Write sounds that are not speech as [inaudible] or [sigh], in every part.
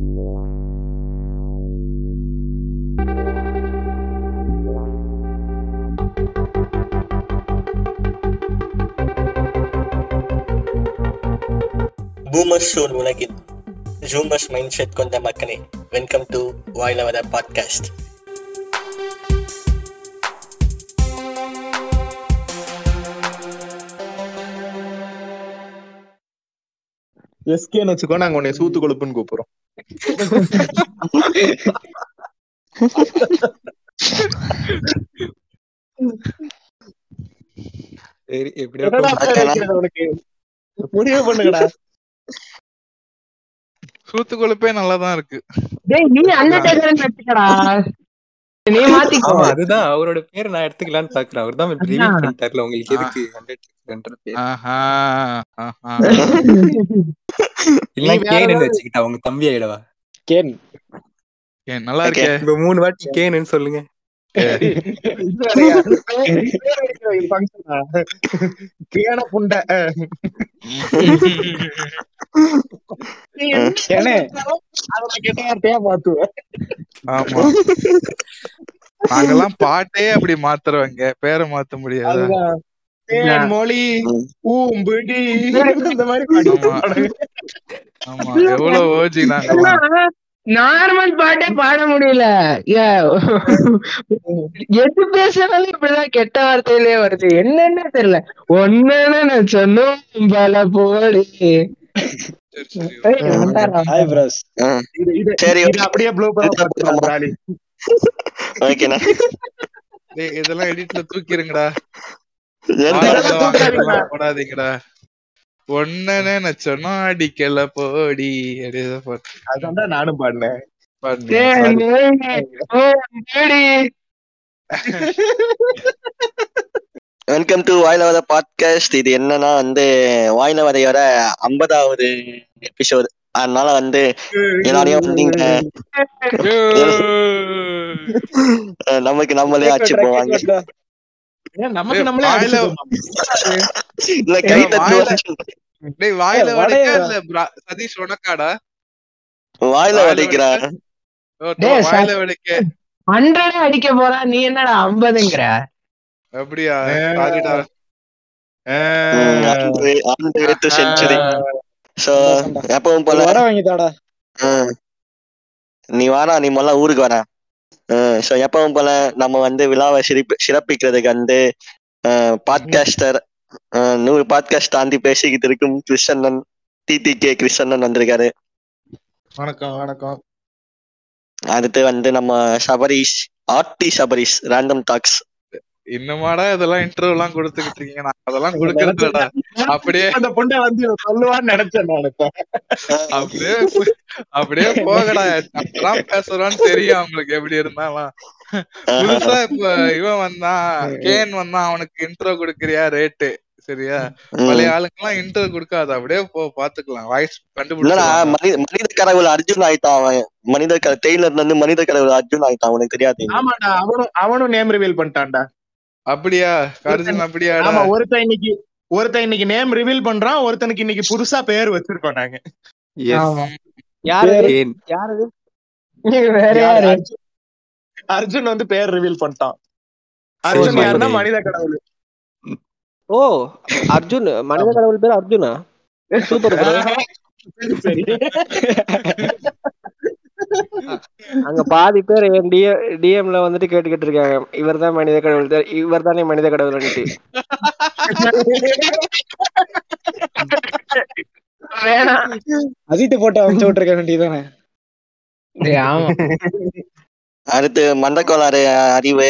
Boomer shown உலகில் ஜூமர்ஸ் mind set கொண்ட மக்களே வெல்கம் டு வாயிலவர பாட்காஸ்ட் எஸ்கேன்னு வச்சுக்கோ நாங்க உன்னை சூத்து கொழுப்புன்னு கூப்பிடுறோம். சரி எப்படியோ முடிவு பண்ணுங்கடா. சூத்து கொழுப்பே நல்லாதான் இருக்கு. டேய் நீ அண்டர்டேக்கர்னு வச்சுக்கடா நீ மாத்திக்கோ. ஆமா அதுதான். அவரோட பேர் நான் எடுத்துக்கலாம்னு பாக்குறேன். அவர் தான் ரிவீல். பண்ணிட்டார்ல உங்களுக்கு எதுக்கு அண்டர்டேக்கர்ன்ற பேர்? ஆஹா ஆஹா. இல்ல கேன்னு வச்சுக்கிட்டா உங்க தம்பி ஆயிடவா? கேன். நல்லா இருக்கே. இப்ப மூணு வாட்டி கேன்னு சொல்லுங்க. புண்டை நாங்கெல்லாம் பாட்டே அப்படி மாத்துறவங்க. பேரை மாத்த முடியாது? மொழி ஊம்பிடி இந்த மாதிரி ஆமா. எவ்வளவு ஓஜி நாங்கெல்லாம். நார்மல் பாட்டே பாட முடியல. ஏ, எது பேசினாலும் இப்படிதான் கெட்ட வார்த்தையிலே வருது. என்னன்னு தெரியல. ஒன்னு சொன்னோம் பல போடி. இதெல்லாம் எடிட்ல தூக்கிருங்கடா. போடாதீங்கடா ஒன்னு நினைச்சோன்னா அடிக்கல போடி அதான்டா நானும் பாடினேன். வெல்கம் டு வாயிலவர பாட்காஸ்ட் இது என்னன்னா வந்து வாயிலவரையோட ஐம்பதாவது எபிசோட் அதனால வந்து எல்லாரையும் வந்து இங்க அஹ், நமக்கு நம்மளே ஆச்சு போவாங்க. நமக்கு நம்மளே? இல்ல கை டேய் வாயில வடைக்கா? இல்ல சதீஷ் உனக்காடா? வாயில வடிக்கிறா வாயில வடைக்க ஹண்ட்ரடே அடிக்க போறா நீ என்னடா ஐம்பதுங்கிற அப்படியா. சாரிடா. செஞ்சுரி சோ எப்பவும் போல வர வாங்கி தாடா ம். நீ வாடா நீ முதல்ல ஊருக்கு வர ஸோ எப்பவும் போல நம்ம வந்து விழாவை சிறப்பி சிறப்பிக்கிறதுக்கு வந்து பாட்காஸ்டர் நூறு பாட்காஸ்ட் தாண்டி பேசிக்கிட்டு இருக்கும் கிருஷ்ணன் டிடி கே கிருஷ்ணன் வந்திருக்காரு. வணக்கம் வணக்கம். அடுத்து வந்து நம்ம Sabareesh RT Sabareesh random talks இன்னுமாடா இதெல்லாம் இன்டர்வியூ எல்லாம் கொடுத்துக்கிட்டு இருக்கீங்க? நான் அதெல்லாம் கொடுக்கறதுலடா அப்படியே அந்த பொண்ணை வந்து சொல்லுவான்னு நினைச்சேன் நான் இப்ப. அப்படியே அப்படியே போகடா. அதெல்லாம் பேசுறான்னு தெரியும் அவங்களுக்கு எப்படி இருந்தாலும். புதுசா இப்ப இவன் வந்தான் கேன் வந்தான் அவனுக்கு இன்ட்ரோ கொடுக்கறியா ரேட்டு சரியா? பழைய ஆளுங்கெல்லாம் இன்ட்ரோ கொடுக்காத. அப்படியே போ பாத்துக்கலாம். வாய்ஸ் கண்டுபிடிச்சு மனித மனித கடவுள் அர்ஜுன் ஆயிட்டான் அவன். மனித க டெய்லர்ல இருந்து மனித கடவுள் அர்ஜுன் ஆயிட்டான். உனக்கு தெரியாது. ஆமாடா அவனும் அவனும் நேம் ரிவீல் பண்ணிட்டான்டா. அப்படியா? அர்ஜுன் அப்படியாடா? ஆமா ஒருத்தன் இன்னைக்கு ஒருத்தன் இன்னைக்கு நேம் ரிவீல் பண்றான் ஒருத்தனுக்கு இன்னைக்கு புதுசா பேர் வச்சிருக்கோம் நாங்க. ஆமா. யாரு? கேன் யாரு? வேற யாரு? யாரு? அர்ஜுன் அர்ஜுன் வந்து பேர் ரிவீல் பண்ணிட்டான். அர்ஜுன். யாருன்னா மனித கடவுள். ஓ அர்ஜுன் மனித கடவுள் பேர் அர்ஜுனா? [laughs] சூப்பர் சரி. அங்க பாதி பேர் என் டிஎம்ல வந்துட்டு கேட்டுக்கிட்டு இருக்காங்க. இவர் தான் மனித கடவுள் இவர் தானே மனித கடவுள்னுட்டு வேணாம் அஜித் போட்டு அமுச்சு விட்டுருக்க வேண்டியதானே அடுத்து மண்டக்கோளாறு அறிவு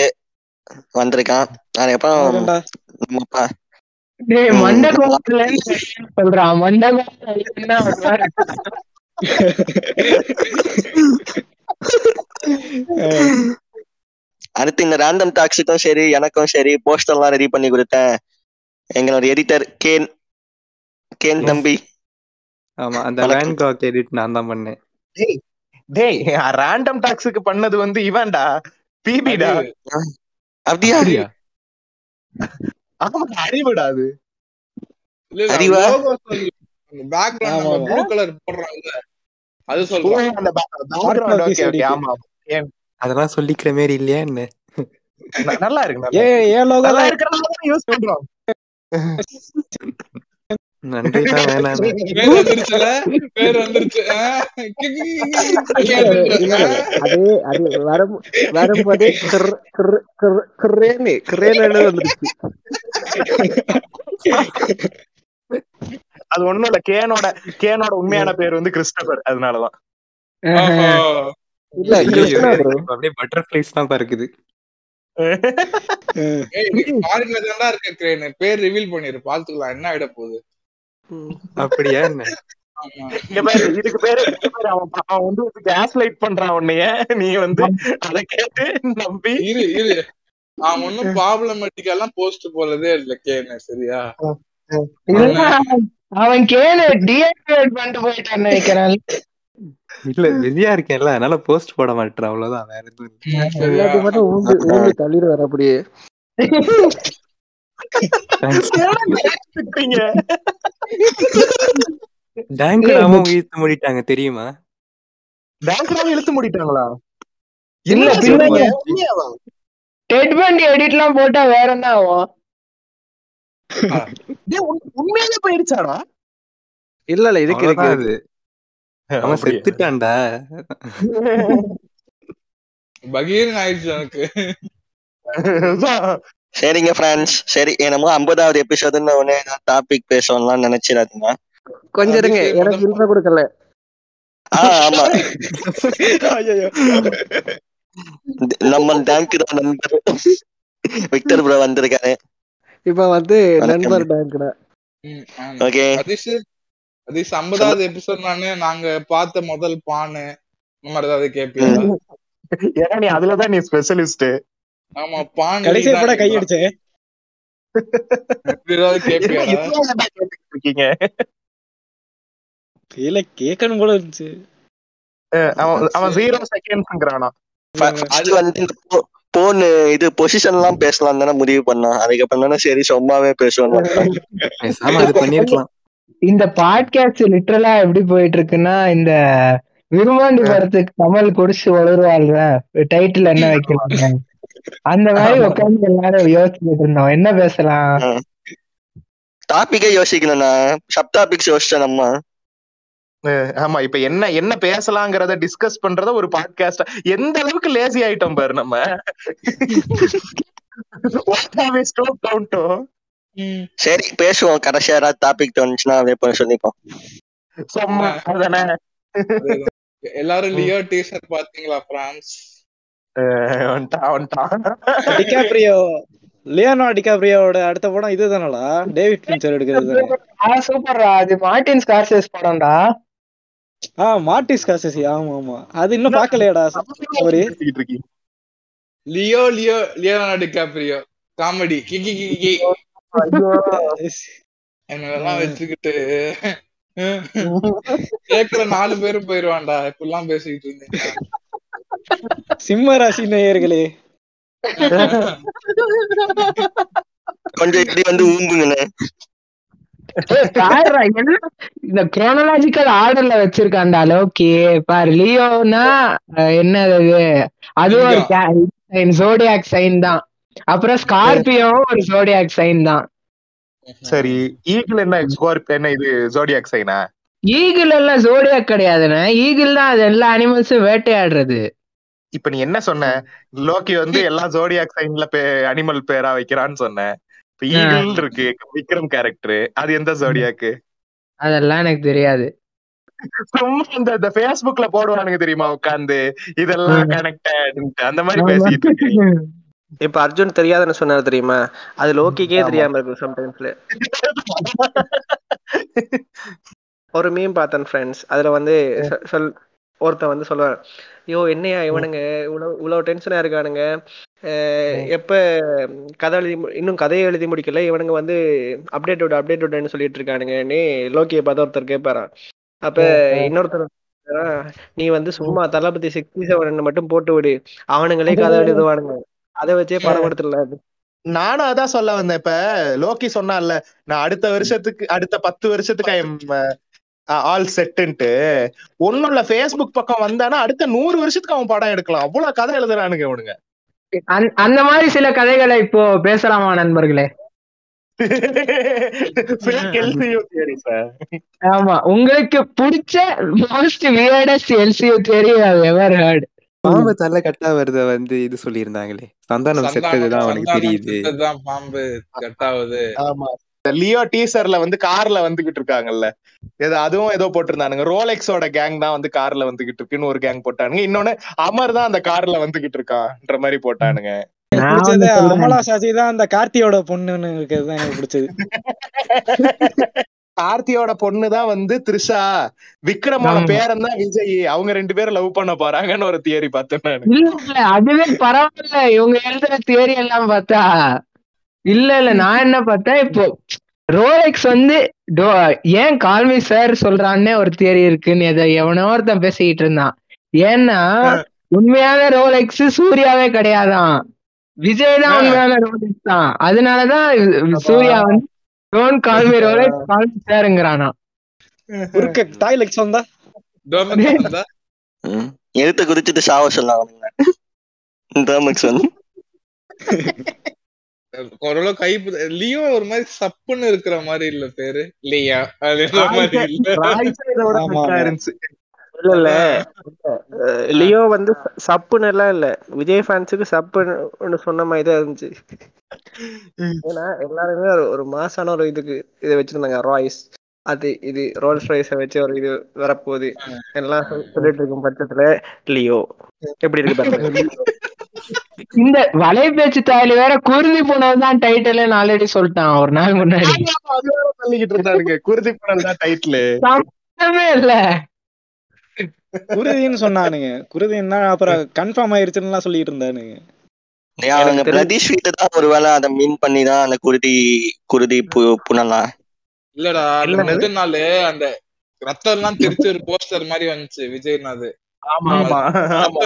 வந்திருக்கான். அதுக்கப்புறம் நம்ம டேய் சொல்றான்? மண்ட கோத்துல அடுத்து இந்த ரேண்டம் டாக்ஸுக்கும் சரி எனக்கும் சரி போஸ்டர் எல்லாம் ரெடி பண்ணி கொடுத்தேன். எங்களோட எடிட்டர் கேன் கேன் தம்பி. ஆமா அந்த வணக்கம். வேன் காக் எடிட் நான் தான் பண்ணேன். டேய் ரேண்டம் டாக்ஸுக்கு பண்ணது வந்து இவன்டா. பிபிடா அப்படியா? அப்படியா? ஆமா அறிவுடா அது. அறிவா? பேக்ரவுண்ட். ப்ளூ கலர் போடுறாங்கல்ல அது சொல்றேன் அதெல்லாம் சொல்லிக்கிற மாதிரி இல்லையா என்ன? நல்லா இருக்கு ஏ. ஏன் லோகோ நல்லா தான் இருக்கிறனால தான் யூஸ் பண்றோம். நன்றி தான் வேணாம் [laughs] பேர் வந்துருச்சுல? பேர் வந்துருச்சு. அது அது வரும் வரும்போதே கிர் கிர் வந்துருச்சு. [laughs] அது ஒண்ணும் இல்ல. கேனோட கேனோட உண்மையான பேர் வந்து கிறிஸ்டபர். அதனாலதான். இல்ல. அப்படியே பட்டர்ஃபிளைஸ் தான் இருக்குது இருக்க. பேர் ரிவீல் பண்ணிரு. பாத்துக்கலாம். என்ன ஆயிட போகுது? ம். அப்படியா என்ன? இதுக்கு பேரு அவன் வந்து கேஸ் லைட் பண்றான் உன்னைய. நீ வந்து அதை கேட்டு நம்பி. இரு இரு. அவன் ஒன்னும் ப்ராப்ளமேட்டிக்கா எல்லாம் போஸ்ட் போலதே இல்ல கேன்னு சரியா? அவன் கேளு டீஆக்டிவேட் பண்ணிட்டு போயிட்டான்னு நினைக்கிறேன் இல்ல பிஸியா இருக்கேன்ல அதனால போஸ்ட் போட மாட்டேன் அவ்வளவுதான் வேற எதுவும் மட்டும் ஊந்து ஊந்து தள்ளிடுவார் அப்படியே. டேங்க் நாமும் இழுத்து மூடிட்டாங்க தெரியுமா? பேங்க்ராவே இழுத்து மூடிட்டாங்களா? இல்ல, பண்டி எடிட்லாம் போட்டா வேற என்ன ஆகும்? உண்மையாவே போயிடுச்சாடா இல்ல இல்ல இதுக்கு அவ்வளவுதான் இருக்கு அது அவன்? செத்துட்டான்டா. பகீர்னு ஆயிடுச்சு எனக்கு. சரிங்க ஃப்ரெண்ட்ஸ் சரி என்னமோ ஐம்பதாவது எபிசோடுன்னு உடனே டாபிக் பேசணும்லாம் நினைச்சிடாதீங்க. கொஞ்சம் இருங்க எனக்கு இன்ட்ரோ கொடுக்கல. ஆமா. நம்ம தான் நண்பர் விக்டர் ப்ரோ வந்திருக்காரு. இப்ப வந்து. நண்பர் ஆமா. ஓகே. அதிஷ் அதிஷ் ஐம்பதாவது எபிசோட் நானு நாங்க பார்த்த முதல் பானு இந்த மாதிரி ஏதாவது கேப்பியா ஏன்னா நீ அதுலதான் நீ ஸ்பெஷலிஸ்ட் ஆமா பான் எப்படா கையடிச்சே ஏதாவது கேப்பியாடா இருக்கீங்க? இல்ல கேட்கணும் போல இருந்துச்சு. அவன் அவன் ஜீரோ செகண்ட்ஸ்ங்கிறானா ஃபர்ஸ்ட் வந்து போன் இது பொசிஷன் எல்லாம் பேசலாம் தானே முடிவு பண்ணோம் அதுக்கப்புறம் தானே சரி சும்மாவே பேசுவோம். இந்த பாட்காஸ்ட் லிட்டரலா எப்படி போயிட்டு இருக்குன்னா இந்த விரும்பாண்டி படத்துக்கு கமல் குடிச்சு வளருவாள்ல டைட்டில் என்ன வைக்கலாம் அந்த மாதிரி உட்காந்து எல்லாரும் யோசிச்சுட்டு இருந்தோம். என்ன பேசலாம்? டாபிக்கே யோசிக்கணும்னா சப் டாபிக்ஸ் யோசிச்சோம் நம்ம. ஆமா இப்ப என்ன என்ன பேசலாங்கிறத டிஸ்கஸ் பண்றத ஒரு பாட்காஸ்ட் எந்த அளவுக்கு லேசி ஆயிட்டோம் பாரு நம்ம? சரி பேசுவோம். கடைசியா ஏதாவது டாபிக் தோணுச்சுன்னா அப்படியே போய் சொல்லிப்போம். எல்லாரும் லியோ டீஷர்ட் பாத்தீங்களா பிரான்ஸ் டிகாப்ரியோ லியோனோ டிகாப்ரியோட அடுத்த படம் இதுதானடா? டேவிட் பின்ச்சர் எடுக்கிறது சூப்பர்ரா. அது மார்டின் ஸ்கார்சேஸ் படம்டா. ஆ மார்டிஸ் காசசி ஆமா ஆமா. அது இன்னும் பேசிக்கிட்டு இருக்கீங்க. Leo Leo Leonardo DiCaprio. Comedy. Kiki கிகி என்னெல்லாம் வச்சுக்கிட்டு. கேக்குற நாலு பேரும் போயிருவான்டா. இப்படிலாம் பேசிக்கிட்டு இருந்தீங்க. சிம்ம ராசி நேயர்களே கொஞ்சம் இப்படி வந்து ஊம்புங்கண்ணே இந்த குரோனலாஜிக்கல் ஆர்டர்ல வச்சிருக்கான்டா லோக்கி பாரு லியோனா அஹ், என்னது அது? அது ஒரு சைன் ஜோடியாக் சைன் தான். அப்புறம் ஸ்கார்பியோ ஒரு ஜோடியாக் சைன் தான். சரி ஈகிள் என்ன ஸ்கார்ப் என்ன இது ஜோடியாக் சைனா ஈகிள் எல்லாம் ஜோடியாக் கிடையாதுண்ணே. ஈகிள் தான் அது எல்லா அனிமல்ஸும் வேட்டையாடுறது. இப்ப நீ என்ன சொன்ன? லோக்கி வந்து எல்லா ஜோடியாக் சைன்ல அனிமல் பேரா வைக்கிறான்னு சொன்ன. ஈகிள் இருக்கு. விக்ரம் கேரக்டர் அது எந்த ஜோடியாக்கு அதெல்லாம் எனக்கு தெரியாது. சும்மா இந்த இந்த Facebookல போடுவானுங்க தெரியுமா உட்காந்து இதெல்லாம் கனெக்டட் அந்த மாதிரி பேசிட்டு இருக்கீங்க. [laughs] இப்ப அர்ஜுன் தெரியாதுன்னு சொன்னாரு தெரியுமா? அது லோக்கிக்கே. தெரியாம இருக்கும் சம்டைம்ஸ்ல [laughs] ஒரு மீம் பார்த்தேன் ஃப்ரெண்ட்ஸ் அதுல வந்து சொல் ஒருத்தன் வந்து சொல்லுவான் ஐயோ என்னையா இவனுங்க? இவ்வளவு இவ்வளவு டென்ஷனா இருக்கானுங்க. எப்ப கதை எழுதி இன்னும் கதையை எழுதி முடிக்கல. இவனுங்க வந்து அப்டேட் விடு அப்டேட் விடுன்னு சொல்லிட்டு இருக்கானுங்கன்னு லோக்கியை பார்த்து ஒருத்தர் கேட்பாராம் அப்ப இன்னொருத்தர் நீ வந்து சும்மா தளபதி சிக்ஸ்டி செவன் மட்டும் போட்டு விடு. அவனுங்களே கதை எழுதுவானுங்க. அதை வச்சே படம் எடுத்துடலாம் நானும் அதான் சொல்ல வந்தேன் இப்ப. லோக்கி சொன்னான்ல நான் அடுத்த வருஷத்துக்கு அடுத்த பத்து வருஷத்துக்கு ஆல் செட்டுன்ட்டு. ஒண்ணும் இல்ல ஃபேஸ்புக் பக்கம் வந்தானா அடுத்த நூறு வருஷத்துக்கு அவன் படம் எடுக்கலாம். அவ்வளவு கதை எழுதுறானுங்க இவனுங்க. அந்த- அந்த மாதிரி சில கதைகளை இப்போ பேசலாமா நண்பர்களே. ஆமா உங்களுக்கு பிடிச்ச most weirdest LCU theory ever heard பாம்பு தலை கட்டா வருத வந்து இது சொல்லியிருந்தாங்களே. சந்தானம் செத்ததுதான் அவனுக்கு தெரியுது. பாம்பு கட்டாவது. ஆமா. லியோ டீசர்ல வந்து கார்ல வந்துகிட்டு இருக்காங்கல்ல. ஏதோ அதுவும் ஏதோ போட்டிருந்தானுங்க. ரோலெக்ஸோட கேங் தான் வந்து கார்ல வந்துகிட்டு இருக்குன்னு ஒரு கேங் போட்டானுங்க. இன்னொன்னு அமர் தான் அந்த கார்ல வந்துகிட்டு இருக்கான்ற மாதிரி போட்டானுங்க. பிடிச்சது. அமலா சாசி தான் அந்த கார்த்தியோட பொண்ணுன்னு இருக்கிறது எனக்கு பிடிச்சது. [laughs] கார்த்தியோட பொண்ணு தான் வந்து த்ரிஷா. விக்ரமோட. பேரன் தான் விஜய். அவங்க ரெண்டு பேரும் லவ் பண்ண போறாங்கன்னு ஒரு தியரி பார்த்தேன் அதுவே பரவாயில்ல. இவங்க எழுதுற தியரி எல்லாம் பார்த்தா. இல்ல இல்ல நான் என்ன பார்த்தேன்? இப்போ ரோலெக்ஸ் வந்து டோ- ஏன் கால்மி சார் சொல்றான்னே ஒரு தியரி இருக்குன்னு எதை எவனோ ஒருத்தன் பேசிக்கிட்டு இருந்தான். ஏன்னா உண்மையான ரோலெக்ஸ் சூர்யாவே கிடையாதான். விஜய் தான். உண்மையான ரோலெக்ஸ் தான். அதனாலதான் சூர்யா வந்து don't call me Rolex call me சாருங்கிறானா தாய் டோமேக் வந்தா. எழுத்து குறிச்சிட்டு சாவ டேர்மிக்ஸ் வந்து. [laughs] ஓரளவு கை லியோ ஒரு மாதிரி சப்புன்னு இருக்கிற மாதிரி இல்ல பேரு. லியா அப்படின்ற மாதிரி இல்ல. இல்ல லியோ வந்து சப்புன்னு எல்லாம் இல்ல. விஜய் ஃபேன்ஸுக்கு சப்புன்னு சொன்ன மாதிரி தான் இருந்துச்சு. ஏன்னா எல்லாருமே ஒரு மாசான ஒரு இதுக்கு இதை வச்சிருந்தாங்க ராய்ஸ் அது இது ரோல்ஸ் ராய்ஸை வச்சு ஒரு இது வரப்போகுது. எல்லாம் சொல்- சொல்லிட்டு இருக்கும் பட்சத்துல லியோ. எப்படி இருக்கு [laughs] இந்த வலைபேச்சு தாயில வேற குருதி போனதுதான் டைட்டில் ஆல்ரெடி சொல்லிட்டான். ஒரு நாள் முன்னாடி. சொல்லிக்கிட்டு இருந்தானுங்க குருதி புனல் தான் டைட்டில் சம்பந்தமே இல்ல. குருதின்னு சொன்னானுங்க. குருதின்னா அப்புறம் கன்ஃபார்ம் ஆயிருச்சுன்னு சொல்லிட்டு இருந்தானுங்க. தெரிஞ்சு- பிரதீஷ் வீட்டு தான் ஒருவேளை அதை மீன் பண்ணி தான் அந்த குருதி குருதி பு- புனலாம் இல்லடா? முதல் நாள் அந்த ரத்தம் எல்லாம் தெரிச்சு ஒரு போஸ்டர் மாதிரி வந்துச்சு விஜய்னாது. ஆமா ஆமா.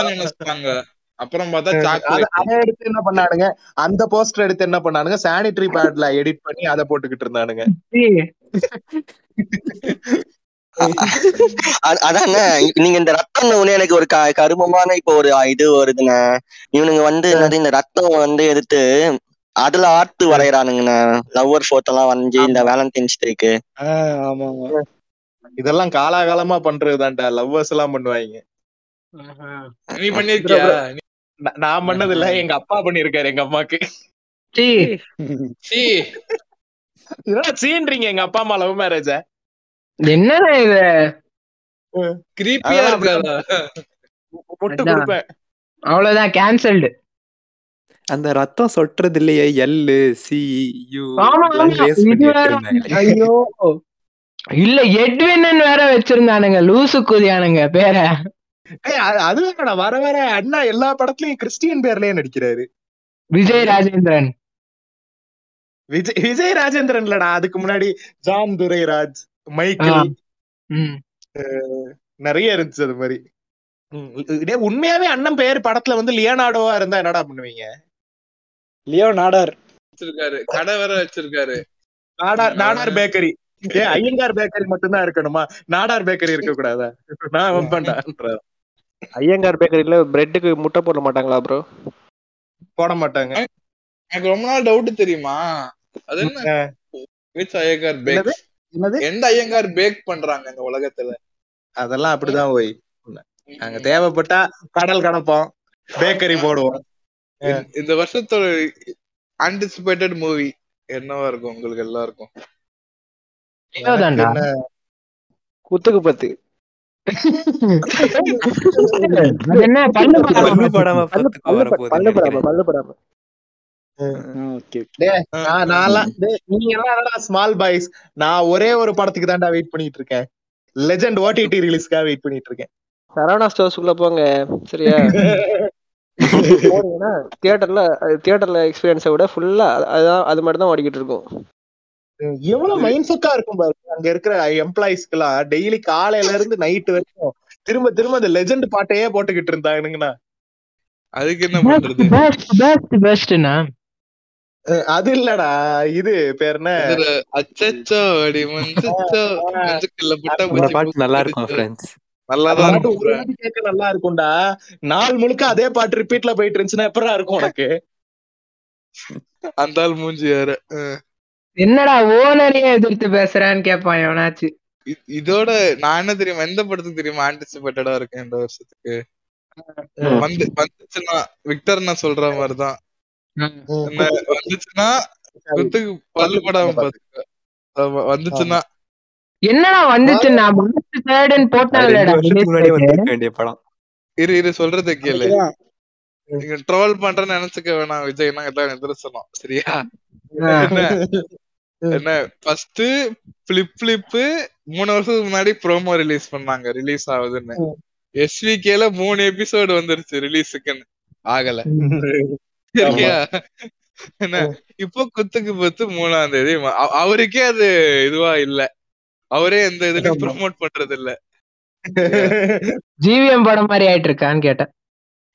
நினைச்சாங்க அப்புறம் பார்த்தா அத- சாக்லேட் அதை எடுத்து என்ன பண்ணானுங்க? அந்த போஸ்டர் எடுத்து என்ன பண்ணானுங்க? சானிட்டரி பேட்ல எடிட் பண்ணி அதை போட்டுக்கிட்டு இருந்தானுங்க. அதாங்க நீங்க இந்த ரத்தம் உடனே எனக்கு ஒரு க- கருமமான இப்போ ஒரு இது வருதுண்ணே இவனுங்க வந்து என்னது இந்த ரத்தம் வந்து எடுத்து அதுல ஆர்ட் வரையறானுங்கண்ணே லவ்வர் போட்டோ எல்லாம் வரைஞ்சி இந்த வேலண்டைன்ஸ் டேக்கு இதெல்லாம் காலாகாலமா பண்றதுதான்டா. லவ்வர்ஸ் எல்லாம் பண்ணுவாங்க நீ பண்ணிருக்கியா? நான் பண்ணது இல்ல எங்க அப்பா பண்ணிருக்காரு எங்க அம்மாக்கு. சீ, சீ. இதெல்லாம் சீன்றீங்க எங்க அப்பா அம்மா லவ் மேரேஜ என்னடா இது? கிரீப்பியா. கொடுப்பேன். அவ்வளவுதான் கேன்சல்டு அந்த ரத்தம் சொட்டுறது இல்லையே எல்லு சி யூ ஐயோ. இல்ல எட்வின் வேற வச்சிருந்தானுங்க. லூசு குதியானுங்க பேர. அது- வர வர அண்ணா எல்லா படத்துலயும் கிறிஸ்டியன் பேர்லயே நடிக்கிறாரு. விஜய் ராஜேந்திரன். விஜய் விஜய் ராஜேந்திரன் இல்லடா அதுக்கு முன்னாடி ஜான் துரைராஜ் மைக்கேல். நிறைய இருந்துச்சு அது மாதிரி. உண்மையாவே அண்ணன் பேர் படத்துல வந்து லியோனார்டோவா இருந்தா என்னடா பண்ணுவீங்க? லியோ நாடார் வச்சிருக்காரு கடை வேற வச்சிருக்காரு. நாடார் நாடார் பேக்கரி. ஏ ஐயங்கார் பேக்கரி மட்டும்தான் இருக்கணுமா? நாடார் பேக்கரி இருக்க கூடாதா நான் வம்பன்டான்ற [laughs] ஐயங்கார் பேக்கரியில பிரெட்டுக்கு முட்டை போட மாட்டாங்களா ப்ரோ போட மாட்டாங்க. எனக்கு ரொம்ப நாள் டவுட் தெரியுமா? அது என்ன? விச் ஐயங்கார் பேக் எந்த ஐயங்கார் பேக் பண்றாங்க இந்த உலகத்துல? அதெல்லாம் அப்படிதான் போய் நாங்க தேவைப்பட்டா கடல் கடப்போம் பேக்கரி போடுவோம். இந்த- வருஷத்தோட ஆன்டிசிபேட்டட் மூவி என்னவா இருக்கும் உங்களுக்கு எல்லாருக்கும்? குத்துக்கு பத்து. நான் நான்லாம் டேய், நீங்க எல்லாம் ஸ்மால் பாய்ஸ் நான் ஒரே ஒரு படத்துக்கு தான்டா வெயிட் பண்ணிட்டு இருக்கேன். லெஜெண்ட் ஓடிடி ரிலீஸ்க்காக வெயிட் பண்ணிட்டு இருக்கேன். சரவணா ஸ்டோர்ஸ்குள்ள போங்க சரியா? தியேட்டர்ல தியேட்டர்ல எக்ஸ்பீரியன்ஸை விட ஃபுல்லா அதுதான் அது மட்டும் தான் ஓடிக்கிட்டு இருக்கும். எவ்வளவு மைண்ட் ஃபக்கா இருக்கும் பாரு. அங்க இருக்கிற எம்ப்ளாயிஸ்க்கு எல்லாம் டெய்லி காலையில இருந்து நைட் வரைக்கும் திரும்ப திரும்ப அந்த லெஜெண்ட் பாட்டையே போட்டுக்கிட்டு இருந்தானுங்கண்ணா. அதுக்கு என்ன பண்றது? பெஸ்ட் பெஸ்ட் பெஸ்ட்னா அது இல்லடா. இது பேர் என்ன? அச்சச்சோ அடி மஞ்சச்சோ மஞ்சக்கல்ல புட்டா அந்த பூச்சி பாட்டு நல்லா இருக்கும் ஒரு friend. வாட்டி கேட்க நல்லா இருக்கும்டா. நாள் முழுக்க அதே பாட்டு ரிப்பீட்ல போயிட்டு இருந்துச்சுன்னா எப்படா இருக்கும் உனக்கு? அந்த ஆள் மூஞ்சி அஹ். என்னடா ஓனரையே எதிர்த்து பேசுறான்னு கேட்பான் எவனாச்சு. இதோட நான் என்ன தெரியுமா எந்த படத்துக்கு தெரியுமா ஆன்டிசிபேட்டடா இருக்கேன் இந்த வருஷத்துக்கு. வந்து வந்துச்சுன்னா விக்டர் நான் சொல்ற மாதிரிதான். வந்துச்சுன்னா குத்துக்கு பல்லு படாம பாத்துக்க. வந்துச்சுன்னா. என்னடா வந்துச்சு நான் மனசு தேடுன்னு ரெண்டு போட்டாங்களேடா வருஷத்துக்கு முன்னாடியே வந்திருக்க வேண்டிய படம். இரு இரு சொல்றத கேளு. நீங்க ட்ரோல் பண்றேன்னு நினைச்சுக்க வேணாம் விஜய்னா எல்லாம் நிதர்சனம் சரியா? என்ன ஃபர்ஸ்ட் பிளிப் பிளிப் மூணு வருஷத்துக்கு முன்னாடி ப்ரோமோ ரிலீஸ் பண்ணாங்க ரிலீஸ் ஆகுதுன்னு. எஸ்விகேல மூணு எபிசோடு வந்துருச்சு ரிலீஸுக்குன்னு ஆகல. சரியா? என்ன இப்போ குத்துக்கு பத்து மூணாம் தேதி. அவருக்கே அது இதுவா இல்ல. அவரே எந்த இதுலயும் ப்ரோமோட் பண்றது இல்ல ஜிவிஎம் படம் மாதிரி ஆயிட்டு இருக்கான்னு கேட்டேன்.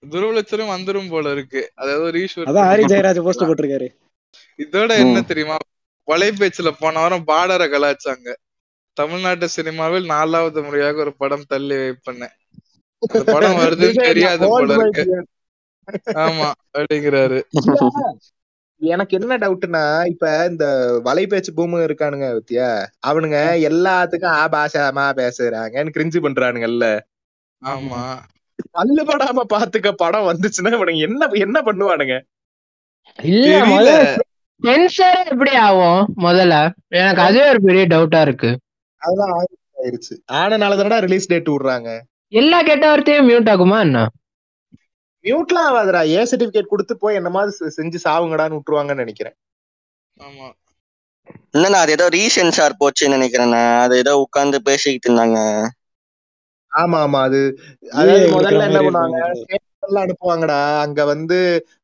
துருவலட்சணம் வந்துரும் போல இருக்கு. அதாவது ரீஷூட் அதான் ஹரி ஜெயராஜ் போஸ்ட் போட்டிருக்காரு. இதோட என்ன தெரியுமா? வலைபேச்சுல போன வாரம் பார்டரை கலாச்சாங்க. தமிழ்நாட்டு சினிமாவில் நாலாவது முறையாக ஒரு படம் தள்ளி வைப்பேன் அந்த படம் வருதுன்னு தெரியாது போல இருக்கு. ஆமா அப்படிங்கிறாரு. எனக்கு என்ன டவுட்னா இப்ப இந்த வலைபேச்சு பூமு இருக்கானுங்க பத்தியா அவனுங்க எல்லாத்துக்கும் ஆ பாஷாமா பேசுறாங்கன்னு கிரிஞ்சு பண்றானுங்கல்ல. ஆமா. பல்லு படாம பாத்துக்க படம் வந்துச்சுன்னா இவனுங்க என்ன என்ன பண்ணுவானுங்க? சென்சர் எப்படி ஆகும் முதல்ல? எனக்கு அதுவே ஒரு பெரிய டவுட்டா இருக்கு. அதெல்லாம் ஆயிருச்சு ஆனனால தானடா ரிலீஸ் டேட் விடுறாங்க. எல்லா கெட்ட வார்த்தையும் மியூட் ஆகுமா என்ன? மியூட்லாம் ஆகாதுடா. ஏ சர்டிபிகேட் கொடுத்து போய் என்ன மாதிரி செஞ்சு சாவுங்கடான்னு விட்டுருவாங்கன்னு நினைக்கிறேன். ஆமா. இல்லண்ணா அது ஏதோ ரீசென்சார் போச்சுன்னு நினைக்கிறேண்ணா. அது ஏதோ உட்கார்ந்து பேசிக்கிட்டு இருந்தாங்க. ஆமா ஆமா. அது அதாவது முதல்ல என்ன பண்ணுவாங்க? பேப்பர்ல அனுப்புவாங்கடா. அங்க வந்து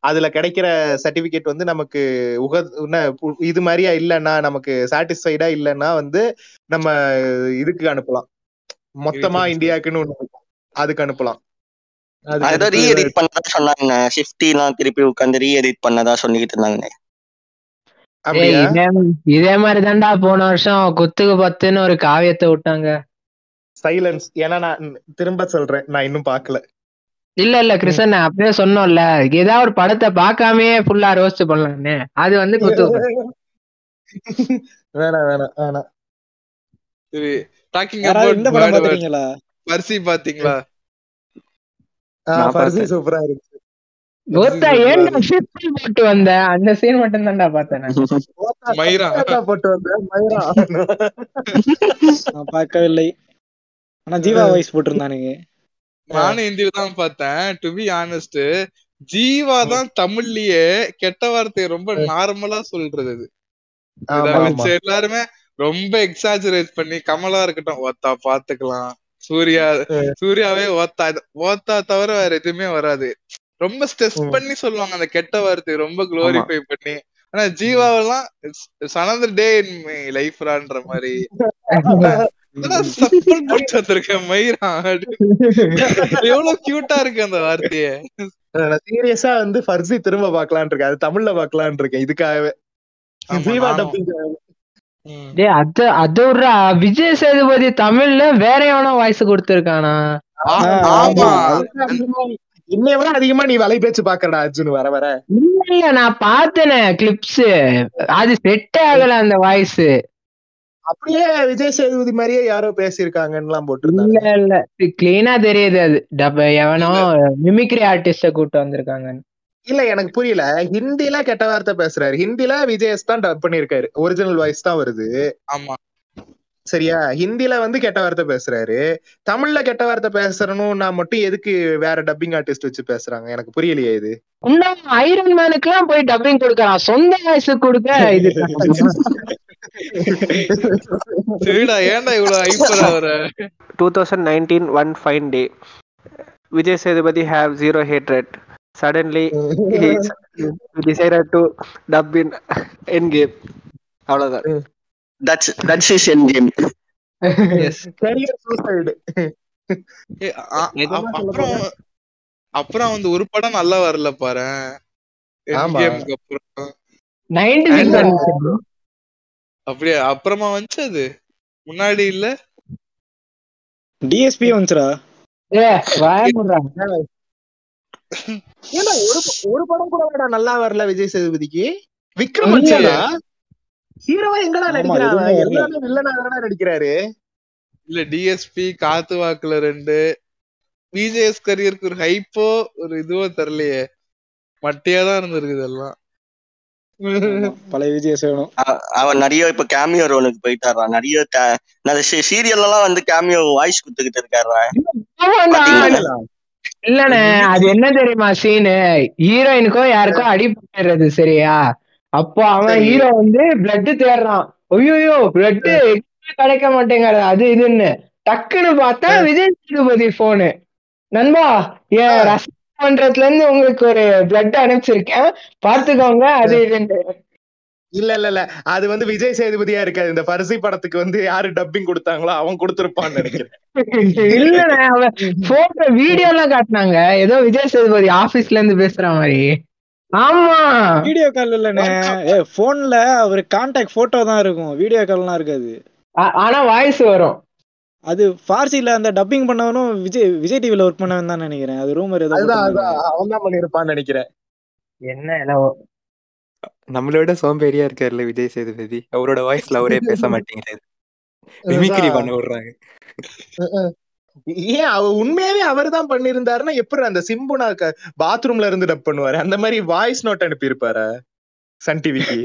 அதுல கிடைக்கிற சர்டிபிகேட் வந்து நமக்கு உக இது மாதிரியா இல்லைன்னா நமக்கு சாட்டிஸ்ஃபைடா இல்லைன்னா வந்து நம்ம இதுக்கு அனுப்பலாம். மொத்தமா. இந்தியாக்குன்னு ஒண்ணு. அதுக்கு அனுப்பலாம். ஏதோ ரீ எடிட் பண்ணதா சொன்னாங்க. ஷிஃப்டி எல்லாம் திருப்பி உட்காந்து ரீ எடிட் பண்ணதா சொல்லிக்கிட்டு இருந்தாங்க. இதே இதே மாதிரி தான்டா போன வருஷம் குத்துக்கு பத்துன்னு ஒரு காவியத்தை விட்டாங்க. சைலன்ஸ் ஏன்னா நான் திரும்ப சொல்றேன். நான் இன்னும் பார்க்கல. இல்ல இல்ல கிருஷ்ணன் நான் அப்பவே சொன்னோம்ல. ஏதாவது ஒரு படத்தை பார்க்காமயே ஃபுல்லா ரோஸ்ட் பண்ணலாம்னு அது வந்து பத்து. வேணாம் வேணாம் வேணாம். சரி டாக்கிங் பாத்துறீங்களா பர்சி பாத்தீங்களா பர்சி. சூப்பரா இருக்கு. கோத்தா ஏன்டா ஷிஃப்ட் போட்டு வந்த? அந்த சீன் மட்டும் தான்டா பார்த்தேன் நான். மயிரா. போட்டு வந்த. மயிரா? நான் பார்க்கவில்லை. ஆனா ஜீவா வாய்ஸ் போட்டிருந்தானுங்க. நானும் ஹிந்தில தான் பார்த்தேன் டு பி ஆனஸ்ட் ஜீவா தான் தமிழ்லயே கெட்ட வார்த்தையை ரொம்ப நார்மலா சொல்றது அது எல்லாருமே ரொம்ப எக்ஸாஜரேட் பண்ணி கமலா இருக்கட்டும் ஓத்தா பாத்துக்கலாம் சூர்யா சூர்யாவே ஓத்தா ஓத்தா தவிர வேற எதுவுமே வராது. ரொம்ப ஸ்ட்ரெஸ். பண்ணி சொல்லுவாங்க அந்த கெட்ட வார்த்தையை ரொம்ப குளோரிஃபை பண்ணி. ஆனா ஜீவாவெல்லாம் அனதர் டே இன் மை லைஃப்ரான்ற மாதிரி. [laughs] சீரியஸா வந்து ஃபர்சி திரும்ப பார்க்கலாம்னு இருக்கேன். அது தமிழ்ல பார்க்கலாம்னு இருக்கேன். இதுக்காகவே. அது விஜய் சேதுபதி தமிழ்ல வேற எவனோ வாய்ஸ் கொடுத்திருக்கானா? இன்னைய விட அதிகமா நீ வலை பேச்சு பாக்கறடா அர்ஜுன் வர வர. இல்ல இல்ல நான் பார்த்தேனே கிளிப்ஸ் அது செட் ஆகல அந்த வாய்ஸ் அப்படியே விஜய் சேதுபதி மாதிரியே யாரோ பேசியிருக்காங்கன்னு எல்லாம் இல்ல போட்டிருந்தாங்க இல்ல கிளீனா தெரியுது அது. டப்ப எவனோ மிமிக்ரி ஆர்டிஸ்ட கூட்டு வந்திருக்காங்க இல்ல எனக்கு புரியல. ஹிந்தில கெட்ட வார்த்தை பேசுறாரு. ஹிந்தில விஜயஸ் தான் டப் பண்ணிருக்காரு ஒரிஜினல் வாய்ஸ் தான் வருது. ஆமா. சரியா? ஹிந்தில வந்து கெட்ட வார்த்தை பேசுறாரு. தமிழ்ல கெட்ட வார்த்தை பேசுறணும்னா மட்டும் எதுக்கு வேற டப்பிங் ஆர்டிஸ்ட் வச்சு பேசுறாங்க? எனக்கு புரியலையே இது. ஐரன் மேனுக்கு எல்லாம் போய் டப்பிங் கொடுக்கறான் சொந்த வாய்ஸ் கொடுக்க இது? [laughs] சரிடா ஏன்டா இவ்வளவு ஹைப்பர் ஆகுற 2019 one fine day. vijay sethupathi have zero hatred. Suddenly he decided to dub in endgame. அவ்வளவுதான். That's that's is endgame is career suicide அப்புறம் அப்புறம் வந்து ஒரு படம் நல்லா வரல பாரு ஆமா. அப்புறம் நைன்டி சிக்ஸ் வந்துச்சு bro. அப்படியே அப்புறமா வந்துச்சு அது. முன்னாடி இல்ல? டிஎஸ்பி வந்துச்சுடா. ஒரு ஒரு படம் கூட வேடா நல்லா வரல விஜய் சேதுபதிக்கு. விக்ரம் ஹீரோவா எங்கடா வரல. எல்லாமே வில்லனா தானடா நடிக்கிறாரு. இல்ல டிஎஸ்பி காத்து வாக்குல ரெண்டு. விஜேஎஸ் கரியருக்கு ஒரு ஹைப்போ ஒரு இதுவோ தெரியலையே. மட்டியா தான் இருந்திருக்குது எல்லாம். பழைய விஜய் சேவனம் அவன் நிறைய இப்ப கேமியோ ரோலுக்கு போயிட்டாரா நிறைய சீரியல் எல்லாம் வந்து கேமியோ வாய்ஸ் கொடுத்துக்கிட்டு இருக்காரா? இல்லண்ணே அது என்ன தெரியுமா சீனு ஹீரோயினுக்கோ யாருக்கோ அடிபட்டுறது சரியா? அப்போ அவன். ஹீரோ வந்து பிளட் தேடுறான். ஐயோ பிளட் கிடைக்க மாட்டேங்கிறது அது இதுன்னு. டக்குன்னு பார்த்தா விஜய் சேதுபதி போனு நண்பா என் ரசம் பண்றதுல இருந்து உங்களுக்கு ஒரு பிளட் அனுப்பிச்சிருக்கேன். பார்த்துக்கோங்க அது இதுன்னு இல்ல இல்ல இல்ல. அது வந்து விஜய் சேதுபதியா இருக்காது. இந்த பரிசு படத்துக்கு வந்து யாரு டப்பிங் கொடுத்தாங்களோ அவன் கொடுத்திருப்பான்னு நினைக்கிறேன். இல்லண்ணே அவன் போட்டோ வீடியோ எல்லாம் காட்டினாங்க. ஏதோ விஜய் சேதுபதி ஆபீஸ்ல இருந்து பேசுற மாதிரி. ஆமா. வீடியோ கால் இல்லண்ணே. போன்ல ஒரு கான்டாக்ட் போட்டோ தான் இருக்கும். வீடியோ கால்லாம் இருக்காது. ஆ- ஆனா வாய்ஸ் வரும். அது ஃபார்சில அந்த டப்பிங் பண்ணவனும் விஜய் விஜய் டிவில ஒர்க் பண்ணவன் தான் நினைக்கிறேன். அது ரூமர் ஏதோ அவன் தான் பண்ணிருப்பான்னு நினைக்கிறேன். என்ன என்னவோ நம்மளோட சோம்பேறியா இருக்காருல்ல விஜய் சேதுபதி. அவரோட வாய்ஸ்ல அவரே பேச மாட்டேங்கிறாரு [laughs] மிமிக்ரி பண்ண விடுறாங்க. ஏன் அவ உண்மையாவே அவர் தான் பண்ணிருந்தாருன்னா எப்படி அந்த சிம்புனா பாத்ரூம்ல இருந்து டப் பண்ணுவாரு? அந்த மாதிரி வாய்ஸ் நோட் அனுப்பி இருப்பாரு சன் டிவிக்கு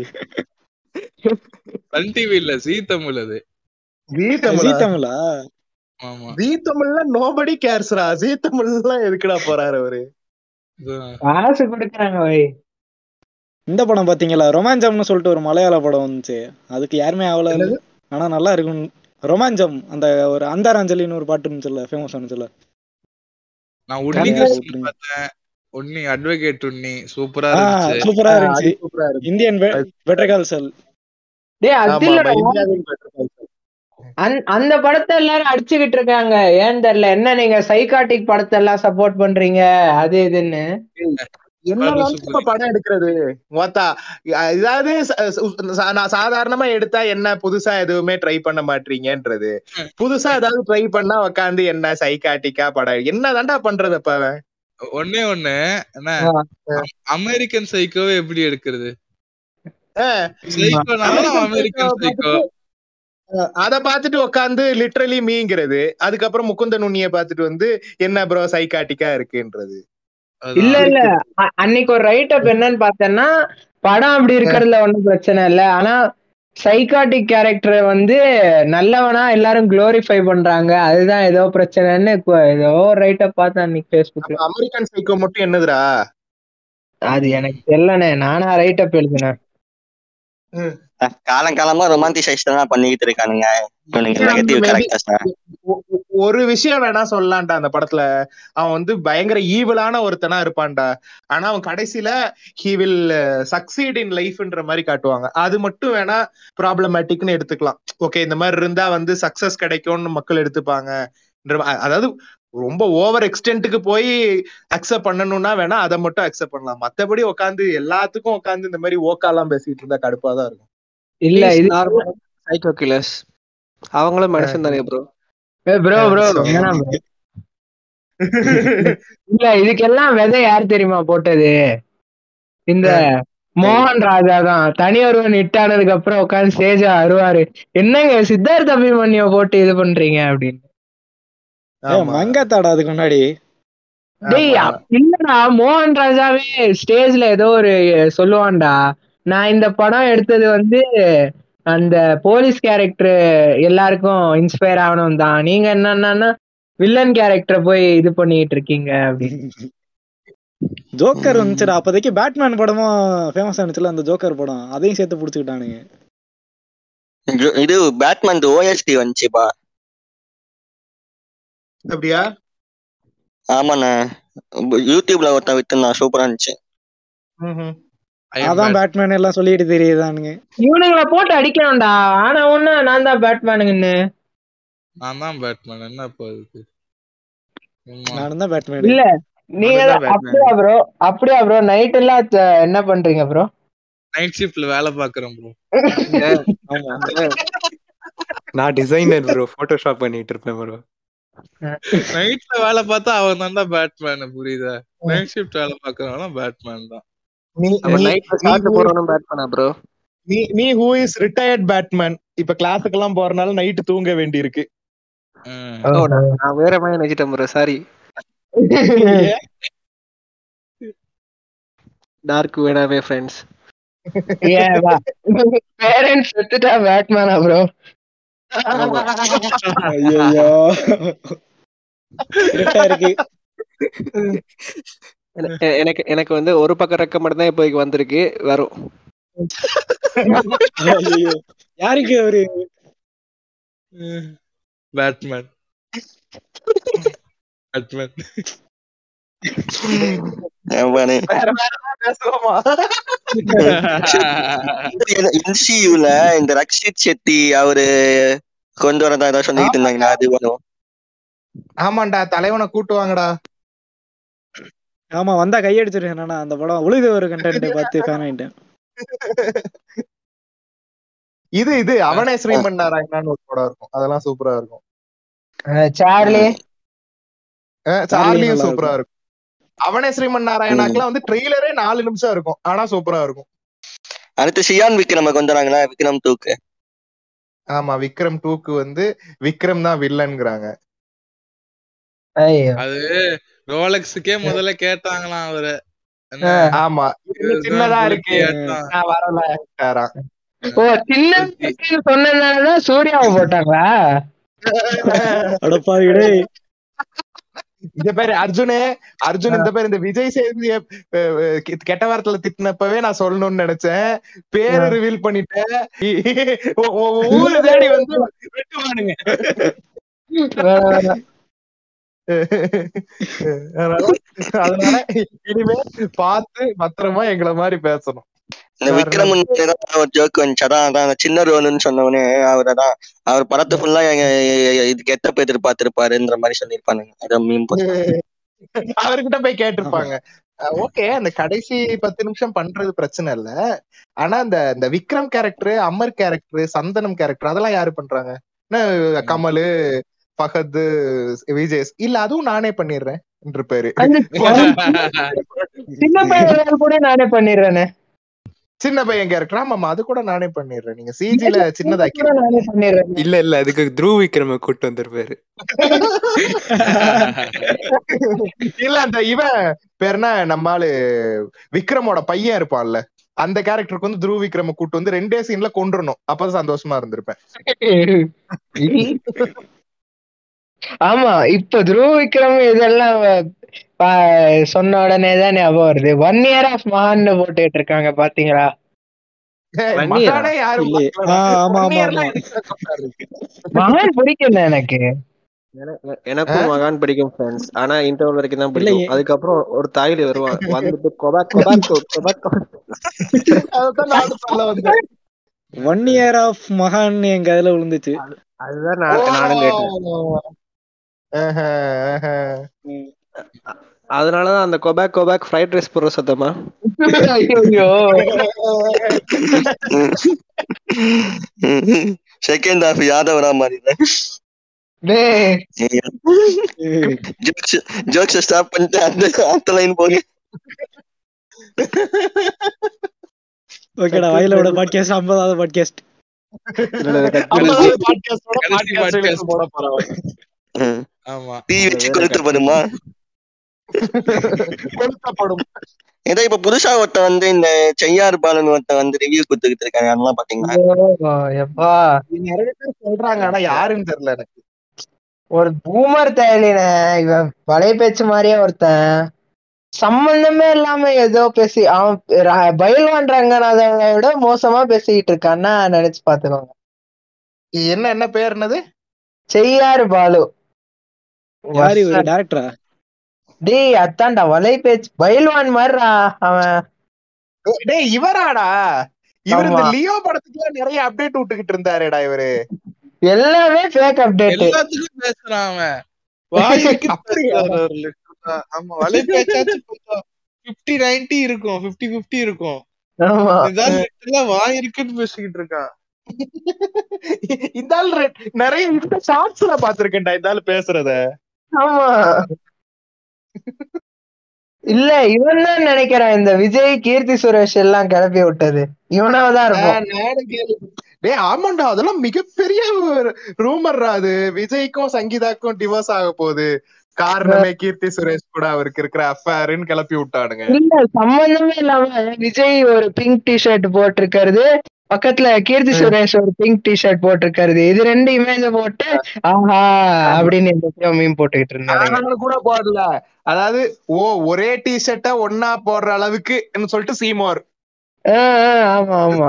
சன் டிவி இல்ல ஜீ தமிழ் அது. ஜீ [laughs] தமிழ்ல நோபடி கேர்ஸ்ரா ஜீ தமிழ்லாம் எதுக்குடா போறாரு அவரு. காசு கொடுக்குறாங்க இந்த படம் பாத்தீங்களா? ரொமாஞ்சம்னு சொல்லிட்டு ஒரு மலையாள படம் வந்துச்சு. அதுக்கு யாருமே ஆகல? ஆனா நல்லா இருக்கும். ரொமாஞ்சம் அந்த ஒரு அந்தாராஞ்சலின்னு ஒரு பாட்டு இருந்துச்சுல்ல ஃபேமஸ் ஆனிச்சுல்ல நான் உன்னி உன்னி அட்வொகேட் உன்னி சூப்பரா இருந்துச்சு. சூப்பரா அது இருந்துச்சு. சூப்பரா இருக்கு இந்தியன் பெட்டர் செல் டேய் அது இல்லடா. அந்த- அந்த படத்தை எல்லாரும் அடிச்சுக்கிட்டு இருக்காங்க. ஏன் தெரியல என்ன நீங்க சைக்காட்டிக் படத்தை எல்லாம் சப்போர்ட் பண்றீங்க? அது இதுன்னு. படம் எடுக்கிறது? மொத்தா இதாவது நான் சாதாரணமா எடுத்தா என்ன புதுசா எதுவுமே ட்ரை பண்ண மாட்டீங்கன்றது. புதுசா ஏதாவது ட்ரை பண்ணா உக்காந்து என்ன சைக்காட்டிக்கா படம் என்னதான்டா பண்றது அப்ப அவன்? ஒண்ணே ஒண்ணு என்ன அமெரிக்கன் சைக்கோவை எப்படி எடுக்கிறது? சைக்கோனாலும் American அமெரிக்கன் Psycho. சைக்கோ அத பாத்துட்டு உக்காந்து லிட்ரலி மீங்கிறது. அதுக்கப்புறம் முகுந்த நுண்ணிய பாத்துட்டு வந்து என்ன ப்ரோ சைக்காட்டிக்கா இருக்குன்றது. இல்ல இல்ல. அன்னைக்கு ஒரு ரைட் அப் என்னன்னு பார்த்தேன்னா படம் அப்படி இருக்கிறதுல ஒண்ணும் பிரச்சனை இல்ல. ஆனா சைக்காட்டிக் கேரக்டர் வந்து நல்லவனா எல்லாரும் குளோரிஃபை பண்றாங்க. அதுதான் ஏதோ பிரச்சனைன்னு ஏதோ ரைட் அப் பார்த்தேன் அன்னைக்கு ஃபேஸ்புக்ல அமெரிக்கன் சைக்கோ மட்டும் என்னதுடா? அது எனக்கு தெரியலண்ணே. நானா ரைட் அப் எழுதினேன் காலம் காலமா ரொமான்டிசைஸ் தான் பண்ணிக்கிட்டு இருக்கானுங்க. நெகட்டிவ் கேரக்டர்ஸ் ஒரு விஷயம் வேணா சொல்லலாம்டா அந்த படத்துல. அவன் வந்து பயங்கர ஈவலான ஒருத்தனா இருப்பான்டா. ஆனா அவன் கடைசியில ஹி வில் சக்சீட் இன் லைஃப்ன்ற மாதிரி காட்டுவாங்க. அது மட்டும் வேணா ப்ராப்ளமேட்டிக்னு எடுத்துக்கலாம். ஓகே இந்த மாதிரி இருந்தா வந்து சக்சஸ் கிடைக்கும்னு மக்கள் எடுத்துப்பாங்க. அதாவது ரொம்ப ஓவர் எக்ஸ்டென்ட்டுக்கு போய் அக்செப்ட் பண்ணணும்னா வேணா அதை மட்டும் அக்செப்ட் பண்ணலாம். மத்தபடி உட்காந்து எல்லாத்துக்கும் உட்காந்து இந்த மாதிரி ஓக்காலாம் பேசிட்டு இருந்தா கடுப்பா தான் இருக்கும். இல்ல இது நார்மல் சைக்கோ கில்லர்ஸ் அவங்களும் மனுஷன் தானே ப்ரோ ப்ரோ ப்ரோ. இல்ல இதுக்கெல்லாம் விதை யார் தெரியுமா போட்டது? இந்த மோகன் ராஜா தான். தனி ஒருவன் ஹிட் ஆனதுக்கு அப்புறம் உட்காந்து ஸ்டேஜா அருவாரு. என்னங்க சித்தார்த் அபிமன்யு போட்டு இது பண்றீங்க அப்படின்னு. மங்காத்தாடா அதுக்கு முன்னாடி. டேய் இல்லடா மோகன் ராஜாவே ஸ்டேஜ்ல ஏதோ ஒரு சொல்லுவான்டா. நான் இந்த படம் எடுத்தது வந்து அந்த போலீஸ் கேரக்டர் எல்லாருக்கும் இன்ஸ்பயர் ஆகணும் தான் நீங்க என்னன்னா வில்லன் கேரக்டரை போய் இது பண்ணிட்டு இருக்கீங்க அப்படின்னு ஜோக்கர் வந்துச்சுடா அப்போதைக்கு பேட்மேன் படமும் ஃபேமஸ் ஆனிச்சுல அந்த ஜோக்கர் படம் அதையும் சேர்த்து புடிச்சுக்கிட்டானுங்க இது பேட்மேன் ஓஎஸ்டி வந்துச்சுப்பா அப்படியா ஆமாண்ணே யூடியூப்ல ஒருத்தன் வித்துருந்தான் சூப்பரா இருந்துச்சு அதான். பேட்மேன் எல்லாம் சொல்லிட்டு தெரியுதானுங்க. இவனுங்களை போட்டு அடிக்கணும்டா ஆனா ஒண்ணு நான் தான் பேட்மேனுங்கன்னு நான் தான் பேட்மேன் என்ன இப்போ அதுக்கு. நானும் தான் பேட்மேன் இல்ல நீங்க. அப்படியா ப்ரோ அப்படியா ப்ரோ நைட் எல்லாம் என்ன பண்றீங்க ப்ரோ நைட் ஷிஃப்ட்ல வேலை பாக்குறேன் ப்ரோ [laughs] நான் டிசைனர் ப்ரோ போட்டோஷாப் பண்ணிட்டு இருப்பேன் ப்ரோ நைட்ல வேலை பார்த்தா அவன் தான்டா பேட்மேன் புரியுதா? நைட் ஷிஃப்ட் வேலை பாக்குறவன் பேட்மேன் தான். நீ ஹூ இஸ் ரிட்டையர்ட் பேட்மேன் இப்ப கிளாஸுக்கு எல்லாம் போறனால நைட்டு தூங்க வேண்டியிருக்கு. ம். ஓ, நான் வேற மாதிரி நினைச்சிட்டேன் ப்ரோ சாரி டார்க் வேணாமே ஃப்ரெண்ட்ஸ் பேரண்ட்ஸ் செத்துட்டா பேட்மேனா ப்ரோ ஐயோ இருக்கு. [laughs] எனக்கு எனக்கு வந்து ஒரு பக்கம் ரெக்க மட்டும் தான் இப்போதைக்கு வந்திருக்கு. வரும். யாருக்கு அவரு? பேட்மேன் [laughs] பேட்மேன் இந்த ரக்ஷித் செட்டி அவரு கொண்டு வரதா ஏதாவது சொல்லிட்டு இருந்தாங்க அது வரும். ஆமாண்டா தலைவனை கூட்டுவாங்கடா ஆமா வந்தா கையடிச்சிருக்கேன் என்னன்னா அந்த படம். உழுது ஒரு கண்டென்ட் பார்த்து ஃபேன் ஆயிட்டேன். இது இது அவனே ஸ்ரீமன் நாராயணான்னு ஒரு படம் இருக்கும். அதெல்லாம் சூப்பரா இருக்கும். சார்லி. சார்லியும் சூப்பரா இருக்கும். அவனே ஸ்ரீமன் நாராயணாக்கெல்லாம் வந்து ட்ரெய்லரே நாலு நிமிஷம் இருக்கும். ஆனா சூப்பரா இருக்கும். அடுத்து ஷியான் விக்ரம் கொண்டு வராங்களா விக்ரம் தூக்கு ஆமா விக்ரம் டூக்கு வந்து விக்ரம் தான் வில்லன்ங்கிறாங்க ஐயோ. அது ரோலெக்ஸுக்கே முதல்ல கேட்டாங்களாம் அவரு. ஆமா. சின்னதா இருக்கு. நான் வரல. ஓ சின்ன சொன்னதுனாலதான் சூர்யாவை போட்டாங்களா? அடப்பாவிடே இந்த பேரு அர்ஜுனு. அர்ஜுன் இந்த பேர் இந்த விஜய் சேதுபதிய கெட்ட வார்த்தையில திட்டினப்பவே நான் சொல்லணும்னு நினைச்சேன். பேரு ரிவீல் பண்ணிட்டேன் ஊரு [laughs] தேடி வந்து வெட்டுவானுங்க. அதனால இனிமே பார்த்து பத்திரமா எங்களை மாதிரி பேசணும். இந்த விக்ரம் ஒரு ஜோக் வந்துச்சு. அதான் அதான் அந்த சின்ன ரோலுன்னு சொன்னவனே அவர் அதான் அவர் படத்தை ஃபுல்லா இது கெட்ட பேர் எதிர்பார்த்திருப்பாருன்ற மாதிரி சொல்லியிருப்பானுங்க. அதான் மீன் அவர்கிட்ட போய் கேட்டிருப்பாங்க. ஓகே அந்த கடைசி பத்து நிமிஷம் பண்றது பிரச்சனை இல்ல. ஆனா இந்த இந்த Vikram character Amar character Sandhanam character அதெல்லாம் யாரு பண்றாங்க? என்ன கமலு பகத் விஜய் இல்ல அதுவும் நானே பண்ணிடுறேன் என்று பேரு. சின்ன [laughs] பையன் கூட நானே பண்ணிடுறேனே. சின்ன பையன் கேரக்டர் ஆமாமா அது கூட நானே பண்ணிடுறேன். நீங்க சிஜில சின்னதாக்கி கூட நானே பண்ணிடுறேன். இல்ல இல்ல அதுக்கு த்ரூ விக்ரம கூட்டு வந்திருப்பாரு [laughs] இல்ல அந்த இவன் பேர் என்ன நம்ம ஆளு விக்ரமோட பையன் இருப்பான்ல. அந்த கேரக்டருக்கு வந்து துருவ விக்ரம கூட்டு வந்து ரெண்டே சீன்ல கொண்டுறணும் அப்பதான் சந்தோஷமா இருந்திருப்பேன். [laughs] ஆமா இப்ப துருவ விக்ரம் இதெல்லாம் சொன்ன உடனே தான் ஞாபகம் வருது. ஒன் இயர் ஆஃப் மகான்னு போட்டுட்டு இருக்காங்க பாத்தீங்களா? மகானே பிடிக்கல எனக்கு. எனக்கும் மகான் பிடிக்கும் ஃப்ரெண்ட்ஸ் ஆனா இன்டர்வல் வரைக்கும் தான். பிடிக்கும். அதுக்கப்புறம் ஒரு தாயில வருவான். [laughs] வந்துட்டு கொபாக் கொபாக் கொபாக் அதைத்தான் நானும் சொல்ல வந்தேன். ஒன் இயர் ஆஃப் மகான் என் கதையில விழுந்துச்சு. அதுதான் நானும் கேட்டேன். அதனாலதான் அந்த கொபாக் கொபாக் ஃப்ரைட் ரைஸ் போடுற சத்தமா? ஐயோ செகண்ட் ஹாஃப் யாதவரா மாதிரி ஜோக்ஸ் ஜோக்ஸ் ஸ்டாப் பண்ணிட்டு அந்த அடுத்த லைன் போங்க ஓகேடா வயலோட பாட்காஸ்ட் ஐம்பதாவது பாட்காஸ்ட். எடுத்து போட போறவன். தீ வச்சு கொளுத்து வருமா கொளுத்தப்படும். ஏதோ இப்ப புதுசா ஒருத்தன் வந்து இந்த செய்யார் பாலன் ஒருத்தன் வந்து ரிவ்யூ கொடுத்துக்கிட்டு இருக்காங்க அதெல்லாம் பாத்தீங்களா? ஐயோ, எப்பா. நிறைய பேர் சொல்றாங்க ஆனா யாருன்னு தெரியல எனக்கு. ஒரு பூமர் தயலின இவன் பழைய பேச்சு மாதிரியே ஒருத்தன். சம்பந்தமே இல்லாம ஏதோ பேசி அவன் பயில்வான் ரங்கநாதனை விட மோசமா பேசிக்கிட்டு இருக்கான்னா நினைச்சு பாத்துக்கோங்க இது என்ன என்ன பேர் என்னது? செய்யாரு பாலு. யாரு இவரு? டேரக்டரா டேய் அத்தான்டா வலை பேச்சு பயில்வான் மாதிரிடா அவன். டேய் இவராடா? இவர் இந்த. லியோ படத்துக்கு நிறைய அப்டேட் விட்டுக்கிட்டு இருந்தாருடா இவரு. எல்லாமே ஃபேக் அப்டேட் எல்லாத்துக்கும் பேசுறான் அவன். வாய்க்கு. [laughs] ஆமா வலை பேச்சாச்சும் கொஞ்சம் 50 90 இருக்கும். 50 50 இருக்கும் வாய் இருக்குன்னு பேசிக்கிட்டு இருக்கான். இந்த ஆள் ரெ- நிறைய இந்த ஷார்ட்ஸ்ல பாத்திருக்கேன்டா இந்த ஆள் பேசுறத. ஆமா. இல்ல இவன் தான் நினைக்கிறேன் இந்த விஜய் கீர்த்தி சுரேஷ் எல்லாம் கிளப்பி விட்டது. இவனாவதான் கேள்வி- டேய் ஆமாண்டா அதெல்லாம் மிகப்பெரிய ரூமர்ரா அது. விஜய்க்கும் சங்கீதாக்கும் டிவோர்ஸ் ஆக போகுது. காரணமே கீர்த்தி சுரேஷ் கூட அவருக்கு இருக்கிற அஃபேர்னு கிளப்பி விட்டானுங்க. இல்ல சம்பந்தமே இல்லாம விஜய் ஒரு பிங்க் டி ஷர்ட் போட்டிருக்கிறது. பக்கத்துல கீர்த்தி சுரேஷ் ஒரு பிங்க் டி ஷர்ட் போட்டிருக்கிறது இது ரெண்டு இமேஜ போட்டு ஆஹா அப்படின்னு இந்த மீன் போட்டுக்கிட்டு இருந்தாங்க கூட போடல அதாவது ஓ ஒரே டி ஷர்ட்ட ஒன்னா போடுற அளவுக்கு சொல்லிட்டு சீமோர். ஆமா ஆமா.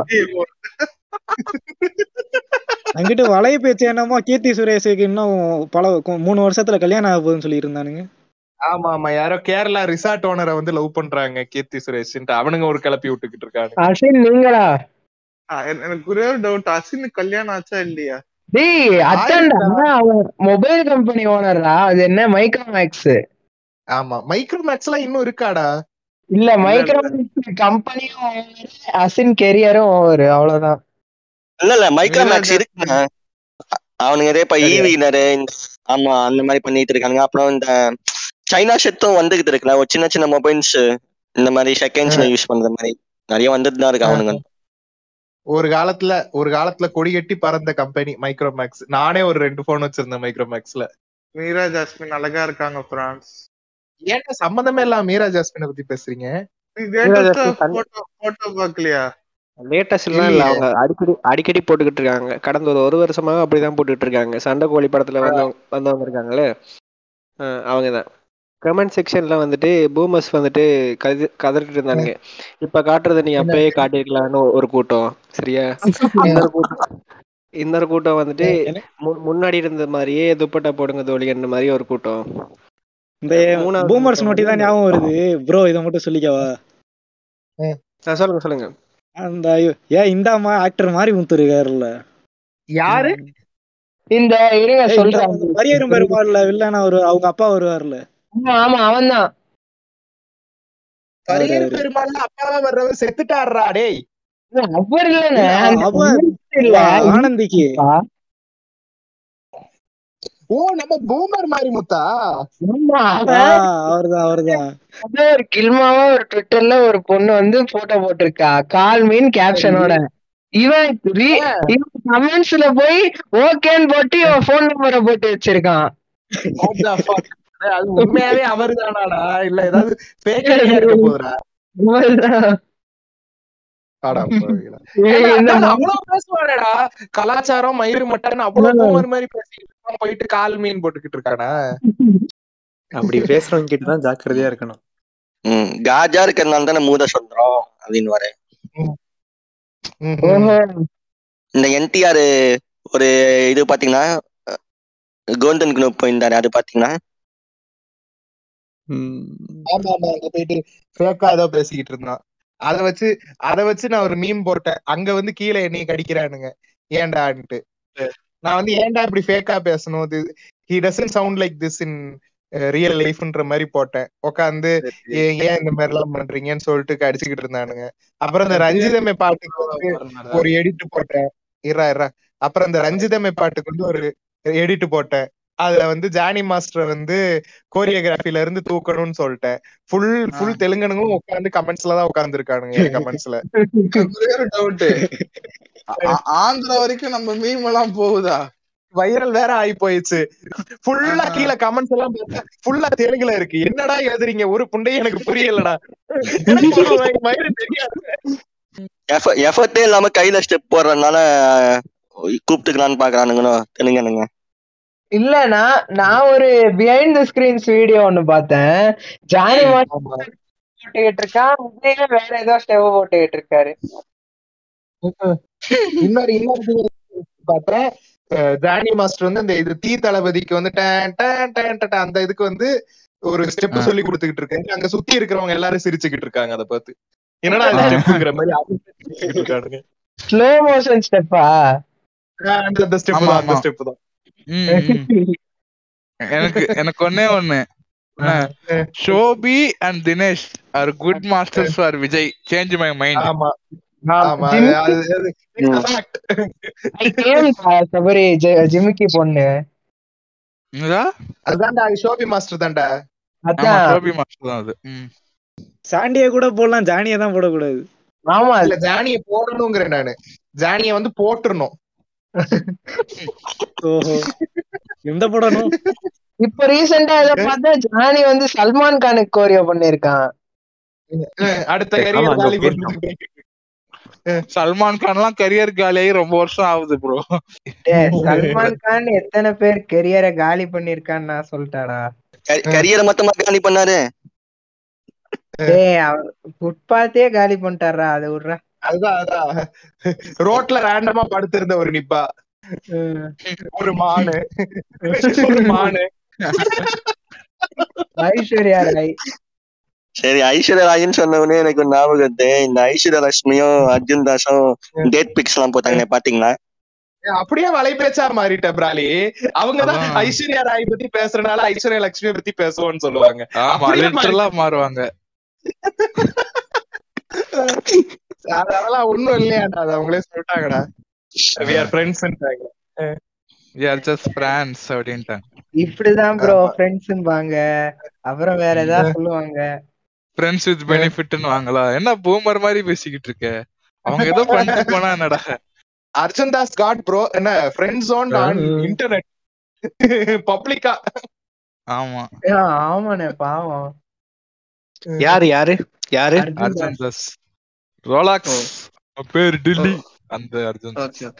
அங்கிட்டு வளைய பேச்சு என்னமோ கீர்த்தி சுரேஷுக்கு இன்னும் பல மூணு வருஷத்துல கல்யாணம் ஆக போகுதுன்னு சொல்லி இருந்தானுங்க ஆமா ஆமா. யாரோ கேரளா ரிசார்ட் ஓனரை வந்து லவ் பண்றாங்க கீர்த்தி சுரேஷ் அவனுங்க ஒரு கிளப்பி விட்டுக்கிட்டு இருக்காங்க அசின் நீங்களா? எனக்கு ஒரே ஒரு டவுட் அசின் கல்யாணம் ஆச்சா இல்லையா? டேய் அத்தான்டா அவன் மொபைல் கம்பெனி ஓனர்டா அது என்ன மைக்ரோமேக்ஸ் ஆமா மைக்ரோ மேக்ஸ் எல்லாம் இன்னும் இருக்காடா? இல்ல மைக்ரோமேக்ஸ் கம்பெனியும் அசின் கெரியரும் ஓவர் அவ்வளவுதான். இல்ல இல்ல மைக்ரோ மேக்ஸ் இருக்குங்க அவனுங்க இதே இப்ப ஈவினர் இந்த ஆமா அந்த மாதிரி பண்ணிட்டு இருக்கானுங்க. அப்புறம் இந்த சைனா ஷெட்டும் வந்துகிட்டு இருக்குல்ல ஒரு சின்ன சின்ன மொபைல்ஸ் இந்த மாதிரி செகண்ட்ஸ்ல யூஸ் பண்ற மாதிரி. நிறைய வந்துட்டு தான் இருக்கு அவனுங்க. ஒரு காலத்துல ஒரு காலத்துல கொடி கட்டி பறந்த கம்பெனி மைக்ரோ மேக்ஸ் நானே ஒரு ரெண்டு போன் வச்சிருந்தேன் மைக்ரோ மேக்ஸ்ல மீரா ஜாஸ்மின் அழகா இருக்காங்க பிரான்ஸ் ஏன்டா சம்பந்தமே இல்லாம மீரா ஜாஸ்மினை பத்தி பேசுறீங்க? அடிக்கடி அடிக்கடி போட்டுக்கிட்டு இருக்காங்க. கடந்த ஒரு ஒரு வருஷமாக அப்படிதான் போட்டுட்டு இருக்காங்க. சண்டை கோழி படத்துல வந்தவங்க வந்தவங்க இருக்காங்களே அவங்கதான். கமெண்ட் செக்ஷன்ல வந்துட்டு பூமர்ஸ் வந்துட்டு கதி கதறிட்டு இருந்தானுங்க இப்ப காட்டுறத நீ அப்பயே காட்டிருக்கலாம்னு ஒரு கூட்டம். சரியா? இன்னொரு கூட்டம். இன்னொரு கூட்டம் வந்துட்டு முன்னாடி இருந்த மாதிரியே துப்பட்டா போடுங்க தோழின்ற மாதிரி ஒரு கூட்டம். இந்த பூமர்ஸ் நோட்டி தான் ஞாபகம் வருது. ப்ரோ இதை மட்டும் சொல்லிக்கவா? சொல்லுங்க சொல்லுங்க. அந்த ஐயோ, ஏன் இந்த அம்மா ஆக்டர் மாதிரி முத்து இருக்காருல்ல. யாரு? இந்த இருங்க சொல்றேன் பரியரும் பெருமாள்ல வில்லனா ஒரு அவங்க அப்பா வருவார்ல. ஆமா ஆமா அவன் தான் பரியர் அவரு- பெருமாள் அப்பாவா வர்றவர் செத்துட்டாருடா டேய். அவர் இல்ல, ஆனந்திக்கு. ஓ நம்ம பூமர் மாதிரி முத்தா? ஆமா ஆ, அவன் அவர்தான் அவர்தான். ஒரு கில்மாவா ஒரு ட்விட்டர்ல ஒரு பொண்ணு வந்து போட்டோ போட்டிருக்கா. கால் மீன் கேப்ஷனோட இவன் கமெண்ட்ஸ்ல போய் ஓகேன்னு போட்டு இவன் போன் நம்பரை போட்டு வச்சிருக்கான். அது உண்மையாவே அவருதானாடா? இல்ல ஏதாவது ஐடியா இருக்க போதுடா கலாச்சாரம் மயிறு மட்டன் அவ்வளவு மாதிரி பேசிட்டு போயிட்டு கால் மீன் போட்டுக்கிட்டு இருக்கானா அப்படி பேசுறவங்க கிட்ட தான் ஜாக்கிரதையா இருக்கணும். ம் காஜா இருக்கிறதுனால தானே மூத சொல்றோம் அப்படின்னு வரேன் இந்த என்டிஆர் ஒரு இது பாத்தீங்கன்னா கோல்டன் போயிருந்தாரு அது பாத்தீங்கன்னா. ஆமா ஆமா அங்க போயிட்டு ஃபேக்கா ஏதோ பேசிக்கிட்டு இருந்தான். அத வச்சு அத வச்சு நான் ஒரு மீம் போட்டேன். அங்க வந்து கீழே என்னைய கடிக்கிறானுங்க. ஏன்டான்ட்டு நான் வந்து ஏன்டா இப்படி ஃபேக்கா பேசணும்? இது he doesn't sound like this in real லைஃப்ன்ற மாதிரி போட்டேன். உட்காந்து ஏன் ஏன் இந்த மாதிரி எல்லாம் பண்றீங்கன்னு சொல்லிட்டு அடிச்சுக்கிட்டு இருந்தானுங்க. அப்புறம் இந்த ரஞ்சிதமே பாட்டுக்கு வந்து ஒரு எடிட் போட்டேன். இரா இரா அப்புறம் இந்த ரஞ்சிதமே பாட்டுக்கு வந்து ஒரு எடிட் போட்டேன். அதுல வந்து ஜானி மாஸ்டர் வந்து கோரியோகிராஃபில இருந்து தூக்கணும்னு சொல்லிட்டேன். ஃபுல் ஃபுல் தெலுங்கனுங்களும் உட்காந்து கமெண்ட்ஸ்ல தான் உட்கார்ந்து இருக்கானுங்க கமெண்ட்ஸ்ல டவுட் ஆந்திரா வரைக்கும் நம்ம மீம் எல்லாம் போகுதா? வைரல் வேற ஆகி போயிடுச்சு. ஃபுல்லா கீழே கமெண்ட்ஸ் எல்லாம் பார்த்தா ஃபுல்லா தெலுங்குல இருக்கு. என்னடா எழுதுறீங்க? ஒரு புண்டையும் எனக்கு புரியலடா. எஃபர்ட்டே [laughs] இல்லாம கையில ஸ்டெப் போடுறதுனால கூப்பிட்டுக்கலான்னு பாக்குறானுங்கண்ணோ தெலுங்கனுங்க. இல்ல நான் ஒரு பிஹைண்ட் த ஸ்கிரீன்ஸ் வீடியோ ஒண்ணு பார்த்தேன். ஜானி மாஸ்டர் போட்டுக்கிட்டு இருக்கான் விஜய் வேற ஏதோ ஸ்டெவ் போட்டுக்கிட்டு இருக்காரு இன்னொரு இன்னொரு பார்த்தேன். ஜானி மாஸ்டர் வந்து அந்த இது தீ தளபதிக்கு வந்து அந்த இதுக்கு வந்து ஒரு ஸ்டெப். சொல்லி கொடுத்துக்கிட்டு இருக்காங்க அங்க சுத்தி இருக்கிறவங்க எல்லாரும் சிரிச்சுக்கிட்டு இருக்காங்க அதை பார்த்து. என்னடா ஸ்டெப்ங்கிற மாதிரி ஸ்லோ மோஷன் ஸ்டெப்பா அந்த- ஸ்டெப் அந்த. ஸ்டெப் தான். எனக்கு எனக்கு ஒன்னே ஒண்ணு. Shobi and Dinesh are good masters for Vijay change my mind ஆமா. ஜிமிக்கி பொண்ணு அதுதான்டா அது ஷோபி மாஸ்டர் தான்டா. ஆமா அதான் ஷோபி மாஸ்டர் தான் அது. சாண்டியை கூட போடலாம் ஜானியை தான் போடக்கூடாது. ஆமா. இல்ல ஜானிய போடணுங்கிறேன் நானு. ஜானிய வந்து போட்டுறணும். [laughs] எந்த போடணும் இப்ப ரீசெண்டா இதை பார்த்தா ஜானி வந்து சல்மான் கானுக்கு கோரியோ பண்ணிருக்கான் அடுத்த கரியர் சல்மான் கான் எல்லாம் கரியர் காலியாகி ரொம்ப வருஷம் ஆகுது ப்ரோ சல்மான் கான் எத்தனை பேர் கெரியரை காலி பண்ணிருக்கான்னு நான் சொல்லிட்டாடா. கரியரை மொத்தமா காலி பண்ணாரு. அவர் ஃபுட்பாத்தே காலி பண்ணிட்டாரா அது விட்றா. அதுதான் அதான் ரோட்ல ரேண்டமா படுத்திருந்த ஒரு நிப்பா. ஒரு மானு. ஒரு மானு. ஐஸ்வர்யா ராய். சரி ஐஸ்வர்யா ராஜன் சொன்ன உடனே எனக்கு ஒரு ஞாபகம் வருது இந்த ஐஸ்வர்யா லட்சுமியும் அர்ஜுன் தாஸும் டேட் பிக்ஸ் எல்லாம் போட்டாங்க பாத்தீங்களா? அப்படியே வலை பேச்சா மாறிட்ட பிராலி. அவங்கதான். ஐஸ்வர்யா ராய் பத்தி பேசுறதுனால ஐஸ்வர்யா லட்சுமி பத்தி பேசுவோம்னு சொல்லுவாங்க. ஆமா அப்படியே லிட்டரலா மாறுவாங்க. [laughs] அதெல்லாம் ஒண்ணும் இல்லையாடா அது அவங்களே சொல்லிட்டாங்கடா. We are friends ன்றாங்க ஆர் ஜஸ்ட் ஃப்ரான்ஸ் அப்படின்ட்டாங்க. இப்படிதான் ப்ரோ ஆமா. ஃப்ரெண்ட்ஸ்பாங்க அப்புறம் வேற ஏதாவது சொல்லுவாங்க. ஃப்ரெண்ட்ஸ் வித் பெனிஃபிட்னு வாங்களா என்ன பூமர் மாதிரி பேசிக்கிட்டு இருக்க? அவங்க ஏதோ பண்ணிட்டு போனா என்னடா? அர்ஜுன் தாஸ் காட் ப்ரோ என்ன ஃப்ரெண்ட் ஜோன் ஆன் இன்டர்நெட் பப்ளிக்கா ஆமா. ஆமாண்ணே பாவம். யாரு யாரு? யாரு? அர்ஜுன் தாஸ். ரோலாக்ஸ். பேர் டில்லி. அந்த அர்ஜுன்.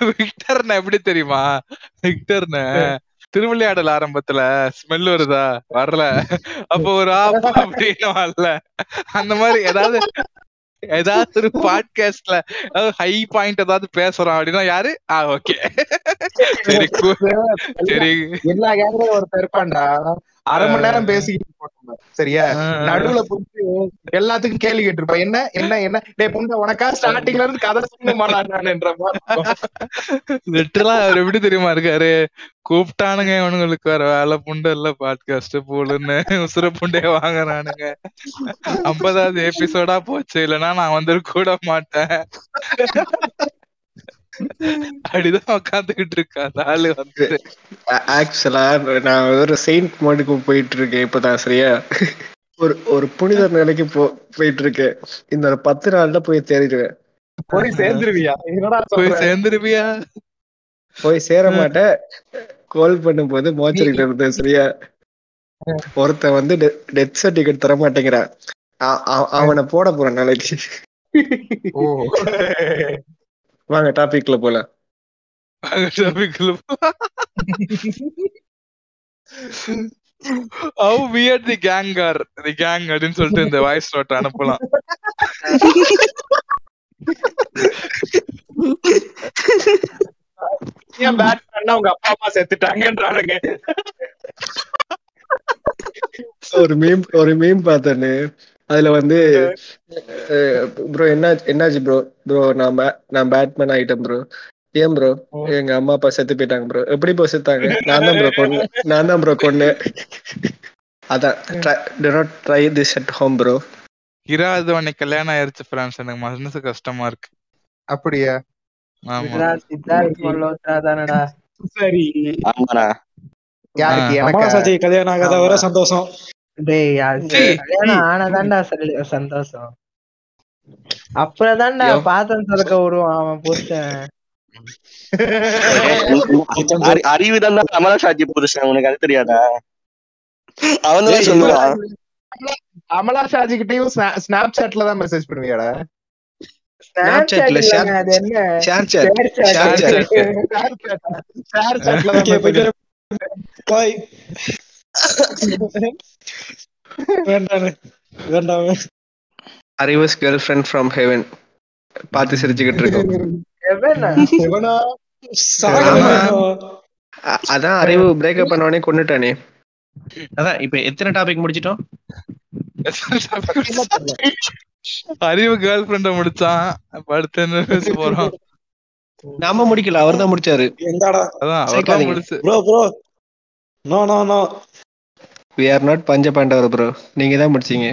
விக்டர்னு எப்படி தெரியுமா? விக்டர்னு திருவிளையாடல் ஆரம்பத்துல ஸ்மெல் வருதா? வரல. அப்ப ஒரு ஆப் அப்படின்னு வரல. அந்த மாதிரி ஏதாவது ஏதாவது ஒரு பாட்காஸ்ட்ல ஏதாவது ஹை பாயிண்ட் ஏதாவது பேசுறோம் அப்படின்னா யாரு? ஆ ஓகே. சரி. [laughs] சரி. எல்லா கேங்லயும் ஒருத்தர் இருப்பான்டா. அரை மணி நேரம் பேசிக்கிட்டு போட்டோம் சரியா? நடுவுல புடிச்சு எல்லாத்துக்கும் கேள்வி கேட்டிருப்பேன் என்ன என்ன என்ன? டேய் புண்டை உனக்கா ஸ்டார்டிங்ல இருந்து கதை சொல்லுமாடான்ற லிட்டரலா அவர் எப்படி தெரியுமா இருக்காரு? கூப்பிட்டானுங்க இவனுங்களுக்கு வேற வேலை புண்டை இல்ல பாட்காஸ்ட் போலுன்னு உசுர புண்டைய வாங்குறானுங்க. ஐம்பதாவது எபிசோடா போச்சு. இல்லைன்னா நான் வந்து கூட மாட்டேன். அப்படிதான் உட்காந்துக்கிட்டு இருக்கா? அந்த ஆளு வந்து ஆக்சுவலா நான் ஒரு செயின்ட் மோடுக்கு போயிட்டு இருக்கேன் இப்பதான் சரியா? ஒரு ஒரு புனித நிலைக்கு போ போயிட்டு இருக்கேன் இந்த ஒரு பத்து நாள்ல போய் தேடிடுவேன் போய் சேர்ந்துருவியா? என்னடா போய் சேர்ந்துருவியா? போய் சேர மாட்டேன் கால் பண்ணும்போது மோச்சரிக்கிட்ட இருந்தேன் சரியா? ஒருத்தன் வந்து டெத் சர்டிபிகேட் தர மாட்டேங்கிறான் அவனை போட போறேன் நாளைக்கு. வாங்க டாபிக்ல போலாம். How weird the gang are the gang அப்படின்னு சொல்லிட்டு இந்த வாய்ஸ் நோட் அனுப்பலாம். ஏன் பேட் பண்ணா உங்க அப்பா அம்மா செத்துட்டாங்கன்றானுங்க. ஒரு மீம் ஒரு மீம் பார்த்தேன்னு அதுல வந்து ப்ரோ என்ன என்னாச்சு ப்ரோ ப்ரோ நான் நான் பேட்மேன் ஆயிட்டேன் ப்ரோ ஏன் ப்ரோ எங்க அம்மா அப்பா செத்து போயிட்டாங்க ப்ரோ எப்படி ப்ரோ செத்தாங்க? நான் தான் ப்ரோ கொன்னேன் நான் தான் ப்ரோ கொன்னேன் அதான் not try this at home bro கிராதவனை கல்யாணம் ஆயிருச்சு பிரான்ஸ் எனக்கு மனசு கஷ்டமா இருக்கு. அப்படியா? சரி. கல்யாணம் ஆகாத வர சந்தோஷம். டேய் கல்யாணம் ஆனாதான்டா சரி- சந்தோஷம். அப்புறம்தான்டா பாத்திரம் திறக்க விடுவான் அவன் புருஷன். அறி- அறிவுதான் தான் அமலா சாட்சி புருஷன் உனக்கு அது தெரியாதா? அவன் சொல்லுவான். அமலா ஷாஜி கிட்டயும் ஸ்னாப் சாட்ல தான் மெசேஜ் பண்ணுவியாடா? அது என்ன? ஷேர் சாட். Share chat. ஷேர் சாட்ல பாய் அறிவஸ் கேர்ள் ஃப்ரெண்ட் ஃப்ரம் ஹெவன் பார்த்து சிரிச்சுக்கிட்டு இருக்கோம். அதான் அறிவு பிரேக்கப் பண்ண உடனே கொண்டுட்டானே அதான் இப்ப எத்தனை டாபிக் முடிச்சிட்டோம்? அறிவு கேர்ள் ஃப்ரெண்ட முடிச்சான். அடுத்து என்ன பேச போறோம்? நாம முடிக்கல அவர் தான் முடிச்சாரு அதான் அவர்தான் சேர்க்காதீங்க. முடிச்சு. Bro bro no no no we are not Pancha Pandavar bro நீங்க தான் முடிச்சீங்க.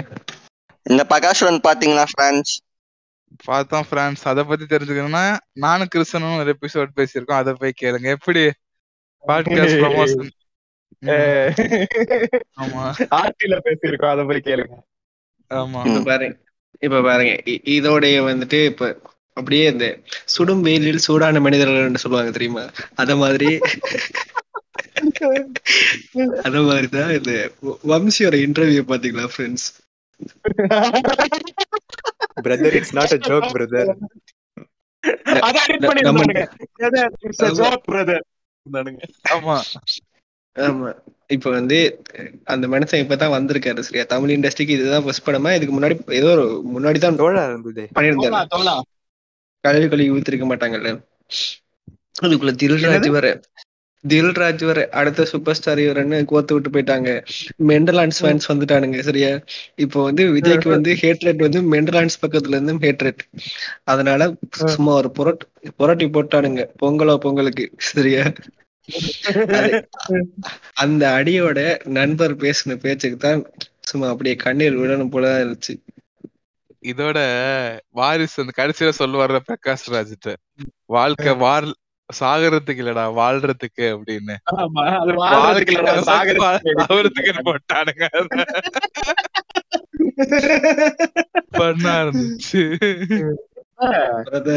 இந்த பகாசுரன் பாத்தீங்களா ஃப்ரான்ஸ் பார்த்தோம் ஃப்ரான்ஸ் அத பத்தி தெரிஞ்சுக்கணும்னா நானும் கிறிஸ்டனும் ஒரு எபிசோட் பேசியிருக்கோம். அதை போய் கேளுங்க. எப்படி? பாட்காஸ்ட் ப்ரமோஷன் [laughs] ஆமா. ஆர்டில பேசியிருக்கோம். அதை போய் கேளுங்க. ஆமா. இப்ப பாருங்க. இப்ப பாருங்க. இதோடைய வந்துட்டு இப்ப அப்படியே இந்த சுடும் வெயிலில் சூடான மனிதர்கள் சொல்லுவாங்க தெரியுமா? அத மாதிரி [laughs] அத மாதிரிதான் இந்த வம்சியோட இன்டர்வியூ பாத்தீங்களா friends brother it's not a joke brother இப்ப வந்து அந்த மனுஷன் இப்பதான் வந்திருக்காரு சரியா? தமிழ் இண்டஸ்ட்ரிக்கு இதுதான் ஃபர்ஸ்ட் படமா? இதுக்கு முன்னாடி ஏதோ ஒரு முன்னாடி தான். கழுவி கழுவி ஊத்திருக்க மாட்டாங்கல்ல? அதுக்குள்ள தில்ராஜ் வர தில்ராஜ் வர அடுத்த சூப்பர் ஸ்டார் இவரன்னு கோத்து விட்டு போயிட்டாங்க. மெண்டலான்ஸ் ஃபேன்ஸ் வந்துட்டானுங்க சரியா? இப்போ வந்து விஜய்க்கு வந்து ஹேட்ரேட் வந்து மெண்டலான்ஸ் பக்கத்துல இருந்து ஹேட்ரேட் அதனால சும்மா ஒரு புரட் புரட்டி போட்டானுங்க பொங்கலோ பொங்கலுக்கு சரியா? அந்த அடியோட நண்பர் பேசின பேச்சுக்கு தான் சும்மா அப்படியே கண்ணீர் விடணும் போலதான் இருந்துச்சு. இதோட வாரிசு அந்த கடைசியில சொல்லுவார்ல பிரகாஷ் ராஜ்கிட்ட வாழ்க்கை வாழ் சாகறதுக்கு இல்லடா வாழ்றதுக்கு அப்படின்னு. சாகறதுக்கு. போட்டானுங்க. பண்ணா இருந்துச்சு.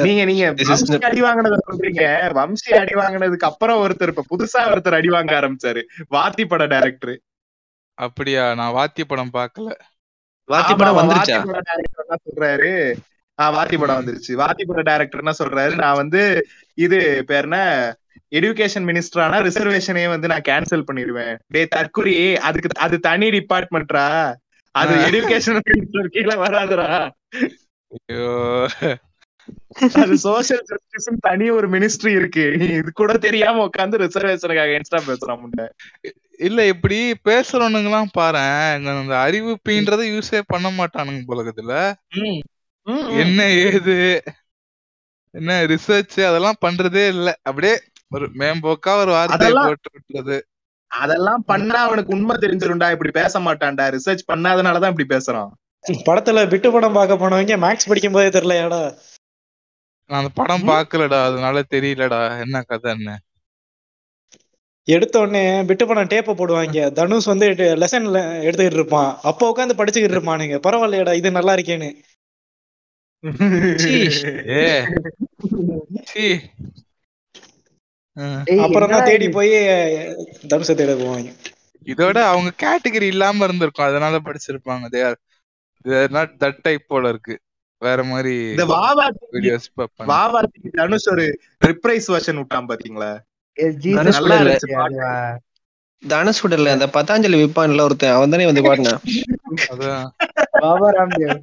நீங்க நீங்க அடி வாங்கினத சொல்றீங்க. வம்சி அடி வாங்கினதுக்கு அப்புறம் ஒருத்தர் இப்ப புதுசா ஒருத்தர் அடி வாங்க ஆரம்பிச்சாரு. வாத்தி பட டைரக்டர் அப்படியா? நான் வாத்திய படம் பார்க்கல. வாத்தி படம் வந்துருச்சா? வாத்தி சொல்றாரு. ஆஹ் வாத்தி படம் வந்துருச்சு. வாத்தி பட டைரக்டர் என்ன சொல்றாரு. நான் வந்து இது பேர் என்ன? எஜுகேஷன் மினிஸ்டரானா ரிசர்வேஷனே வந்து நான் கேன்சல் பண்ணிடுவேன். டேய் தற்குறி அதுக்கு அது தனி டிபார்ட்மெண்ட்ரா அது ஆ. எஜுகேஷன் மினிஸ்டர் கீழே வராதுடா. ஐயோ. அது சோசியல் ஜஸ்டிஸ் தனி ஒரு மினிஸ்ட்ரி இருக்கு. இது கூட தெரியாம உட்காந்து ரிசர்வேஷனுக்காக இன்ஸ்டா பேசுறான் முன்ன இல்ல இப்படி பேசுறவனுங்க எல்லாம் பாரு அந்த அறிவிப்புன்றத யூஸே பண்ண மாட்டானுங்க போலகத்துல என்ன ஏது? என்ன ரிசர்ச் அதெல்லாம் பண்றதே இல்ல. அப்படியே ஒரு மேம்போக்கா ஒரு அதெல்லாம் போட்டு விட்டுறது. அதெல்லாம் பண்ணா அவனுக்கு உண்மை தெரிஞ்சிரும்டா. இப்படி பேச மாட்டான்டா ரிசர்ச் பண்ணாதனாலதான் இப்படி பேசுறான். படத்துல விட்டு படம் பார்க்க போனவங்க மேக்ஸ் படிக்கும் போதே தெரியலையாடா? நான் அந்த படம் பாக்கலடா அதனால தெரியலடா. என்ன கதைன்னு. எடுத்த உடனே விட்டு படம் டேப்ப போடுவாங்க. தனுஷ் வந்து லெசன்ல எடுத்துக்கிட்டு இருப்பான். அப்போ உட்காந்து படிச்சுக்கிட்டு இருப்பானுங்க. பரவாயில்லையடா இது நல்லா இருக்கேன்னு. அப்புறம் தான் தேடி போய் தனுஷை தேட போவாங்க. இதோட அவங்க கேட்டகரி இல்லாம இருந்திருக்கும். அதனால படிச்சிருப்பாங்க. They are there not that type போல இருக்கு. வேற மாதிரி இந்த வாவா வீடியோஸ் பார்ப்பாங்க வாவாத்திக்கு தனுஷ் ஒரு ரிப்ரைஸ் வெர்ஷன் விட்டான் பாத்தீங்களா? தனுஷ் இல்ல. அந்த பதாஞ்சலி விப்பான்ல ஒருத்தன். அவன் தானே வந்து பாடினான். அதான். பாபா ராம்தேவ்.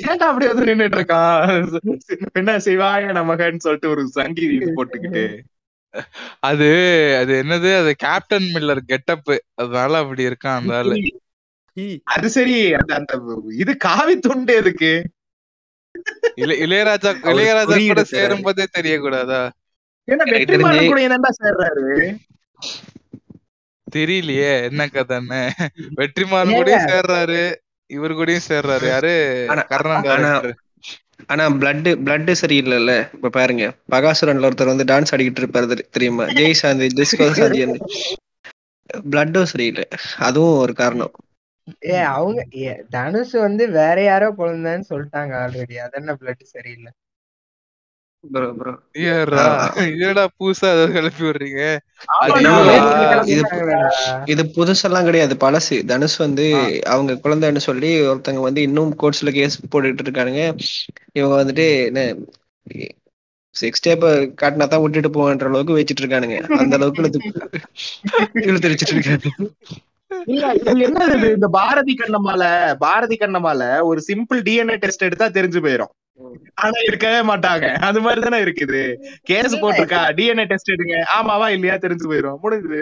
ஏன்டா அப்படியே வந்து நின்னுட்டு இருக்கான் என்ன சிவாய நமகன்னு சொல்லிட்டு ஒரு சங்கீதி போட்டுக்கிட்டு. அது அது என்னது? அது கேப்டன் மில்லர் கெட்டப் அதனால அப்படி இருக்கான் அந்த ஆளு. அது சரி. அந்த அந்த இது காவி துண்டு எதுக்கு? இளைய இளையராஜா இளையராஜா கூட. சேரும் போதே தெரியக்கூடாதா? கூட தெரியலையே. என்ன கதைன்னு. வெற்றிமாறன் கூடயும் சேர்றாரு. இவர் கூடயும் சேர்றாரு. யாரு? ஆனா- கர்ணன் ஆனா- பிளட் பிளட் சரியில்லைல்ல. இப்ப பாருங்க. பகாசுரன்ல ஒருத்தர் வந்து டான்ஸ் ஆடிக்கிட்டு இருப்பாரு தெரி- தெரியுமா? ஜெய் சாந்தி டிஸ்கோ [laughs] சாந்தி பிளட்டும் சரியில்லை. அதுவும் ஒரு காரணம். ஏ அவங்க தனுஷ் வந்து வேற யாரோ குழந்தைன்னு சொல்லிட்டாங்க ஆல்ரெடி அதென்ன பிளட் சரியில்லை? ப்ரோ ப்ரோ ஐயரா, என்னடா புதுசா ஏதாவது கிளப்பி விடுறீங்க? இது புதுசெல்லாம் கிடையாது பழசு. தனுஷ் வந்து. அவங்க குழந்தைன்னு சொல்லி ஒருத்தங்க வந்து இன்னும் கோர்ட்ஸ்ல கேஸ் போட்டுட்டு இருக்கானுங்க. இவங்க வந்துட்டு என்ன செக்ஸ் டேப்ப காட்டினா தான் விட்டுட்டு போவேன்ற அளவுக்கு வச்சிட்டு இருக்கானுங்க. அந்த அளவுக்கு இழுத்து [laughs] இழுத்து வச்சிட்டு இருக்காங்க [laughs] என்னது இது? இந்த பாரதி கண்ணம்மால பாரதி கண்ணம்மால ஒரு சிம்பிள் டிஎன்ஏ டெஸ்ட் எடுத்தா தெரிஞ்சு போயிரும். ஆனா இருக்கவே மாட்டாங்க. அது மாதிரி தானே இருக்குது. கேஸ் போட்டிருக்கா? டிஎன்ஏ டெஸ்ட் எடுங்க. ஆமாவா இல்லையா? தெரிஞ்சு போயிரும். முடிஞ்சுது.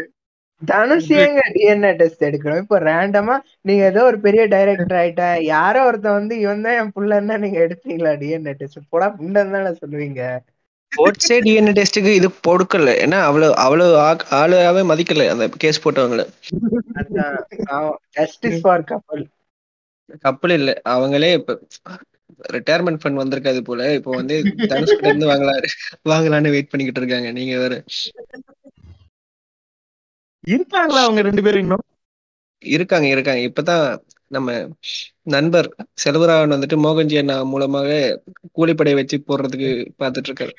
தனுஷ் ஏங்க டிஎன்ஏ டெஸ்ட் எடுக்கணும்? இப்போ ரேண்டமா நீங்க ஏதோ ஒரு பெரிய டைரக்டர் ஆயிட்டா யாரோ ஒருத்தன் வந்து இவன் தான் என் புள்ளன்னா நீங்க எடுப்பீங்களா டிஎன்ஏ டெஸ்ட் போடா புண்டன் தானே சொல்லுவீங்க. கோட்ஸே டிஎன்ஏ டெஸ்ட்டுக்கு இது கொடுக்கல ஏன்னா அவ்வளவு அவ்வளவு ஆளாவே மதிக்கல அந்த கேஸ் போட்டவங்கள. ஜஸ்டிஸ் ஃபார் கப்பல் கப்பல் இல்ல. அவங்களே இப்ப ரிட்டையர்மெண்ட் ஃபண்ட் வந்திருக்காது போல. இப்போ வந்து தனுஷ் கிட்ட இருந்து வாங்கலாம் வாங்கலாம்னு வெயிட் பண்ணிக்கிட்டு இருக்காங்க. நீங்க வேற. இருக்காங்களா அவங்க ரெண்டு பேரும் இன்னும்? இருக்காங்க இருக்காங்க. இப்பதான் நம்ம நண்பர் செல்வராகவன் வந்துட்டு மோகன்ஜி அண்ணா மூலமாக கூலிப்படை வச்சு போடுறதுக்கு பாத்துட்டு இருக்காரு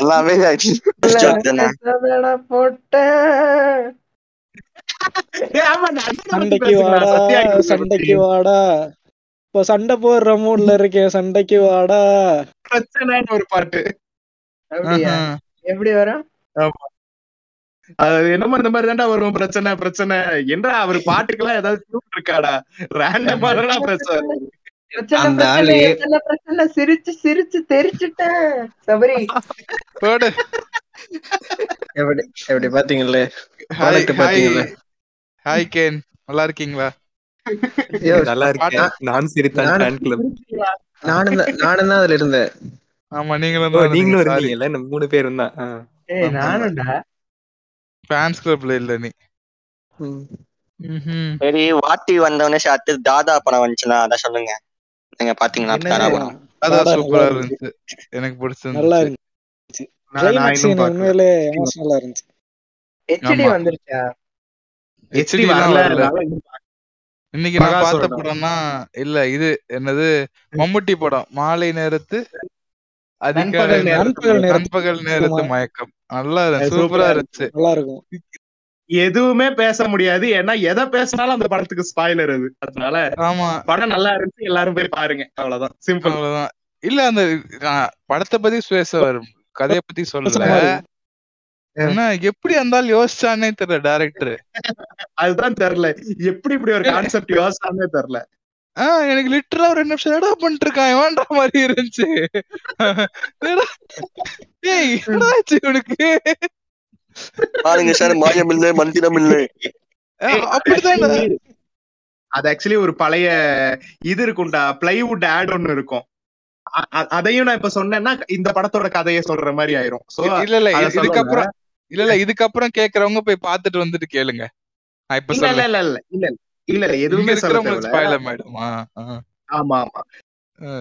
எல்லாமே கிட்ட சண்டைக்கு வாடா இப்போ சண்டை போடுற மூட்ல இருக்கேன் சண்டைக்கு வாடா. பிரச்சனைன்னு ஒரு பாட்டு. அப்படியா. எப்படி வரும்? அது என்னமோ இந்த மாதிரி தான்டா வரும். பிரச்சனை பிரச்சனை. என்ன அவர் பாட்டுக்கெல்லாம் ஏதாவது tune இருக்காடா? ரேண்டமா பிரச்சனை பிரச்சனை அந்த பிரச்சனை ஆளு- எத்தனை பிரச்சனை. சிரிச்சு சிரிச்சு தெரிச்சுட்டேன் சபரி. போடு. எப்படி எப்படி பாத்தீங்கல்ல ஹாய் கேன் நல்லா இருக்கீங்களா? நல்லா இருக்கேன். நான் சிரித்தான் நானு- ஃபேன் கிளப் நானும் தான் நானும் தான் அதுல இருந்தேன். ஆமா நீங்களும் நீங்களும் இருந்தீங்கல்ல? நம்ம மூணு பேரும் தான். ஏய் நானும்டா. ஃபேன்ஸ் கிளப்ல இல்ல நீ. சரி வாட்டி வந்தவொடனே சரி, அடுத்து தாதா படம் வந்துச்சுன்னா அதான் சொல்லுங்க. நீங்க பாத்தீங்களா தாதா படம்? நல்லா சூப்பரா இருந்துச்சு. எனக்கு நல்லா பிடிச்சிருந்துச்சு இருந்துச்சு உண்மையிலே எமோஷனலா இருந்துச்சு. ஹெச்டி. வந்துருச்சா? ஹெச்டி வரல. இன்னைக்கு நான் பார்த்த படம்னா இல்ல இது என்னது மம்முட்டி படம். மாலை நேரத்து நண்பகல் நேரத்து மயக்கம். நல்லா இருந்துச்சு சூப்பரா இருந்துச்சு. நல்லா இருக்கும். எதுவுமே பேச முடியாது. ஏன்னா எதை பேசினாலும் அந்த படத்துக்கு ஸ்பாயிலர் அது. அதனால ஆமா. படம் நல்லா இருந்துச்சு. எல்லாரும் போய் பாருங்க. அவ்வளவுதான். சிம்பிள் அவ்வளவுதான். இல்ல அந்த படத்தை பத்தி பேச வரும். கதைய பத்தி சொல்லல. என்ன எப்படி இருந்தாலும் யோசிச்சானே தெரியல டேரக்டர் அதுதான் தெரியல. எப்படி இப்படி ஒரு கான்செப்ட் யோசிச்சானே தெரியல. ஆஹ் எனக்கு லிட்டரா ஒரு ரெண்டு நிமிஷம் என்னடா பண்ணிட்டு இருக்கான் இவன்ற மாதிரி இருந்துச்சு. ஏய் என்னடா ஆச்சு இவனுக்கு? பாருங்க சார் மாயம் இல்லை மந்திரம் இல்லை. அப்படிதானே அது ஆக்சுவலி ஒரு பழைய இது இருக்கும்டா பிளைவுட் ஆட் ஒன்னு இருக்கும். அதையும் நான் இப்ப சொன்னேன்னா இந்த படத்தோட கதையை சொல்ற மாதிரி ஆயிரும். சோ இல்ல இல்ல. இதுக்கப்புறம் இல்ல இல்ல இதுக்கப்புறம் கேக்குறவங்க போய் பாத்துட்டு வந்துட்டு கேளுங்க. நான் இப்ப இல்ல இல்ல இல்ல இல்ல. இல்ல எதுவுமே சொல்ல. ஆமா ஆமா.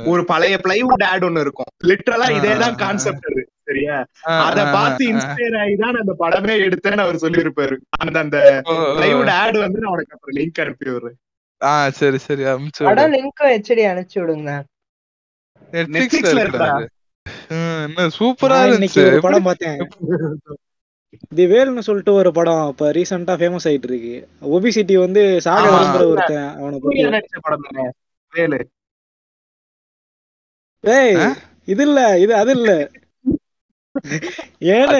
ஒரு பழைய பிளைவுட் ஆட் ஒன்னு இருக்கும். லிட்டரலா இதேதான். கான்செப்ட் அது சரியா? அத பார்த்து இன்ஸ்பயர் ஆகி தான் அந்த படமே எடுத்தேன்னு அவர் சொல்லியிருப்பாரு. அந்த அந்த. பிளைவுட் ஆட் வந்து நான் உனக்கு அப்புறம் லிங்க் அனுப்பி விடுறேன். ஆஹ் சரி சரி அனுப்பிச்சு படம் லிங்க்கும் ஹெச்டி அனுப்பிச்சு விடுங்க. நெட்ஃபிளிக்ஸ்ல இருக்கா? என்ன சூப்பரா இருந்துச்சு. படம் பார்த்தேன். தி வேல்னு சொல்லிட்டு ஒரு படம் இப்ப ரீசெண்டா ஃபேமஸ் ஆயிட்டு இருக்கு. ஒபிசிட்டி வந்து சாக. விரும்புற ஒருத்தன் அவனை பத்தி. சூர்யா நடிச்ச படம் வேலு ஏய்? இது இல்ல இது அது இல்ல. ஏழு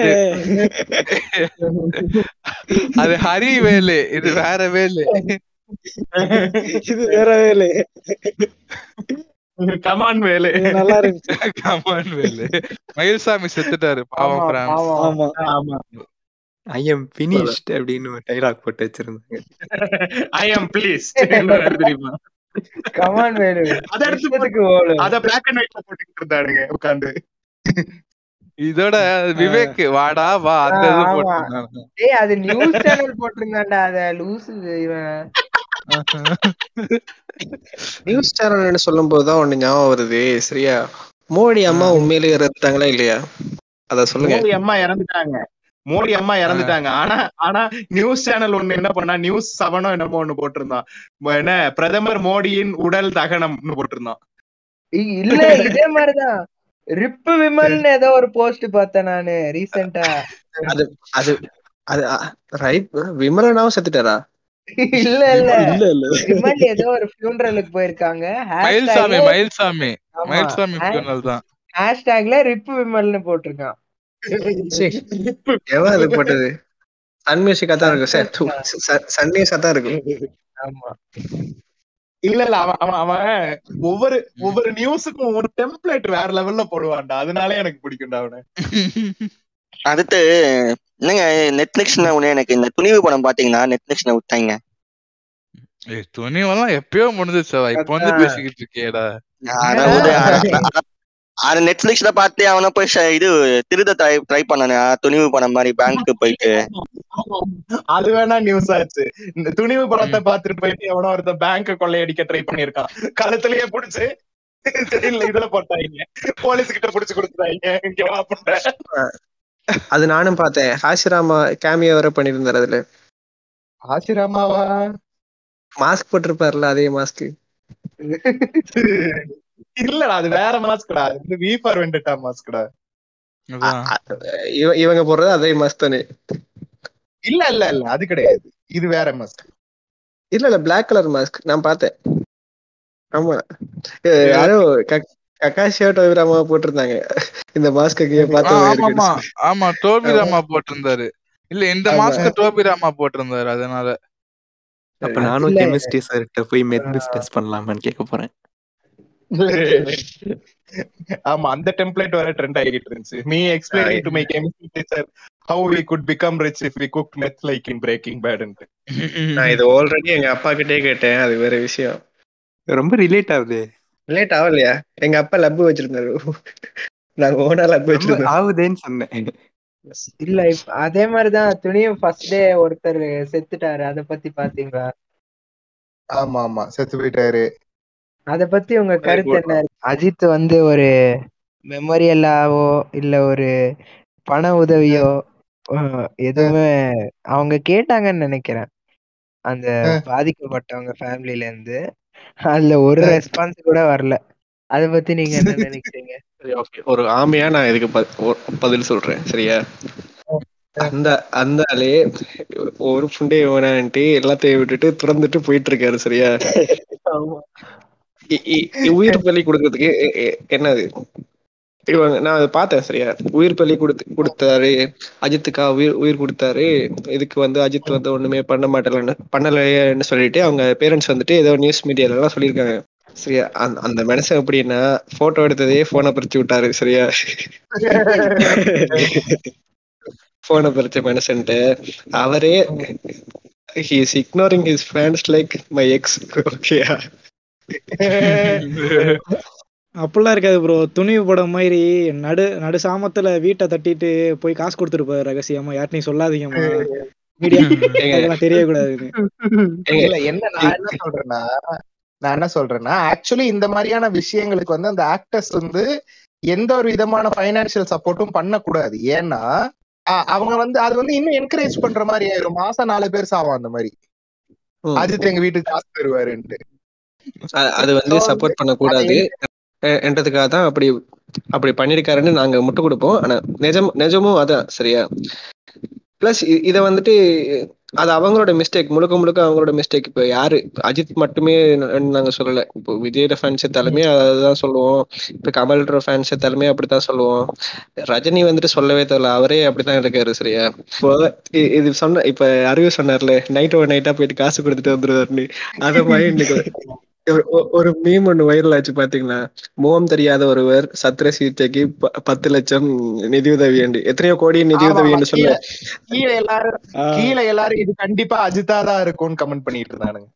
அது ஹரி வேலு இது வேற வேலு. இது வேற வேலை. Come on Velu. நல்லா இருந்துச்சு. [laughs] கமான் வேலு. மயில்சாமி செத்துட்டாரு. பாவம் ஆமா, பிரான்ஸ். ஆமா. ஆமா. ஐ எம் பினிஷ்ட் அப்படின்னு டைலாக் போட்டு வச்சிருந்தாங்க. ஐ அம் ப்ளீஸ் தெரியுமா? Come on Velu. அத எடுத்து அத பிளாக் அண்ட் ஒயிட்ல போட்டுக்கிட்டு இருந்தானுங்க உட்காந்து இதோட விவேக் வாடா வா அந்த இது. போட்டிருந்தாங்க. ஏய் அது நியூஸ் சேனல் போட்டிருந்தான்டா அத லூசு இவன். நியூஸ் சேனல்னு சொல்லும் போதுதான் ஒண்ணு ஞாபகம் வருது. சரியா? மோடி அம்மா உண்மையிலேயே இறந்துட்டாங்களா இல்லையா? அத சொல்லுங்க. மோடி அம்மா இறந்துட்டாங்க. மோடி அம்மா இறந்துட்டாங்க. ஆனா ஆனா நியூஸ் சேனல் ஒண்ணு என்ன பண்ணா நியூஸ் செவனோ என்னமோ ஒண்ணு போட்டிருந்தான். என்ன? பிரதமர் மோடியின் உடல் தகனம்னு போட்டிருந்தான். இல்ல இதே மாதிரிதான். ரிப்பு விமல்னு ஏதோ ஒரு போஸ்ட் பார்த்தேன் நானு ரீசெண்டா அது அது அது ரைட் விமலனாவும் செத்துட்டாரா? இல்ல இல்ல. இல்ல இல்ல. விமல் ஏதோ ஒரு ஃபியூனரலுக்கு போயிருக்காங்க. மயில்சாமி மயில்சாமி. மயில்சாமி funeral தான். ஹேஷ்டேக்ல ரிப்பு விமல்னு போட்டிருக்கான். சரி. எவன் அது போட்டது? சன் மியூசிக்கா தான் இருக்கும். சார் சன் நியூஸா தான் இருக்கும். ஆமா. இல்ல இல்ல அவன் அவன் அவன் ஒவ்வொரு ஒவ்வொரு நியூஸுக்கும் ஒரு டெம்ப்ளேட் வேற லெவல்ல போடுவான்டா. அதனாலே எனக்கு பிடிக்கும்டா அவனை. [laughs] அடுத்து என்னங்க நெட்ஃபிளிக்ஸ்ல ஒண்ணு எனக்கு இந்த துணிவு படம் பாத்தீங்கன்னா நெட்ஃபிளிக்ஸ்ல விட்டாங்க. ஏய் துணிவெல்லாம் எப்பயோ முடிஞ்சிச்சா இப்ப வந்து. பேசிக்கிட்டு அட- அது நெட்ஃபிளிக்ஸ்ல பார்த்து அவன போய் இது திருத ட்ரை ட்ரை பண்ணனே. துணிவு பணம் மாதிரி பேங்க்கு போயிட்டு. அது வேணா நியூஸ் ஆச்சு. இந்த துணிவு படத்தை பார்த்துட்டு போயிட்டு எவனோ ஒருத்தன் பேங்க கொள்ளையடிக்க ட்ரை பண்ணிருக்கான் கழுத்துலயே புடிச்சு இல்ல இதுல போட்டாங்க. போலீஸ் கிட்ட புடிச்சு கொடுத்துட்டாங்க. இங்க. அது நானும் பார்த்தேன். ஹாசிராமா கேமியோ வர பண்ணியிருந்தாரு அதுல. ஆசிராமாவா மாஸ்க் போட்டிருப்பாருல அதே மாஸ்க் இல்லடா அது வேற மாஸ்க்டா அது வந்து வி ஃபார் வெண்டட்டா மாஸ்க்டா. இவங்க போடுறது அதே மாஸ்க் தானே. இல்ல இல்ல இல்ல. அது கிடையாது. இது வேற மாஸ்க் இல்ல இல்ல. பிளாக் கலர் மாஸ்க் நான் பார்த்தேன். ஆமா. யாரோ கக்- கக்காஷியோ டோவிராமா போட்டிருந்தாங்க. இந்த மாஸ்க்கு பார்த்து ஆமா டோபி ராமா போட்டிருந்தாரு. இல்ல இந்த. மாஸ்க் டோபி ராமா போட்டிருந்தாரு அதனால. அப்ப நானும். கெமிஸ்ட்ரி சார்கிட்ட போய் மெத் பிஸ்னஸ் பண்ணலாமான்னு கேட்க போறேன். [laughs] ஆமா அந்த டெம்ப்ளேட் வர ட்ரெண்ட் ஆகிட்டு இருந்துச்சு. Me explaining to my chemistry teacher how we could become rich if we cook meth like in breaking பேட்ன்ட்டு நான் இது ஆல்ரெடி எங்க அப்பா கிட்டே கேட்டேன் அது வேற விஷயம். ரொம்ப ரிலேட் ஆகுது. லேட் ஆகலையா? எங்க அப்பா லப்பு வச்சிருந்தாரு. நாங்க ஓனா லப்பு ரொம்ப வச்சிருந்தோம். ஆகுதேன்னு சொன்னேன். இல்ல இப்ப அதே மாதிரிதான் துணியும் ஃபர்ஸ்ட் டே ஒருத்தர் செத்துட்டாரு. அத பத்தி பாத்தீங்களா? ஆமா ஆமா. செத்து போயிட்டாரு. அத பத்தி உங்க கருத்து என்ன? அஜித் வந்து ஒரு மெமோரியலாவோ இல்ல ஒரு பண உதவியோ எதுவுமே அவங்க கேட்டாங்கன்னு நினைக்கிறேன். அந்த பாதிக்கப்பட்டவங்க ஃபேமிலில இருந்து. அதுல ஒரு ரெஸ்பான்ஸ் கூட வரல. அத பத்தி நீங்க என்ன [laughs] நினைக்கிறீங்க? சரி ஓகே ஒரு ஆமையா நான் இதுக்கு பதில் சொல்றேன். சரியா? அந்த அந்த ஆளே ஒரு புண்டே வேணான்ட்டு எல்லாத்தையும் விட்டுட்டு துறந்துட்டு போயிட்டு இருக்காரு சரியா [laughs] உயிர் பலி கொடுக்கறதுக்கு என்னது? இவங்க நான் அதை பார்த்தேன் சரியா? உயிர் பலி கொடுத்து கொடுத்தாரு. அஜித்துக்கா உயிர் உயிர் கொடுத்தாரு. இதுக்கு வந்து அஜித் வந்து ஒண்ணுமே பண்ண மாட்டலன்னு பண்ணலைன்னு சொல்லிட்டு அவங்க பேரண்ட்ஸ் வந்துட்டு ஏதோ நியூஸ் மீடியாலலாம் சொல்லியிருக்காங்க. சரியா? அந்த அந்த மனுஷன் எப்படின்னா போட்டோ எடுத்ததே போனை பறிச்சு விட்டாரு சரியா? போனை பறிச்ச மனுஷன்ட்டு அவரே he is ignoring his fans like my ex ஓகேயா அப்படிலாம் இருக்காது ப்ரோ துணிவு படம் மாதிரி நடு நடு சாமத்துல வீட்டை தட்டிட்டு போய் காசு கொடுத்துருப்பாரு ரகசியமா. யார்ட்டையும் சொல்லாதீங்கம்மா மீடியா [laughs] தெரியக்கூடாதுன்னு. இல்ல என்ன நான் என்ன சொல்றேன்னா நான் என்ன சொல்றேன்னா ஆக்சுவலி இந்த மாதிரியான விஷயங்களுக்கு வந்து அந்த ஆக்டர்ஸ் வந்து எந்த ஒரு விதமான ஃபைனான்சியல் சப்போர்ட்டும் பண்ணக்கூடாது. ஏன்னா அவங்க வந்து அது வந்து இன்னும் என்கரேஜ் பண்ற மாதிரி ஆயிரும். மாசம் நாலு பேர் சாவும் அந்த மாதிரி. அஜித் எங்க வீட்டுக்கு காசு தருவாருன்ட்டு. அது வந்து சப்போர்ட் பண்ணக்கூடாது. என்றதுக்காக தான் அப்படி அப்படி பண்ணிருக்காருன்னு நாங்க முட்டு கொடுப்போம். ஆனா நிஜம் நிஜமும் அதான் சரியா? பிளஸ் இத வந்துட்டு அது அவங்களோட மிஸ்டேக் முழுக்க முழுக்க அவங்களோட மிஸ்டேக் இப்ப யாரு அஜித் மட்டுமே நாங்க சொல்லல. இப்போ விஜயோட ஃபேன்ஸ் தலைமை அதுதான் சொல்லுவோம். இப்ப கமலோட ஃபேன்ஸ் தலைமை அப்படித்தான் சொல்லுவோம். ரஜினி வந்துட்டு சொல்லவே தெரியல. அவரே அப்படித்தான் இருக்காரு சரியா? இப்போ இது சொன்ன இப்ப அறிவு சொன்னார்ல நைட் ஒரு நைட்டா போயிட்டு காசு கொடுத்துட்டு வந்துருவாருன்னு. அதை மாதிரி இன்னைக்கு ஒரு- மீம் ஒண்ணு வைரல் ஆச்சு பாத்தீங்களா? முகம் தெரியாத ஒருவர் சத்திர சிகிச்சைக்கு ப- பத்து லட்சம் நிதியுதவி என்று. எத்தனையோ கோடி நிதியுதவி என்று சொல்ல கீழே எல்லாரும் கீழே எல்லாரும் இது கண்டிப்பா அஜித்தா தான் இருக்கும்னு கமெண்ட் பண்ணிட்டு இருந்தானுங்க.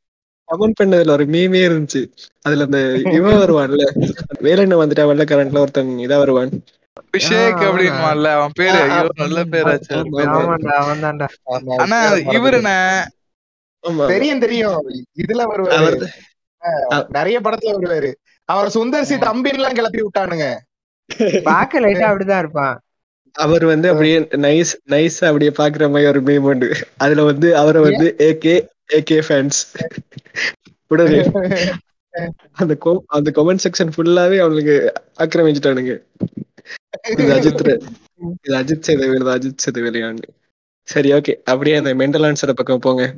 கமெண்ட் பண்ணதுல ஒரு மீமே இருந்துச்சு. அதுல அந்த இவன் வருவான்ல. வேலண்ண வந்துட்டா வெள்ளக்காரன்ல ஒருத்தன் இதா வருவான். அபிஷேக் ஆ, அப்படின்னுவான்ல அவன் பேரு ஐயோ நல்ல பேராச்சு ஆனா இவருன ஆமா. தெரியும் தெரியும். இதுல வருவாரு. அவர் நிறைய படத்துல வருவாரு. அவர் சுந்தர் சி தம்பின்னு எல்லாம் கிளப்பி விட்டானுங்க. பாக்க லைட்டா அப்படிதான் இருப்பான். அவர் வந்து அப்படியே நைஸ் நைஸ் அப்படியே பாக்குற மாதிரி ஒரு மீம் உண்டு. அதுல வந்து அவரை வந்து ஏகே ஏகே ஃபேன்ஸ் உடனே அந்த co- அந்த கமெண்ட் செக்ஷன் ஃபுல்லாவே அவனுக்கு ஆக்கிரமிச்சிட்டானுங்க. இது அஜித் ர- இது அஜித் செய்த வேலை அஜித் செய்த வேலையான்னு சரி ஓகே அப்படியே அந்த மெண்டல் ஆன்சர் பக்கம் போங்க.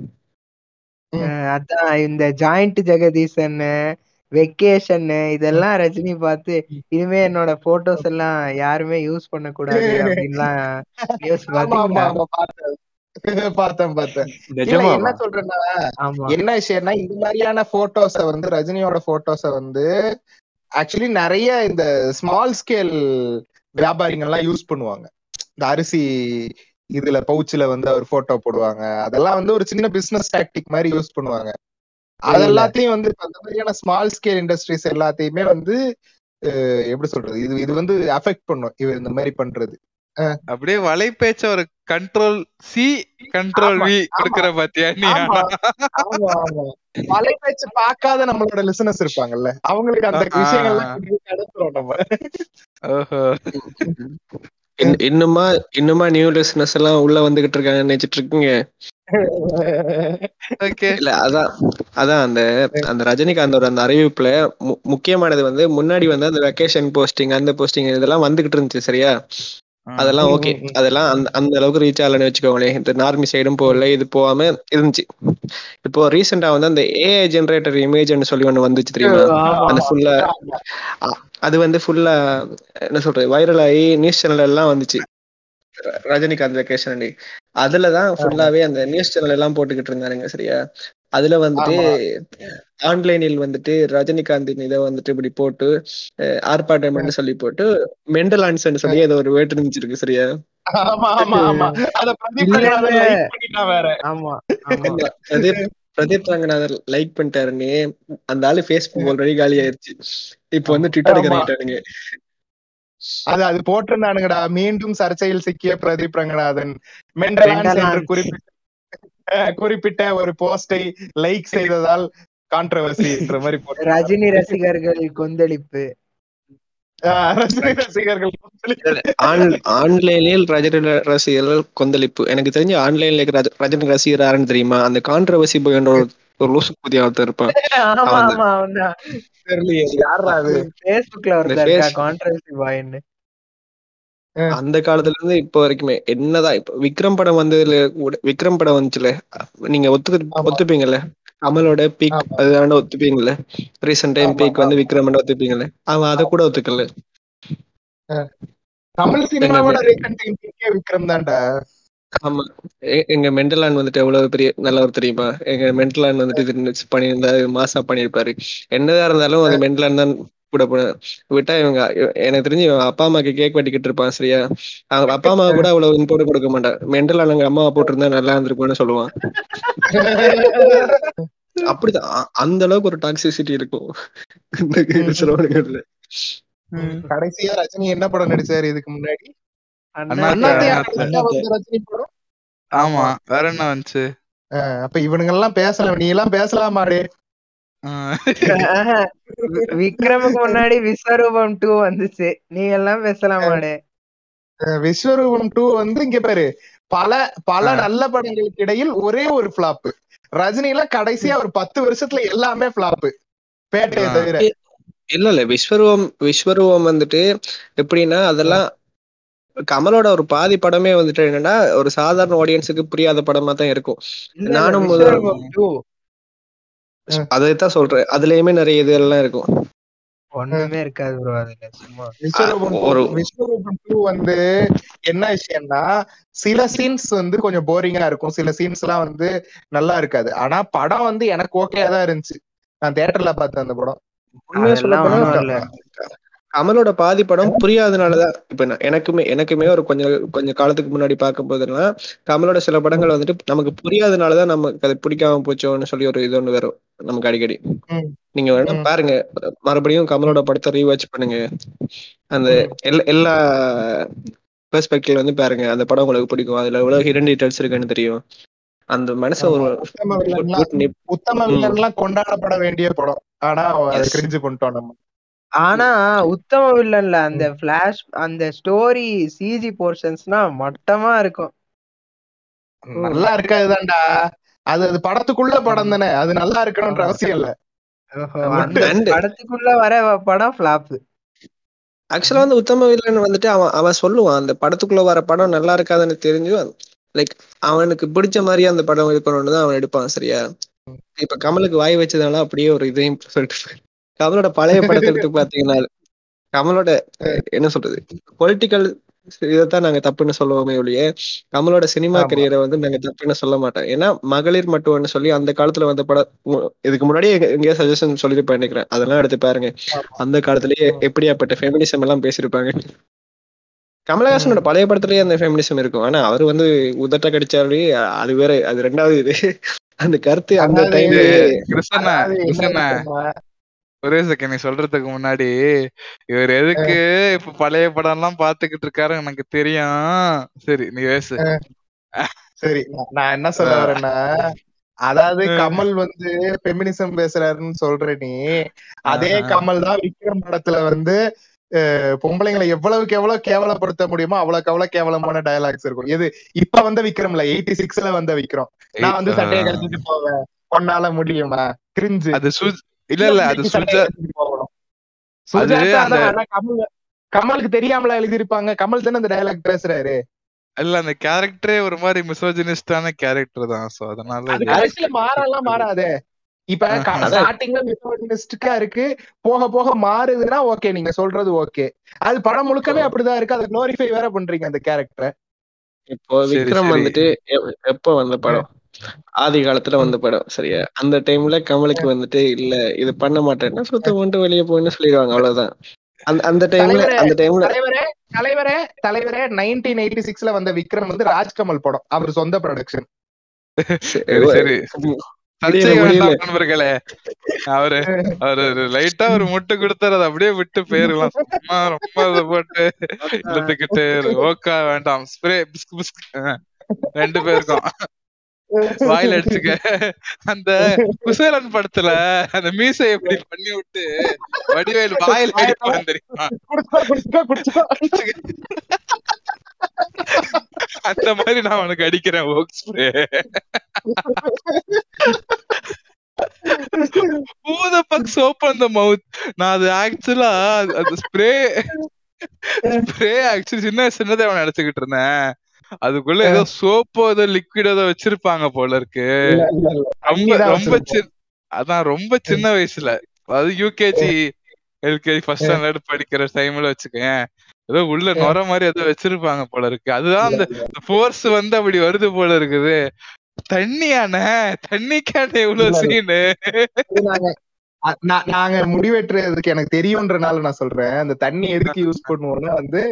அதான் இந்த ஜாயிண்ட் ஜெகதீசன் வெக்கேஷன் இதெல்லாம் ரஜினி பார்த்து இனிமே என்னோட போட்டோஸ் எல்லாம் யாருமே யூஸ் பண்ண கூடாது அப்படின்லாம் நியூஸ் பார்த்தேன். பார்த்தேன் என்ன சொல்றேன்னா என்ன விஷயம்னா இந்த மாதிரியான போட்டோஸ வந்து ரஜினியோட போட்டோஸ வந்து ஆக்சுவலி நிறைய இந்த ஸ்மால் ஸ்கேல் வியாபாரிகள் எல்லாம் யூஸ் பண்ணுவாங்க. இந்த அரிசி இதுல பவுச்சுல வந்து அவர் போட்டோ போடுவாங்க. அதெல்லாம் வந்து ஒரு சின்ன பிசினஸ் டாக்டிக் மாதிரி யூஸ் பண்ணுவாங்க. அது. எல்லாத்தையும் வந்து அந்த மாதிரியான ஸ்மால் ஸ்கேல் இண்டஸ்ட்ரீஸ் எல்லாத்தையுமே வந்து எப்படி சொல்றது? இது இது வந்து அஃபெக்ட் பண்ணும். இவர் இந்த மாதிரி பண்றது. அப்படியே வலைபேச்ச ஒரு கண்ட்ரோல் சி கண்ட்ரோல் வி. கொடுக்கற பாத்தியா நீ? வலைபேச்சு பார்க்காத நம்மளோட லிசனர்ஸ் இருப்பாங்கல்ல. அவங்களுக்கு அந்த. விஷயங்கள்லாம் நம்ம இன்னுமா இன்னுமா நியூ லிசனர்ஸ் எல்லாம் உள்ள வந்துகிட்டு இருக்காங்கன்னு நினைச்சிட்டு இருக்கீங்க? [laughs] ஓகே இல்ல அதான் அதான் அந்த அந்த ரஜினிகாந்தோட அந்த அறிவிப்புல முக்கியமானது வந்து முன்னாடி வந்து அந்த வெக்கேஷன் போஸ்டிங் அந்த போஸ்டிங் இதெல்லாம் வந்துகிட்டு இருந்துச்சு சரியா? அதெல்லாம் ஓகே. அதெல்லாம் அந்த அந்த அளவுக்கு ரீச் ஆகலன்னு வச்சுக்கோங்களேன் இந்த நார்மி சைடும் போகல இது போகாம இருந்துச்சு. இப்போ ரீசெண்டா வந்து அந்த ஏஐ ஜெனரேட்டர் இமேஜ்னு சொல்லி ஒண்ணு வந்துச்சு தெரியுமா. அந்த ஃபுல்லா அது வந்து ஃபுல்லா என்ன சொல்றது வைரல் ஆகி நியூஸ் சேனல் எல்லாம் வந்துச்சு. ரஜினிகாந்த் வெக்கேஷன் அதுலதான் ஃபுல்லாவே அந்த நியூஸ் சேனல் எல்லாம் போட்டுக்கிட்டு இருந்தானுங்க சரியா? அதுல வந்துட்டு ஆன்லைனில் வந்துட்டு ரஜினிகாந்தின் இதை வந்துட்டு இப்படி போட்டு ஆர்ப்பாட்டம் சொல்லி போட்டு மெண்டல் ஆன்சர்னு சொல்லி ஏதோ ஒரு வேட்டு இருந்துச்சிருக்கு சரியா? ஆமா ஆமா ஆமா. அத பிரதீப் ரங்கநாதர் லைக் பண்ணிட்டாருன்னு அந்த ஆளு ஃபேஸ்புக் ஆல்ரெடி காலி ஆயிருச்சு. இப்போ வந்து ட்விட்டருக்கு. இறங்கிட்டானுங்க அது அது போட்டிருந்தானுங்கடா. மீண்டும் சர்ச்சையில் சிக்கிய பிரதீப் ரங்கநாதன். மெண்டலான்ஸ். குறிப்பிட்ட குறிப்பிட்ட ஒரு போஸ்டை லைக் செய்ததால் கான்ட்ரவர்சின்ற மாதிரி போட்டு [laughs] ரஜினி ரசிகர்கள் கொந்தளிப்பு. ஆன்லைனில் ரஜினி ரசிகர்கள் கொந்தளிப்பு. எனக்கு தெரிஞ்சு ஆன்லைன்ல ரஜினி ரசிகர் யாருன்னு தெரியுமா? அந்த கான்ட்ரவர்சி பாய் என்ற ஒரு லூசு புதிய ஒருத்தர் இருப்பான். [laughs] அந்த காலத்துல இருந்து இப்போ வரைக்குமே என்னதான் இப்போ விக்ரம் படம் வந்ததுல விக்ரம் படம் வந்துச்சுல நீங்க ஒத்துக்கு ஆமா. ஒத்துப்பீங்கல்ல? கமலோட பீக். அதுதான ஒத்துப்பீங்கல்ல? ரீசெண்ட் டைம் பீக் வந்து விக்ரம் ஒத்துப்பீங்கல்ல? அவன் அதை கூட ஒத்துக்கல. தமிழ் சினிமாவோட ரீசன்ட் டைம் விக்ரம் தான்டா. ஆமா. எங்க மென்டலான் வந்துட்டு எவ்வளவு பெரிய நல்லவர் தெரியுமா? எங்க மென்டலான் வந்துட்டு பண்ணியிருந்தாரு மாசா பண்ணியிருப்பாரு. என்னதான் இருந்தாலும் அந்த மென்டலான் தான் கூட போன விட்டா இவங்க இவ- எனக்கு தெரிஞ்சு இவன் அப்பா அம்மாக்கு கேக் வெட்டிக்கிட்டு இருப்பான் சரியா? அவங்க அப்பா அம்மா கூட அவ்வளவு இம்போர்ட் கொடுக்க மாட்டான் மென்டலான் எங்க அம்மாவை போட்டிருந்தா நல்லா இருந்திருக்கும்னு சொல்லுவான். அப்படிதான் அந்த அளவுக்கு ஒரு டாக்ஸிசிட்டி இருக்கும். இந்த சிறுவனுங்கள்ல. கடைசியா ரஜினி என்ன படம் நடிச்சாரு இதுக்கு முன்னாடி? ஆமா. வேற என்ன வந்துச்சு? அப்ப இவனுங்க எல்லாம் பேசலாம் நீ எல்லாம் பேசலாமாடே? [laughs] விக்ரமுக்கு முன்னாடி விஸ்வரூபம் டூ வந்துச்சு. நீ எல்லாம் பேசலாமாடே விஸ்வரூபம் டூ வந்து இங்க பாரு. பல பல. நல்ல படங்களுக்கு இடையில் ஒரே ஒரு பிளாப் ரஜினி எல்லாம் கடைசியா ஒரு பத்து வருஷத்துல எல்லாமே பிளாப் பேட்டையை. தவிர. இல்ல இல்ல விஸ்வரூபம் விஸ்வரூபம் வந்துட்டு எப்படின்னா அதெல்லாம் கமலோட ஒரு பாதி படமே வந்துட்டு என்னன்னா ஒரு சாதாரண ஆடியன்ஸுக்கு புரியாத படமா தான் இருக்கும். நானும் அதைத்தான் சொல்றேன். அதுலயுமே நிறைய இது எல்லாம் இருக்கும். ஒண்ணுமே இருக்காது ப்ரோ அதுல. சும்மா. விஸ்வரூபம் டூ வந்து என்ன விஷயம்னா சில சீன்ஸ் வந்து கொஞ்சம் போரிங்கா இருக்கும். சில சீன்ஸ் எல்லாம் வந்து நல்லா இருக்காது. ஆனா படம் வந்து எனக்கு ஓகேயா தான் இருந்துச்சு. நான் தியேட்டர்ல பார்த்தேன் அந்த படம். கமலோட பாதி படம் புரியாதனாலதான் இப்ப எனக்குமே எனக்குமே ஒரு கொஞ்சம் கொஞ்சம் காலத்துக்கு முன்னாடி பார்க்கும் போதெல்லாம் கமலோட சில படங்கள் வந்துட்டு நமக்கு புரியாதனாலதான் நமக்கு அது பிடிக்காம போச்சோன்னு சொல்லி ஒரு இது ஒண்ணு வரும். நமக்கு அடிக்கடி. நீங்க வேணா. பாருங்க. மறுபடியும் கமலோட படத்தை ரீவாட்ச் பண்ணுங்க. அந்த எல்லா எல்லா பெர்ஸ்பெக்டிவ்ல வந்து பாருங்க. அந்த படம் உங்களுக்கு பிடிக்கும். அதுல எவ்வளவு ஹிடன் டீடைல்ஸ் இருக்குன்னு தெரியும். அந்த மனச ஒரு உத்தம வில்லன்லாம் கொண்டாடப்பட வேண்டிய படம். ஆனா. கிரிஞ்சு பண்ணிட்டோம் நம்ம. ஆனா உத்தம வில்லன்ல அந்த பிளாஷ் அந்த ஸ்டோரி சிஜி போர்ஷன்ஸ்னா மட்டமா இருக்கும். நல்லா இருக்காதுதான்டா. அது அது படத்துக்குள்ள படம் தானே? அது நல்லா இருக்கணும்ன்ற அவசியம் இல்ல. படத்துக்குள்ள வர படம் ஃபிளாப் ஆக்சுவலா வந்து உத்தம வில்லன் வந்துட்டு அவன் அவன் சொல்லுவான் அந்த படத்துக்குள்ள வர படம் நல்லா இருக்காதுன்னு தெரிஞ்சு லைக் அவனுக்கு பிடிச்ச மாதிரியே அந்த படம் இருக்கணும்னு தான் அவன் எடுப்பான் சரியா? இப்ப கமலுக்கு வாய் வச்சதுனால அப்படியே ஒரு இதையும் சொல்லிட்டு. கமலோட பழைய படத்தை எடுத்து பாத்தீங்கன்னா கமலோட என்ன சொல்றது? பொலிட்டிக்கல் இதைத்தான் நாங்க தப்புன்னு சொல்லுவோமே ஒழிய கமலோட சினிமா. கரியரை வந்து நாங்க தப்புன்னு சொல்ல மாட்டோம். ஏன்னா மகளிர் மட்டும்னு சொல்லி அந்த காலத்துல வந்த படம் இதுக்கு முன்னாடியே எங்க- எங்கேயோ சஜஷன் சொல்லிட்டு நினைக்கிறேன். அதெல்லாம் எடுத்து பாருங்க. அந்த காலத்திலேயே எப்படியாப்பட்ட ஃபெமினிசம் எல்லாம் பேசியிருப்பாங்க. கமலஹாசனோட பழைய படத்துலயே அந்த ஃபெமினிசம் இருக்கும். ஆனா அவர் வந்து உதட்ட கடிச்சாலே அது வேற அது ரெண்டாவது. இது அந்த கருத்து அந்த அதாவது ஒரே செகண்ட் நீ சொல்றதுக்கு முன்னாடி இவர் எதுக்கு இப்ப பழைய படம் எல்லாம் பாத்துக்கிட்டு இருக்காரு எனக்கு தெரியும். சரி நீ பேசு. சரி நான் என்ன சொல்ல வரேன்னா அதாவது கமல் வந்து பெமினிசம் பேசுறாருன்னு சொல்ற நீ. அதே. கமல் தான் விக்ரம் படத்துல வந்து பொம்பளைங்களை எவ்வளவுக்கு எவ்வளவு கேவலப்படுத்த முடியுமோ அவ்வளவுக்கு அவ்வளவு கேவலமான டயலாக்ஸ் இருக்கும். எது இப்ப வந்த விக்ரம்ல எயிட்டி சிக்ஸ்ல வந்த விக்ரம். நான் வந்து சட்டையை கழிச்சிட்டு போவேன். பொண்ணால முடியுமா? கிரிஞ்சு அது இல்ல இல்ல அது கமலுக்கு தெரியாமல எழுதியிருப்பாங்க. கமல் தானே அந்த டயலாக் பேசுறாரு. இல்ல அந்த கேரக்டரே ஒரு மாதிரி மிசோஜினிஸ்டான கேரக்டர் தான். சோ அதனால அது அது- கடைசியில மாறலாம் மாறாதே. இப்ப. ஸ்டார்டிங்ல மிசோஜினிஸ்டிக்கா இருக்கு. போக போக மாறுதுன்னா ஓகே நீங்க சொல்றது ஓகே அது படம் முழுக்கவே அப்படிதான் இருக்கு. அதை குளோரிஃபை வேற பண்றீங்க அந்த கேரக்டரை இப்போ விக்ரம். வந்துட்டு எப்போ வந்த படம்? ஆதி காலத்துல வந்த படம் சரியா? அந்த டைம்ல கமலுக்கு வந்துட்டு இல்ல இது பண்ண மாட்டேன்னா சுத்த மட்டும் வெளியே போயின்னு சொல்லிடுவாங்க அவ்வளவுதான். அந்த அந்த டைம்ல தலைவரே, அந்த டைம்ல தலைவரே தலைவரே தலைவரே நைன்டீன் எயிட்டி சிக்ஸ்ல வந்த விக்ரம் வந்து ராஜ்கமல் படம். அவர் சொந்த ப்ரொடக்ஷன் சரி நண்பர்களே. அவரு அவரு லைட்டா ஒரு முட்டு கொடுத்தாரு அதை அப்படியே விட்டு போயிரலாம். சும்மா ரொம்ப இதை போட்டு இழுத்துக்கிட்டு ஓக்கா வேண்டாம். ஸ்ப்ரே பிஸ்கு பிஸ்கு. ரெண்டு பேருக்கும். வாயில அடிச்சுக்க அந்த குசேலன் படத்துல அந்த மீசை எப்படி பண்ணி விட்டு வடிவேல் வாயில அடிப்பான் தெரியுமா? அந்த மாதிரி நான் உனக்கு அடிக்கிறேன் ஓக் ஸ்ப்ரே பூத பக் சோப் அந்த மவுத் நான் அது ஆக்சுவலா அது ஸ்ப்ரே ஸ்ப்ரே ஆக்சுவலி சின்ன சின்னதை அவன் நினைச்சுக்கிட்டு இருந்தேன். அதுக்குள்ள ஏதோ சோப்போ ஏதோ லிக்விட் ஏதோ வச்சிருப்பாங்க போல இருக்கு. ரொம்ப ரொம்ப அதான் ரொம்ப சின்ன வயசுல. அது யூகேஜி எல்கேஜி ஃபர்ஸ்ட் ஸ்டாண்டர்ட் படிக்கிற டைம்ல வச்சுக்கேன் ஏதோ உள்ள நுர மாதிரி ஏதோ வச்சிருப்பாங்க போல இருக்கு அதுதான் அந்த ஃபோர்ஸ் வந்து அப்படி வருது போல இருக்குது தண்ணியானே தண்ணிக்கான இவ்வளவு இல்ல, சீனு. நாங்க முடிவெட்டுறதுக்கு எனக்கு தெரியும்ன்றனால நான் சொல்றேன். அந்த தண்ணி எதுக்கு யூஸ் பண்ணுவோம்னா வந்து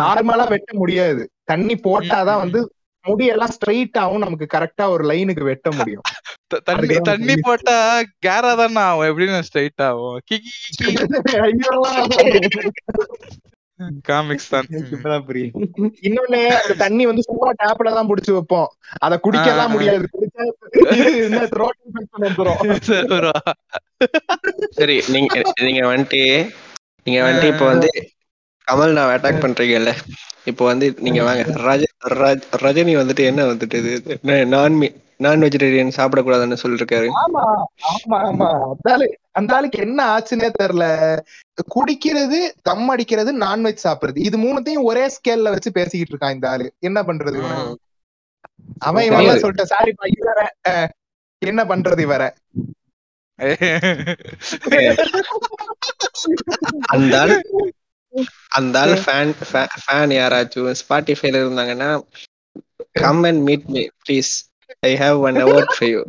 நார்மலா வெட்ட முடியாது. தண்ணி போட்டாதான் வந்து முடியெல்லாம் ஸ்ட்ரைட் ஆகும் நமக்கு கரெக்டா ஒரு லைனுக்கு வெட்ட முடியும். தண்ணி தண்ணி. போட்டா கேரா தானே ஆகும் எப்படின்னு ஸ்ட்ரைட் ஆகும். காமிக்ஸ் தான். இன்னொன்னு தண்ணி வந்து சும்மா டேப்ல தான் புடிச்சு வைப்போம். அத குடிக்கலாம். முடியாது. சரி நீங்க நீங்க வந்துட்டு நீங்க வந்துட்டு இப்போ வந்து கமல் நான் அட்டாக் பண்றீங்கல்ல. இப்போ வந்து நீங்க வாங்க. ரஜ ரஜ- ரஜினி வந்துட்டு என்ன வந்துட்டு இது? நான் நான் வெஜிடேரியன் சாப்பிடக்கூடாதுன்னு சொல்லிருக்காரு. ஆமா ஆமா ஆமா. அந்த ஆளு அந்த ஆளுக்கு என்ன ஆச்சுன்னே தெரியல. குடிக்கிறது தம் அடிக்கிறது நான்வெஜ் சாப்பிடுறது. இது மூணுத்தையும் ஒரே ஸ்கேல்ல வச்சு பேசிக்கிட்டு இருக்கான் இந்த ஆளு. என்ன பண்றது. அவன் இவன் சொல்லிட்ட சாரிப்பா இவர என்ன பண்றது இவர? அந்த ஆள் அந்த ஆள் ஃபேன் ஃபேன் யாராச்சும் ஸ்பாட்டிஃபைல இருந்தாங்கன்னா come and meet me please I have one award for you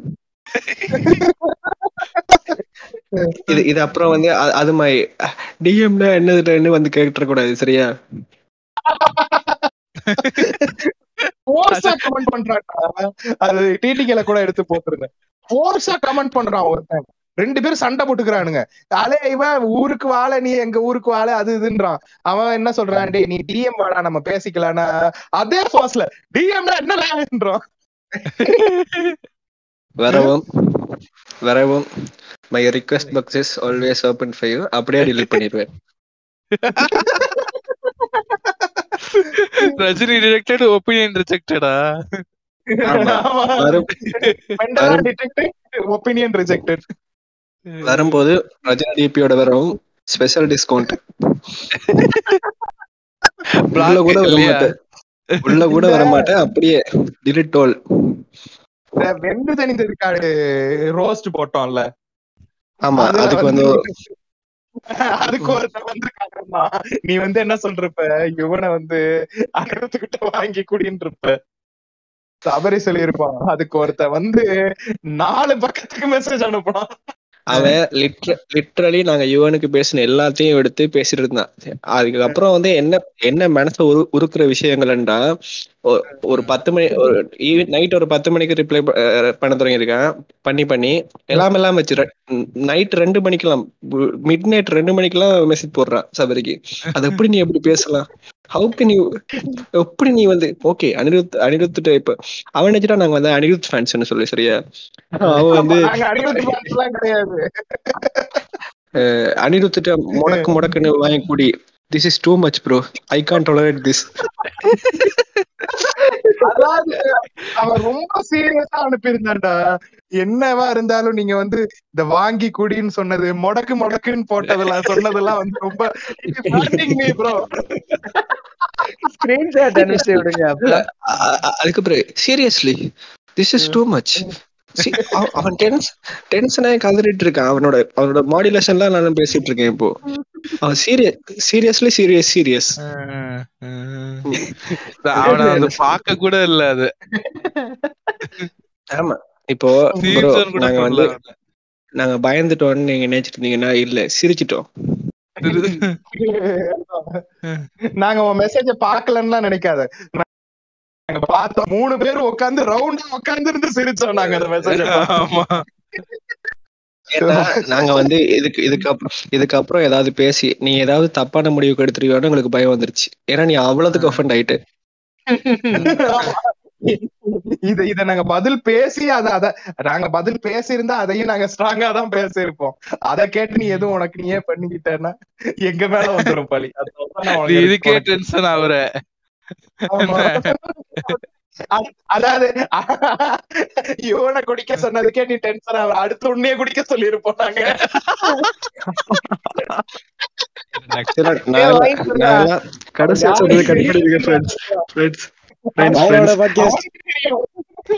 இது இது அப்புறம் வந்து அது மாதிரி டிஎம்னா என்னதுன்னு வந்து கேட்டுற கூடாது சரியா ஃபோர்ஸா கமெண்ட் பண்றான்டா. அது டிடிகேல கூட எடுத்து போட்டிருந்தேன் ஃபோர்ஸா கமெண்ட் பண்றான் ஒருத்தன். ரெண்டு பேரும் சண்டை போட்டுக்கிறானுங்க. அலே இவன் ஊருக்கு வாழ நீ எங்க ஊருக்கு வாழ அது இதுன்றான். அவன் என்ன சொல்றான் டேய் நீ டிஎம் வாடா நம்ம பேசிக்கலாம்னா. அதே ஃபோர்ஸ்ல டிஎம்னா என்னடான்றான் வரவும் வரவும். My request box is always open for you அப்படியே delete பண்ணிடுவேன். ரஜினி ரிஜெக்டட் ஒப்பீனியன் ரிஜெக்டடா. ஒப்பீனியன் ரிஜெக்டட் வரும்போது ரஜினி டிபியோட வரவும் ஸ்பெஷல் டிஸ்கவுண்ட் உள்ள கூட வர மாட்டேன். உள்ள கூட வர மாட்டேன். அப்படியே delete all. வெந்து தனித்ததுக்காடு ரோஸ்ட் போட்டோம்ல. ஆமா அதுக்கு வந்து அதுக்கு ஒருத்தன் வந்து காட்டுறா நீ வந்து என்ன சொல்றப்ப இவனை வந்து அறுபத்துக்கிட்ட வாங்கி குடின்னு இருப்ப தவறி சொல்லியிருப்பான். அதுக்கு ஒருத்தன் வந்து நாலு பக்கத்துக்கு மெசேஜ் அனுப்புனான். அவன் லிட்ரலி நாங்க யுவனுக்கு பேசின எல்லாத்தையும் எடுத்து பேசிட்டு இருந்தான் அதுக்கப்புறம் வந்து என்ன என்ன மனசை உரு உருக்குற விஷயங்கள்டா ஒ- ஒரு பத்து மணி ஒரு நைட் ஒரு பத்து மணிக்கு ரிப்ளை பண்ண தொடங்கியிருக்கேன். பண்ணி பண்ணி எல்லாம் எல்லாம் வச்சு நைட் ரெண்டு மணிக்கெல்லாம் மிட் நைட் ரெண்டு மணிக்கெல்லாம் மெசேஜ் போடுறான் சபரிக்கு. அது எப்படி நீ எப்படி பேசலாம்? ஹவு கேன் யூ எப்படி நீ வந்து ஓகே அனிருத் அனிருத் டைப் அவன் நினைச்சிட்டா நாங்க வந்து அனிருத் ஃபேன்ஸ்னு சொல்லி சரியா? அவன் வந்து அனிருத்திட்ட முடக்கு முடக்குன்னு வாங்கி கூடி this is too much bro I can't tolerate this அதாவது அவன் ரொம்ப சீரியஸா அனுப்பியிருந்தான்டா என்னவா இருந்தாலும் நீங்க வந்து இந்த வாங்கி குடின்னு சொன்னது முடக்கு முடக்குன்னு போட்டதெல்லாம் சொன்னதெல்லாம் வந்து ரொம்ப ப்ரோ ஸ்கிரீன்ஷாட் அனுப்பிச்சு விடுங்க அப்ப. அதுக்கு பிறகு seriously this is too much அவன் டென்ஸ் டென்ஷனாக கதறிட்டு இருக்கான். அவனோட அவனோட மாடுலேஷன்லாம் நான் பேசிட்டு இருக்கேன் இப்போ. அவன் சீரியஸ் சீரியஸ்லி சீரியஸ் சீரியஸ் அவனை வந்து பார்க்க கூட இல்ல அது. ஆமா. இப்போ நாங்க வந்து நாங்க பயந்துட்டோம்னு நீங்க நினைச்சிட்டு இருந்தீங்கன்னா இல்ல சிரிச்சிட்டோம். [laughs] நாங்க உன் மெசேஜ பாக்கலன்னு நினைக்காத. நாங்க பார்த்தோம். மூணு பேரும் உட்கார்ந்து ரவுண்டா உட்கார்ந்து இருந்து சிரிச்சோம் நாங்க அந்த மெசேஜ ஆமா. ஏன்னா நாங்க வந்து இதுக்கு இதுக்கப்புறம் இதுக்கப்புறம் ஏதாவது பேசி நீ ஏதாவது தப்பான முடிவுக்கு எடுத்துருவியோன்னு உங்களுக்கு பயம் வந்துருச்சு. ஏன்னா நீ அவ்வளவுக்கு ஒஃபண்ட் ஆயிட்டு. இத இத நாங்க பதில் பேசி அத அத நாங்க பதில் பேசி இருந்தா அதையும் நாங்க ஸ்ட்ராங்கா தான் பேசியிருப்போம். அத கேட்டு நீ எதுவும் உனக்கு நீயே பண்ணிக்கிட்டேன்னா எங்க மேல வந்துரும் பழி. நீ இதுக்கே டென்ஷன் ஆகுற அதாவது [laughs] இவனை குடிக்க சொன்னதுக்கே நீ டென்ஷன் ஆகுற அடுத்து உன்னையே குடிக்க நாங்க கடைசியா கண்டுபிடிங்க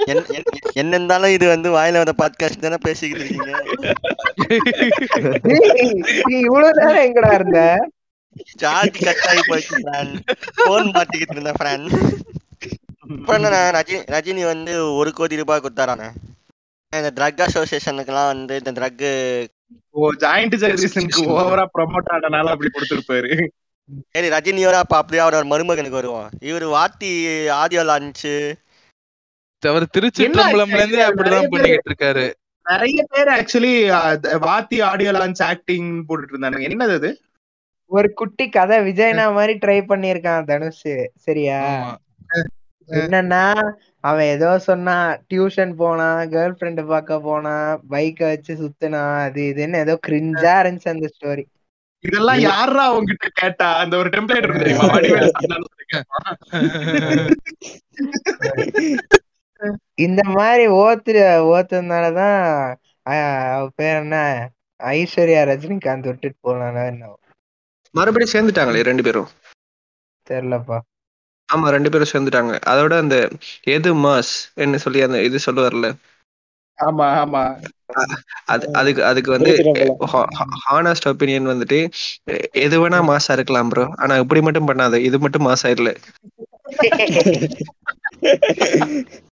என்- என்- என்ன இருந்தாலும் இது வந்து வாயில வந்த பாட்காஸ்ட் தானே பேசிக்கிட்டு இருக்கீங்க. இவ்வளவு நேரம் எங்கடா இருந்த? சார்ஜ் கட் ஆகி போயிடுச்சு ஃப்ரெண்ட் போன் மாட்டிக்கிட்டு இருந்தேன் ஃப்ரெண்ட் இப்போ என்ன ரஜினி ரஜினி வந்து ஒரு கோடி ரூபாய் கொடுத்தாரானே இந்த ட்ரக் அசோசியேஷனுக்குலாம் வந்து இந்த ட்ரக் ஓ ஜாயிண்ட் ஜெனரேஷனுக்கு ஓவரா ப்ரமோட் ஆனனால அப்படி கொடுத்திருப்பாரு. சரி ரஜினியோட அப்ப அப்படியே அவரோட மருமகனுக்கு வருவோம். இவர் வாத்தி ஆடியோ லான்ச்சு அவர் திருச்சிற்றம்பலம்ல இருந்தே அப்படிதான் பண்ணிக்கிட்டு இருக்காரு. நிறைய பேர் actually Vaathi audio launch acting போட்டுட்டு இருந்தானுங்க. என்னது அது? ஒரு குட்டி கதை விஜய்னா மாதிரி ட்ரை பண்ணிருக்கான் தனுஷ். சரியா. என்னன்னா அவன் ஏதோ சொன்னான் டியூஷன் போனான் கேர்ள் ஃப்ரெண்ட் பார்க்க போனான் பைக்க வச்சு சுத்தினான் அது இதுன்னு ஏதோ கிரிஞ்சா இருந்துச்சு அந்த ஸ்டோரி இதெல்லாம் யாரா அவங்கிட்ட கேட்டா? அந்த ஒரு டெம்ப்ளேட் இருக்கு தெரியுமா. [laughs] [laughs] இந்த மாதிரி ஓத்து ஓத்துனாலதான் பேர் என்ன? ஐஸ்வர்யா ரஜினிகாந்த் விட்டுட்டு போனானா என்ன மறுபடியும் சேர்ந்துட்டாங்களே ரெண்டு பேரும். தெரியலப்பா. ஆமா ரெண்டு பேரும் சேர்ந்துட்டாங்க. அதோட அந்த எது மாஸ் என்ன சொல்லி அந்த இது சொல்லுவார்ல. ஆமா ஆமா. அது அதுக்கு அதுக்கு வந்து ஹானஸ்ட் ஒப்பீனியன் வந்துட்டு எது வேணா மாசா இருக்கலாம் ப்ரோ ஆனா இப்படி மட்டும் பண்ணாத. இது மட்டும் மாசா இல்ல. [laughs]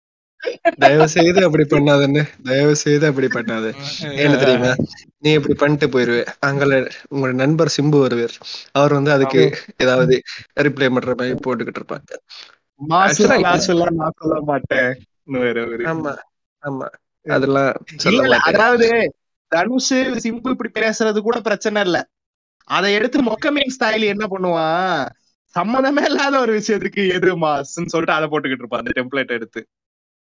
தயவு செய்து அப்படி பண்ணாதன்னு தயவு செய்து அப்படி பண்ணாத. [laughs] ஏன்னு தெரியுமா? நீ இப்படி பண்ணிட்டு போயிருவே. அங்கல உங்களோட நண்பர் சிம்பு வருவார். அவர் வந்து அதுக்கு ஏதாவது ரிப்ளை பண்ற மாதிரி போட்டுக்கிட்டு இருப்பாங்க. ஆமா ஆமா. அதெல்லாம் சொல்ல இல்ல, இல்ல, மாட்டேன். அதாவது தனுஷ் சிம்பு இப்படி பேசுறது கூட பிரச்சனை இல்ல. அதை எடுத்து மொக்கமேன் ஸ்டைல் என்ன பண்ணுவான்? சம்மந்தமே இல்லாத ஒரு விஷயத்துக்கு எது மாஸ்ன்னு சொல்லிட்டு அதை போட்டுக்கிட்டு இருப்பான். அந்த டெம்ப்ளேட் எடுத்து.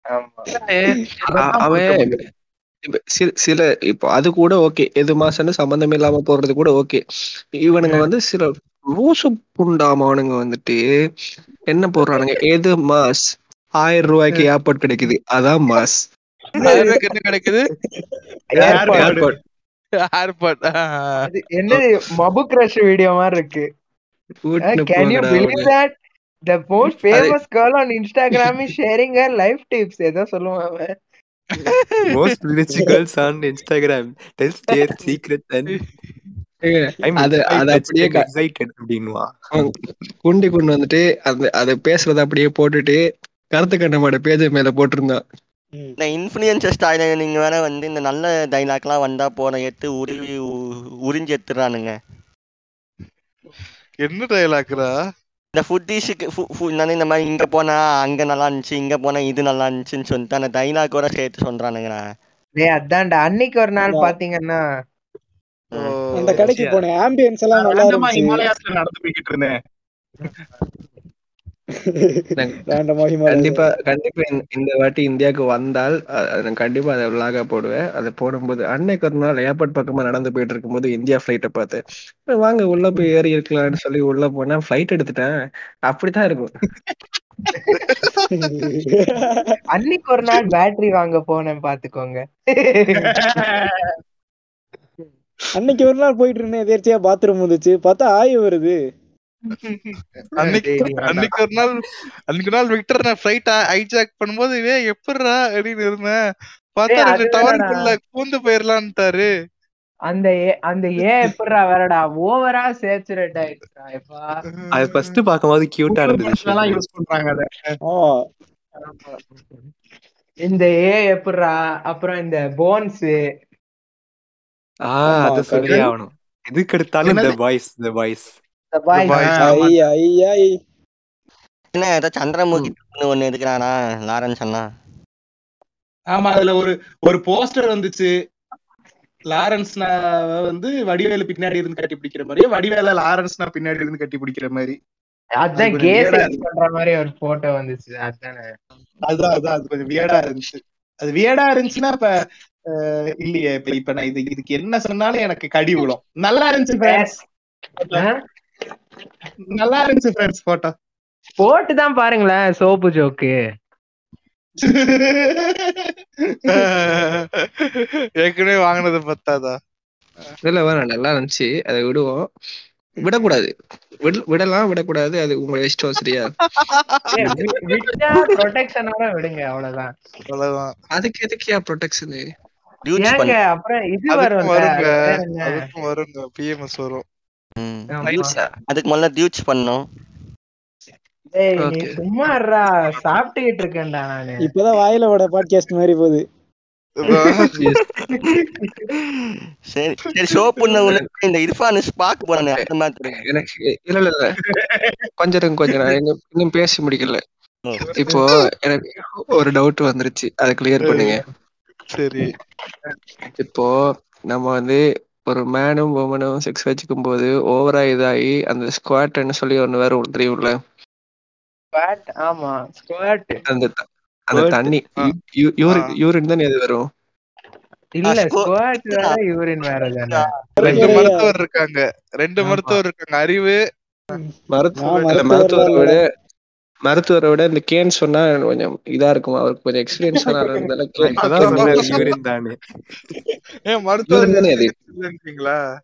[laughs] அவன் பார்க்க முடியாது. இப்ப சி- சில இப்போ அது கூட ஓகே. எது மாசம்னு சம்பந்தம் இல்லாம போறது கூட ஓகே. இவனுங்க வந்து சில லூசு புண்டாமானுங்க வந்துட்டு என்ன போடுறானுங்க? எது மாஸ்? ஆயிரம் ரூபாய்க்கு ஏர்போர்ட் கிடைக்குது. அதான் மாஸ். என்ன கிடைக்குது. ஏர்போர்ட். என்னது மபு கிரஷ் வீடியோ மாதிரி இருக்கு. Can you believe that the most famous girl on Instagram is sharing her life tips ஏதோ சொல்லுவான் அவன். Most rich girls on Instagram tells their secret and அது அது அப்படியே க- எக்ஸைட்டட் அப்படின்வா குண்டி கொண்டு வந்துட்டு அந்த அதை பேசுறத அப்படியே போட்டுட்டு கருத்து கண்ணமாட பேஜ் மேல போட்டிருந்தான். இந்த இன்ஃபுளுயன்சர் ஸ்டைல நீங்க வேற வந்து இந்த நல்ல டைலாக்லாம் வந்தா போன எடுத்து உருவி உ- உறிஞ்சி எடுத்துறானுங்க என்ன டயலாக்ரா இந்த ஃபுட்டீஸுக்கு நான் இந்த மாதிரி இங்க போனா அங்க நல்லா இருந்துச்சு இங்க போனா இது நல்லா இருந்துச்சுன்னு சொல்லிட்டு அந்த டைலாக்கோட சேர்த்து சொல்றானுங்கண்ணா டேய் அதான்டா அன்னைக்கு ஒரு நாள் பாத்தீங்கன்னா அந்த கடைக்கு போனேன் ஆம்பியன்ஸ் எல்லாம் நல்லா இருந்துச்சு நடந்து போய்கிட்டு இருந்தேன் [laughs] கண்டிப்பா கண்டிப்பா இந்த- வாட்டி இந்தியாவுக்கு வந்தால் கண்டிப்பா அதை விளாக போடுவேன். அதை போடும்போது அன்னைக்கு ஒரு நாள் ஏர்போர்ட் பக்கமா நடந்து போயிட்டு இருக்கும்போது இந்தியா ஃபிளைட்டை பார்த்தேன் "அஹ் வாங்க உள்ள போய் ஏறி இருக்கலாம்னு சொல்லி உள்ள போனா ஃபிளைட் எடுத்துட்டேன். அப்படித்தான் இருக்கும். [laughs] அன்னைக்கு ஒரு நாள் பேட்டரி வாங்க போனேன் பாத்துக்கோங்க அன்னைக்கு ஒரு நாள் போயிட்டு இருந்தேன். எதேர்ச்சியா பாத்ரூம் வந்துச்சு பார்த்தா ஆய் வருது. அன்னைக்கு ஒரு நாள். அன்னைக்கு நாள் விக்டர் நான் ஃபிளைட் ஹைஜாக் பண்ணும்போது இதே எப்படிடா? அப்படின்னு இருந்தேன். பார்த்தா ரெண்டு டவருக்குள்ள பூந்து போயிடலான்ட்டாரு அந்த ஏ- அந்த ஏ எப்படிடா வேறடா ஓவரா சேச்சுரேட் ஆயிடுச்சுடா எப்பா. அது ஃபர்ஸ்ட் பார்க்கும்போது கியூட்டா இருந்துச்சு எல்லாம் யூஸ் பண்றாங்க அதை. இந்த ஏ எப்படிடா? அப்புறம் இந்த போன்ஸ் ஆ அத சொல்லி. ஆகணும் எதுக்கு எடுத்தாலும் இந்த பாய்ஸ் இந்த பாய்ஸ் ஐ ஐ ஐ. என்ன ஏதோ சந்திரமுகி ஒண்ணு எடுக்கிறானா லாரன்ஸ் அண்ணா. ஆமா அதுல ஒரு ஒரு போஸ்டர் வந்துச்சு. லாரன்ஸ்னா வந்து வடிவேலு பின்னாடி இருந்து கட்டி பிடிக்கிற மாதிரி வடிவேல லாரன்ஸ்னா பின்னாடி இருந்து கட்டி பிடிக்கிற மாதிரி. அதான் அது கே பண்ற மாதிரி ஒரு போட்டோ வந்துச்சு. அதானே. அதுதான் அதுதான் அது கொஞ்சம் வியடா இருந்துச்சு. அது வியடா இருந்துச்சுன்னா இப்ப இல்லையே இப்ப இப்ப நான் இது இதுக்கு என்ன சொன்னாலும் எனக்கு கடி விழும். நல்லா இருந்துச்சு? நல்லா இருந்துச்சு ஃப்ரெண்ட்ஸ் போட்டோ போட்டு தான் பாருங்களேன் சோப்பு ஜோக்கு. ஏற்கனவே வாங்கினது பத்தாதா? இல்ல வேணாம் நல்லா இருந்துச்சு. அதை விடுவோம். விடக்கூடாது. விட- விடலாம் விடக்கூடாது. அது உங்க இஷ்டம் சரியா ப்ரொடெக்ஷனோட விடுங்க அவ்வளவுதான். அவ்வளவுதான். அதுக்கு எதுக்கியா ப்ரொடெக்ஷன் அப்புறம் இது வரும்ல வருங்க பிஎம்எஸ் வரும். அதுக்கு முதல்ல டியூட்ஸ் பண்ணோம். டேய் நீ சாப்பிட்டுக்கிட்டு இருக்கேன்டா நானு. இப்பதான் வாயில வட பாட்காஸ்ட் மாதிரி போகுது. [laughs] சரி சரி ஷோ பண்ண உனக்கு இந்த இர்ஃபான் பார்க்க போறானே அந்த மாதிரி எனக்கு இல்ல இல்ல இல்ல. கொஞ்சம் இருங்க, கொஞ்சம் நான் இன்னும் பேசி முடிக்கல. இப்போ எனக்கு ஒரு டவுட் வந்துருச்சு. அதை கிளியர் பண்ணுங்க. சரி. இப்போ நம்ம வந்து ஒரு மேனும் உமனும் செக்ஸ் வச்சுக்கும் போது ஓவரா இதாகி அந்த ஸ்குவாட்னு சொல்லி ஒண்ணு வேற ஒண்ணு தெரியும்ல ஸ்குவாட் ஆமா ஸ்குவாட் அந்த அந்த. தண்ணி. யூரின் யூரின் தான் எது வரும் இல்ல ஸ்குவாட் வேற யூரின் வேற தானே ரெண்டு. மருத்துவர் இருக்காங்க ரெண்டு. மருத்துவர் இருக்காங்க அறிவு மருத்துவர் மருத்துவரை. விட மருத்துவரை விட இந்த கேன் சொன்னா கொஞ்சம் இதா இருக்கும்? அவருக்கு கொஞ்சம் எக்ஸ்பீரியன்ஸ்? இல்லைன்றீங்களா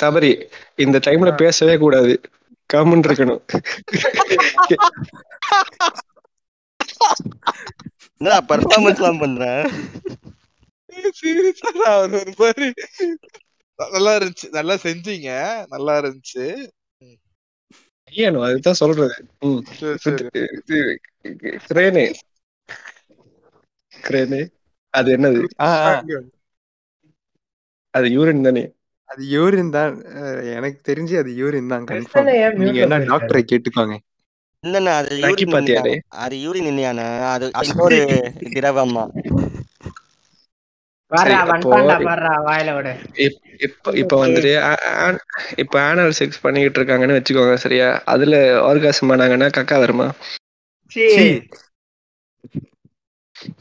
சபரி இந்த டைம்ல பேசவே கூடாது. கம்முன்னு இருக்கணும். என்னடா பெர்ஃபார்மன்ஸ் எல்லாம் பண்ற? சீரியஸா அவர் ஒரு மாதிரி. நல்லா இருந்துச்சு நல்லா செஞ்சீங்க. நல்லா இருந்துச்சு. ஐயனோ அதுதான் சொல்றது ம். சரி, சரி. இது- இது கிரேனு கிரேனு அது என்னது அது யூரின் தானே அது யூரின் தான் எனக்கு தெரிஞ்சு அது யூரின் தான் கன்ஃபார்ம் நீங்க என்ன? டாக்டரை கேட்டுக்கோங்க இல்லண்ணா அது யூரின்? அது யூரின் இல்லையாண்ணா அது இன்னொரு திரவமா சரி, அப்போ வந்துட்டான்டா வர்றா வாயில விடு இப்- இப்ப இப்ப வந்துட்டு இப்ப ஆனல் செக்ஸ் பண்ணிக்கிட்டு இருக்காங்கன்னு வச்சுக்கோங்க சரியா? அதுல ஆர்காசம் பண்ணாங்கன்னா கக்கா வருமா?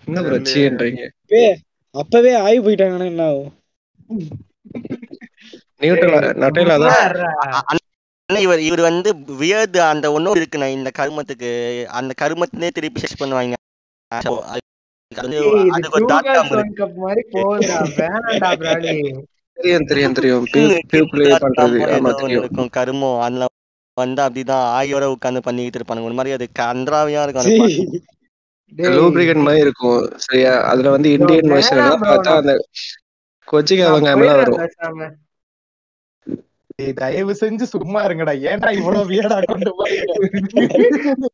என்ன அப்பவே போயிட்டாங்கன்னா என்ன ஆகும்? இருடா. அண்ணா இவர் இவர் வந்து வியர்து அந்த ஒண்ணும் இருக்குண்ணா இந்த கருமத்துக்கு. அந்த கருமத்திலே திருப்பி செக்ஸ் பண்ணுவாங்க. பியூ [laughs] கருமம் அதுல வந்து அப்படிதான் ஆயோட உட்கார்ந்து பண்ணிக்கிட்டு இருப்பானுங்க. ஒரு மாதிரி அது கன்றாவியா இருக்கும் அது பா- லூப்ரிகன் மாதிரி இருக்கும். சரியா? அதுல வந்து இந்தியன் வெர்ஷன் பார்த்தா அந்த கொச்சிக்கா வெங்காயம்லாம் வரும். தயவு செஞ்சு சும்மா இருங்கடா. ஏன்டா இவ்வளவு வியடா கொண்டு போறீங்க [laughs]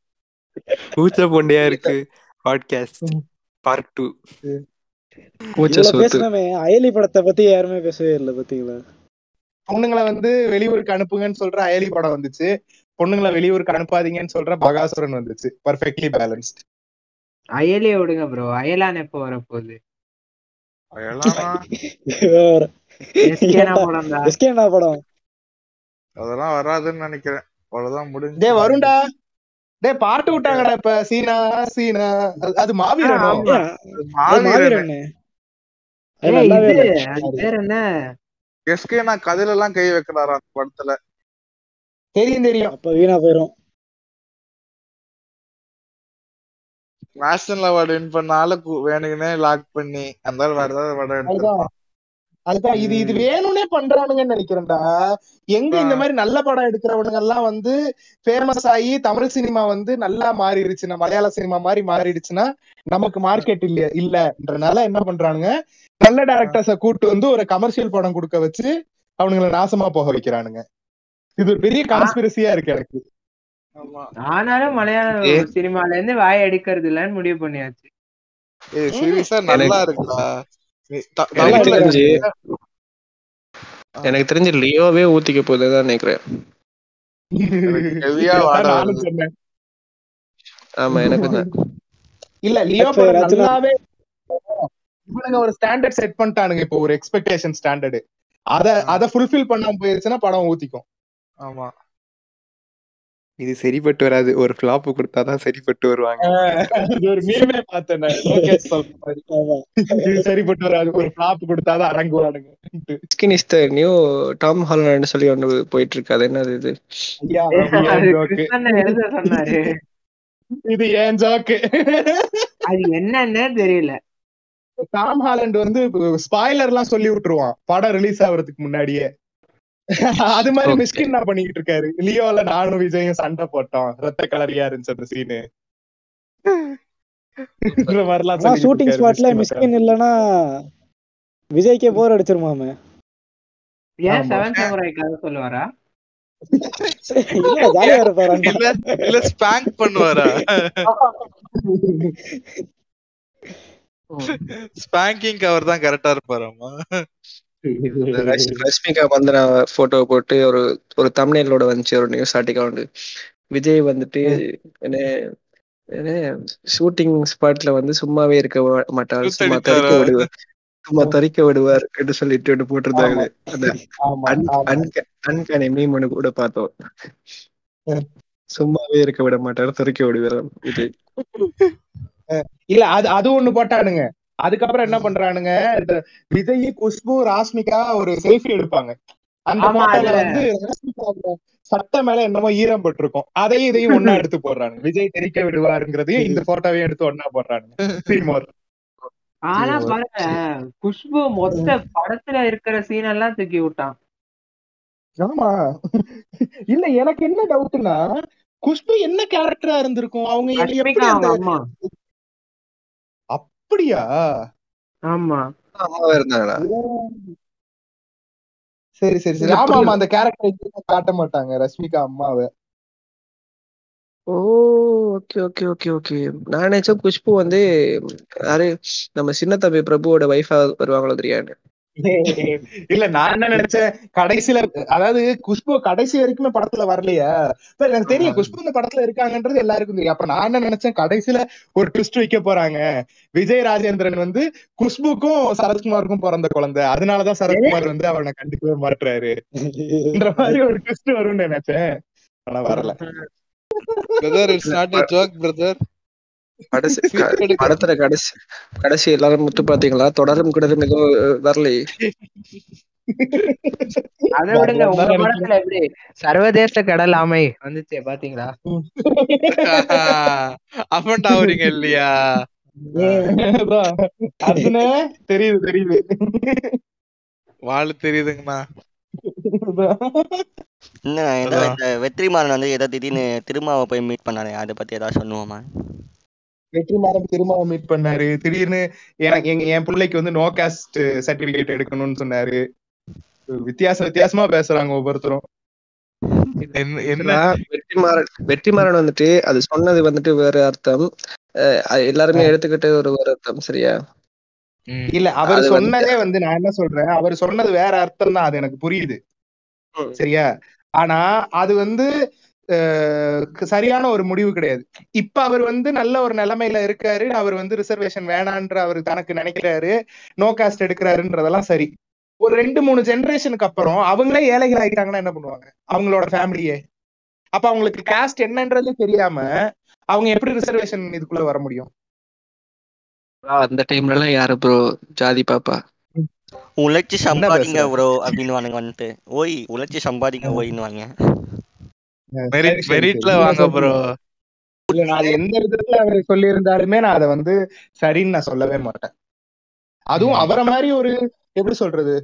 பூச்ச பொண்டையா இருக்கு [laughs] பாட்காஸ்ட் பார்ட் டூ அயலி படத்தை பத்தி யாருமே பேசவே இல்லை பாத்தீங்களா? பொண்ணுங்களை வந்து வெளியூருக்கு அனுப்புங்கன்னு சொல்ற அயலி படம் வந்துச்சு. பொண்ணுங்களை வெளியூருக்கு அனுப்பாதீங்கன்னு சொல்ற பகாசுரன் வந்துச்சு. பர்ஃபெக்ட்லி பேலன்ஸ்ட் அயலே விடுங்க ப்ரோ அயலான் எப்போ வரப்போகுது? அதெல்லாம் [laughs] எஸ்கேனா படம். அதெல்லாம் வராதுன்னு நினைக்கிறேன். அவ்வளவுதான் முடிஞ்சு. டே வருண்டா. டே பாட்டு விட்டாங்கடா இப்ப. சீனா சீனா. அது- மாவீரனோ? பேர் என்ன? எஸ்கே நான் கதையில எல்லாம் கை வைக்கிறாரு அந்த படத்துல? தெரியும் தெரியும். அப்ப வீணா போயிரும். நேஷனல் அவார்டு வின் பண்ணால கு- வேணுங்கன்னே லாக் பண்ணி அந்த வேற ஏதாவது அதுதான் இது இது வேணும்னே பண்றானுங்கன்னு நினைக்கிறேன்டா. எங்க இந்த மாதிரி நல்ல படம் எடுக்கிறவனுங்க எல்லாம் வந்து ஃபேமஸ் ஆகி தமிழ் சினிமா வந்து நல்லா மாறிடுச்சுன்னா மலையாள சினிமா மாதிரி மாறிடுச்சுன்னா நமக்கு மார்க்கெட் இல்ல இல்லன்றனால என்ன பண்றானுங்க? நல்ல டேரக்டர்ஸ கூட்டு வந்து ஒரு கமர்ஷியல் படம் கொடுக்க வச்சு அவனுங்களை நாசமா போக வைக்கிறானுங்க. இது ஒரு பெரிய கான்ஸ்பிரசியா இருக்கு எனக்கு. ஆமா. ஆனாலும் மலையாள. சினிமால இருந்து வாய் அடிக்கிறது இல்லைன்னு முடிவு பண்ணியாச்சு. நல்லா இருக்குடா. எனக்கு தெரிஞ்சு எனக்கு தெரிஞ்சு லியோவே ஊத்திக்க போகுதுதான் நினைக்கிறேன். ஆமா எனக்கு தான். இல்ல லியோ நல்லாவே இவனுங்க ஒரு ஸ்டாண்டர்ட் செட் பண்ணிட்டானுங்க இப்போ ஒரு எக்ஸ்பெக்டேஷன் ஸ்டாண்டர்டு அத அத ஃபுல்ஃபில் பண்ணாம போயிருச்சுன்னா படம் ஊத்திக்கும். ஆமா. இது சரிப்பட்டு வராது. ஒரு ஃபிளாப் கொடுத்தாதான் சரிப்பட்டு வருவாங்க. அது ஒரு மீமே பார்த்தேன் இது சரிப்பட்டு வராது. ஒரு ஃபிளாப் கொடுத்தாதான் அடங்குவானுங்க. Skin is the new Tom Holland சொல்லி ஒன்று போயிட்டு இருக்கு அது என்னது இது? இது ஏன் ஜோக்கு அது என்னன்னே தெரியல. டாம் ஹாலண்ட் வந்து ஸ்பாய்லர் எல்லாம் சொல்லி விட்டுருவான். படம் ரிலீஸ் ஆகுறதுக்கு முன்னாடியே. அது மாதிரி. மிஸ்கின் என்ன பண்ணிட்டு இருக்காரு. லியோல நானும் விஜயும் சண்டை போட்டோம். ரத்த கலரியா இருந்துச்சு அந்த சீனு ஷூட்டிங் ஸ்பாட்ல மிஸ்கின் இல்லனா விஜய்க்கே போர் அடிச்சிருமாமே? ஏன். செவன் சமுராய் கதை சொல்லுவாரா? இல்ல ஜாலியா இருப்பாரு இல்ல இல்ல ஸ்பாங்க் பண்ணுவாரா? ஸ்பாங்கிங் அவர் தான் கரெக்டா இருப்பாராமா ரஷ்மிகா மந்தனா போட்டோ போட்டு ஒரு ஒரு தமிழ்நோட வந்துச்சு ஒரு நியூஸ் ஆர்டிக்கல் வந்து விஜய் வந்துட்டு என்ன ஷூட்டிங் ஸ்பாட்ல வந்து சும்மாவே இருக்க மாட்டார் சும்மா தறிக்க? விடுவார் சும்மா தறிக்க விடுவார் என்று சொல்லிட்டு போட்டிருந்தாங்க அந்த. அன்கானி மீம் ஒண்ணு கூட பார்த்தோம். சும்மாவே இருக்க விட மாட்டார் தறிக்க விடுவார் விஜய். இல்ல அது அது ஒண்ணு போட்டானுங்க. அதுக்கப்புறம் என்ன பண்றானுங்க? இந்த விஜய் குஷ்பு ராஷ்மிகா ஒரு செல்ஃபி எடுப்பாங்க. அந்த அதுல- வந்து ராஷ்மிகா சட்டை மேல என்னமோ ஈரம் பட்டிருக்கும். அதையும் இதையும் ஒண்ணா [laughs] எடுத்து போடுறானுங்க. விஜய் தெரிக்க விடுவாருங்கிறதையும் இந்த போட்டோவையும் எடுத்து ஒண்ணா போடுறானுங்க. [laughs] சீமோர் ஆனா. பாருங்க குஷ்பு மொத்த படத்துல இருக்கிற சீன் எல்லாம் தூக்கி விட்டான். ஆமா. இல்ல எனக்கு என்ன டவுட்னா குஷ்பு என்ன கேரக்டரா இருந்திருக்கும்? அவங்க எப்படி ரஷ்மிகா அந்த அவங்க அம்மா அப்படியா? ஆமா. இருந்தாங்களா? சரி சரி சரி. ஆமா. ஆமா அந்த கேரக்டர் காட்ட மாட்டாங்க. ரஷ்மிகா அம்மாவை. Oh okay okay okay okay நான் நினைச்சேன் குஷ்பு வந்து யாரு நம்ம சின்ன தம்பி பிரபுவோட ஒய்ஃபா வருவாங்களோ தெரியாது இல்ல நான் என்ன நினைச்சேன் கடைசியில அதாவது குஷ்பு கடைசி வரைக்குமே படத்துல வரலையா? எனக்கு தெரியும். குஷ்பு இந்த படத்துல இருக்காங்கன்றது எல்லாருக்கும் தெரியும். அப்ப நான் என்ன நினைச்சேன் கடைசியில ஒரு ட்விஸ்ட் வைக்க போறாங்க. விஜய் ராஜேந்திரன் வந்து குஷ்புக்கும் சரத்குமாருக்கும் பிறந்த குழந்தை. அதனாலதான் சரத்குமார் வந்து அவனை கண்டுக்கவே மாட்டுறாரு மாதிரி ஒரு ட்விஸ்ட் வரும்னு நினைச்சேன். ஆனா வரல. Brother it's not a joke brother கடைசி [laughs] படத்துல கடைசி கடைசி எல்லாரும் முத்து பாத்தீங்களா? தொடரும் ஏதோ அஹ், வரலையே. அதை விடுங்க உங்க படத்துல எப்படி? சர்வதேச கடல் ஆமை வந்துச்சே பாத்தீங்களா? [laughs] அஃபண்ட் ஆகுறீங்க இல்லையா? தெரியுது தெரியுது. வாழ் தெரியுதுங்கண்ணா வெற்றிமாறன் வந்து ஏதோ திடீர்னு திருமாவை போய் மீட் பண்ணானே அதை பத்தி ஏதாவது சொல்லுவோமா? வெற்றிமாறன் திரும்ப மீட் பண்ணாரு. திடீர்னு எனக்கு எங்க என் பிள்ளைக்கு வந்து நோ காஸ்ட் சர்டிபிகேட் எடுக்கணும்னு சொன்னாரு. வித்தியாச வித்தியாசமா பேசுறாங்க ஒவ்வொருத்தரும். வெற்றிமாறன் வெற்றிமாறன் வந்துட்டு அது சொன்னது வந்துட்டு வேற அர்த்தம். எல்லாருமே எடுத்துக்கிட்டு ஒரு ஒரு அர்த்தம் சரியா. இல்ல அவர் சொன்னதே வந்து நான் என்ன சொல்றேன்? அவர் சொன்னது வேற அர்த்தம் தான் அது எனக்கு புரியுது. சரியா? ஆனா அது வந்து சரியான ஒரு முடிவு கிடையாது. இப்ப அவர் வந்து நல்ல ஒரு நிலைமையில இருக்காரு. அவர் வந்து ரிசர்வேஷன் வேணான்ற அவர் தனக்கு நினைக்கிறாரு. நோ காஸ்ட் எடுக்கிறாருன்றதெல்லாம் சரி. ஒரு ரெண்டு மூணு ஜெனரேஷனுக்கு அப்புறம் அவங்களே ஏழைகள் ஆயிட்டாங்கன்னா என்ன பண்ணுவாங்க? அவங்களோட ஃபேமிலியே அப்ப அவங்களுக்கு காஸ்ட் என்னன்றதே தெரியாம அவங்க எப்படி ரிசர்வேஷன் இதுக்குள்ள வர முடியும்? அந்த டைம்ல எல்லாம் யாரு ப்ரோ ஜாதி பாப்பா. உழைச்சி சம்பாதிங்க? ப்ரோ அப்படின்னு வந்துட்டு. ஓய் உழைச்சி சம்பாதிங்க ஓய்னு வாங்க மெரிட்ல. வாங்க ப்ரோ இல்ல நான் எந்த விதத்துல அவர் சொல்லி இருந்தாலுமே நான் அதை வந்து சரின்னு நான் சொல்லவே மாட்டேன் அதுவும். அவரை மாதிரி ஒரு எப்படி சொல்றது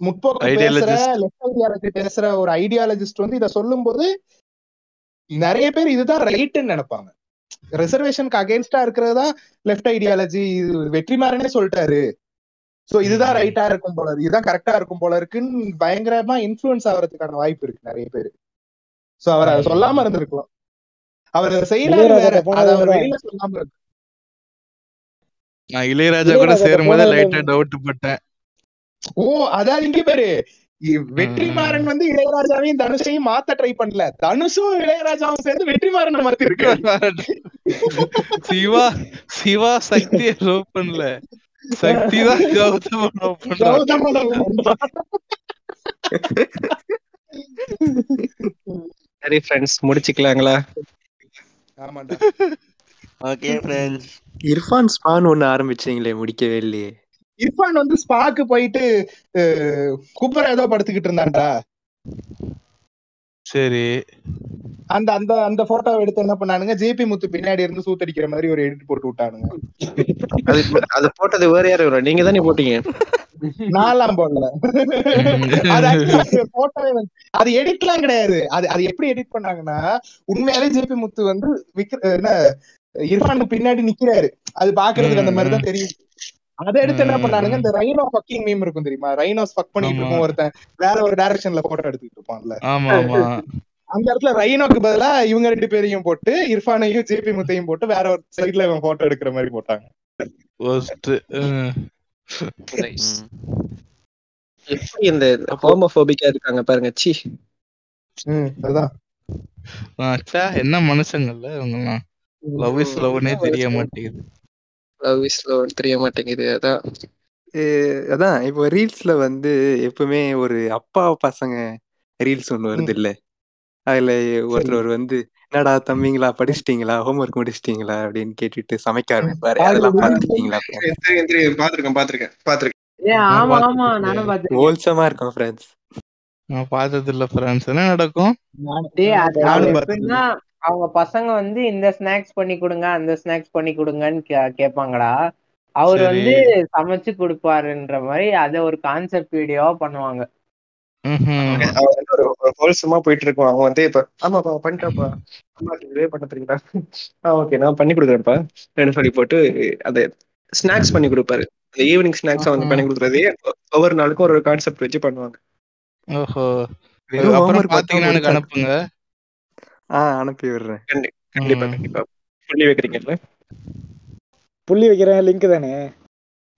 முற்போக்கு பேசுற. லெஃப்ட் ஐடியாலஜி பேசுற ஒரு ஐடியாலஜிஸ்ட் வந்து இத சொல்லும்போது நிறைய பேர் இதுதான் ரைட்னு நினைப்பாங்க ரிசர்வேஷனுக்கு அகைன்ஸ்டா இருக்கிறது லெஃப்ட் ஐடியாலஜி வெற்றிமாறனே சொல்லிட்டாரு சோ இதுதான். ரைட்டா இருக்கும் போல இருக்கு இதுதான் கரெக்டா இருக்கும் போல இருக்குன்னு பயங்கரமா இன்ஃபுளுன்ஸ் ஆகிறதுக்கான வாய்ப்பு இருக்கு நிறைய பேர் சோ அவர் அதை சொல்லாம இருந்திருக்கலாம். அவர். வெளியில சொல்லாம இருக்கு. நான் இளையராஜா கூட சேரும்போது லைட்டா டவுட் பட்டேன். ஓ அதான் இங்க பாரு. வெற்றிமாறன் வந்து இளையராஜாவையும் தனுஷையும் மாத்த ட்ரை பண்ணல. தனுஷும் இளையராஜாவும் சேர்ந்து வெற்றிமாறனை மாத்தி இருக்கு சிவா சிவா சக்தியை லவ் பண்ணல. சக்தி தான் லவ் கௌதம பண்றான். [laughs] சரி ஃப்ரெண்ட்ஸ் முடிச்சுக்கலாங்களா? ஆமாண்டா. ஓகே ஃப்ரெண்ட்ஸ் இர்ஃபான் ஸ்பான் ஒண்ணு ஆரம்பிச்சீங்களே முடிக்கவே இல்லையே. இர்ஃபான் வந்து ஸ்பாக்கு போயிட்டு குப்பரை ஏதோ படுத்துக்கிட்டு இருந்தான்டா. சரி. அந்த அந்த அந்த போட்டோ எடுத்து என்ன பண்ணானுங்க? ஜேபி முத்து பின்னாடி இருந்து சூத்தடிக்கிற மாதிரி ஒரு எடிட் போட்டு விட்டானுங்க. அது அது போட்டது வேற யாரு வரும் நீங்க தானே போட்டீங்க? நான்லாம் போடல. அது வந்து- அது எடிட்லாம் கிடையாது. அது அது எப்படி எடிட் பண்ணாங்கன்னா உண்மையாவே ஜேபி முத்து வந்து விக்ர- என்ன இர்ஃபானுக்கு பின்னாடி நிக்கிறாரு. அது பாக்குறதுக்கு அந்த மாதிரி தான் தெரியும் அதை எடுத்து என்ன பண்ணானுங்க? இந்த ரைனோ ஃபக்கிங் மீம் இருக்கும் தெரியுமா? ரைனோஸ் ஃபக் பண்ணிட்டு இருக்கும். ஒருத்தன் வேற ஒரு டைரக்ஷன்ல போட்டோ எடுத்துக்கிட்டு இருப்பான்ல. ஆமா ஆமா. அந்த இடத்துல ரைனோக்கு பதிலா இவங்க ரெண்டு பேரையும் போட்டு இர்ஃபானையும் ஜேபி முத்தையும் போட்டு வேற ஒரு சைடுல இவன் போட்டோ எடுக்கிற மாதிரி போட்டாங்க. எப்படி இந்த ஹோமோபோபிக்கா இருக்காங்க பாருங்க. சி ச்சே, என்ன மனுஷங்கள்ல இவங்கெல்லாம்? லவ் இஸ் லவ்னே தெரிய மாட்டேங்குது. லவ் இஸ் லவ் தெரிய மாட்டேங்குது அதான். அதான் இப்போ ரீல்ஸ்ல வந்து எப்பவுமே ஒரு அப்பா பசங்க ரீல்ஸ் ஒண்ணு வருது இல்ல அதுல ஒருத்தர் வந்து என்னடா தம்பிங்களா படிச்சிட்டீங்களா? ஹோம்ஒர்க் முடிச்சிட்டீங்களா? அப்படின்னு கேட்டுட்டு சமைக்க ஆரம்பிப்பாரு. அதெல்லாம் பாத்துருக்கீங்களா பாத்திருக்கேன் பாத்திருக்கேன் பாத்துருக்கேன் ஹோல்சமா இருக்கும் ஃப்ரெண்ட்ஸ் நான் பார்த்தது இல்ல ஃப்ரெண்ட்ஸ் என்ன நடக்கும்? அது அது அவங்க பசங்க வந்து இந்த ஸ்நாக்ஸ் பண்ணி கொடுங்க அந்த ஸ்நாக்ஸ் பண்ணி கொடுங்கன்னு கேட்பாங்கடா. அவர். வந்து சமைச்சு கொடுப்பாருன்ற மாதிரி அத ஒரு கான்செப்ட் வீடியோவா பண்ணுவாங்க. ஹோல்சமா போயிட்டு இருக்கான் அவன் வந்து இப்ப ஆமாப்பா பண்ணிட்டப்பா அம்மா இதுவே பண்ண தெரியுங்களா? ஆ ஓகே நான் பண்ணி கொடுக்குறேன்ப்பா. ரெண்டு சொல்லி போட்டு அந்த ஸ்நாக்ஸ் பண்ணி கொடுப்பாரு. அந்த ஈவினிங் ஸ்நாக்ஸ் வந்து பண்ணி கொடுக்குறதே ஒவ்வொரு நாளுக்கும் ஒரு கான்செப்ட் வச்சு பண்ணுவாங்க. ஓஹோ. அப்புறம் பாத்தீங்கன்னா எனக்கு அனுப்புங்க அனுப்பி விடுறேன். கண்டிப்பா. கண்டிப்பா. சொல்லி வைக்கிறீங்கல்ல? புள்ளி வைக்கிறேன் லிங்க் தானே?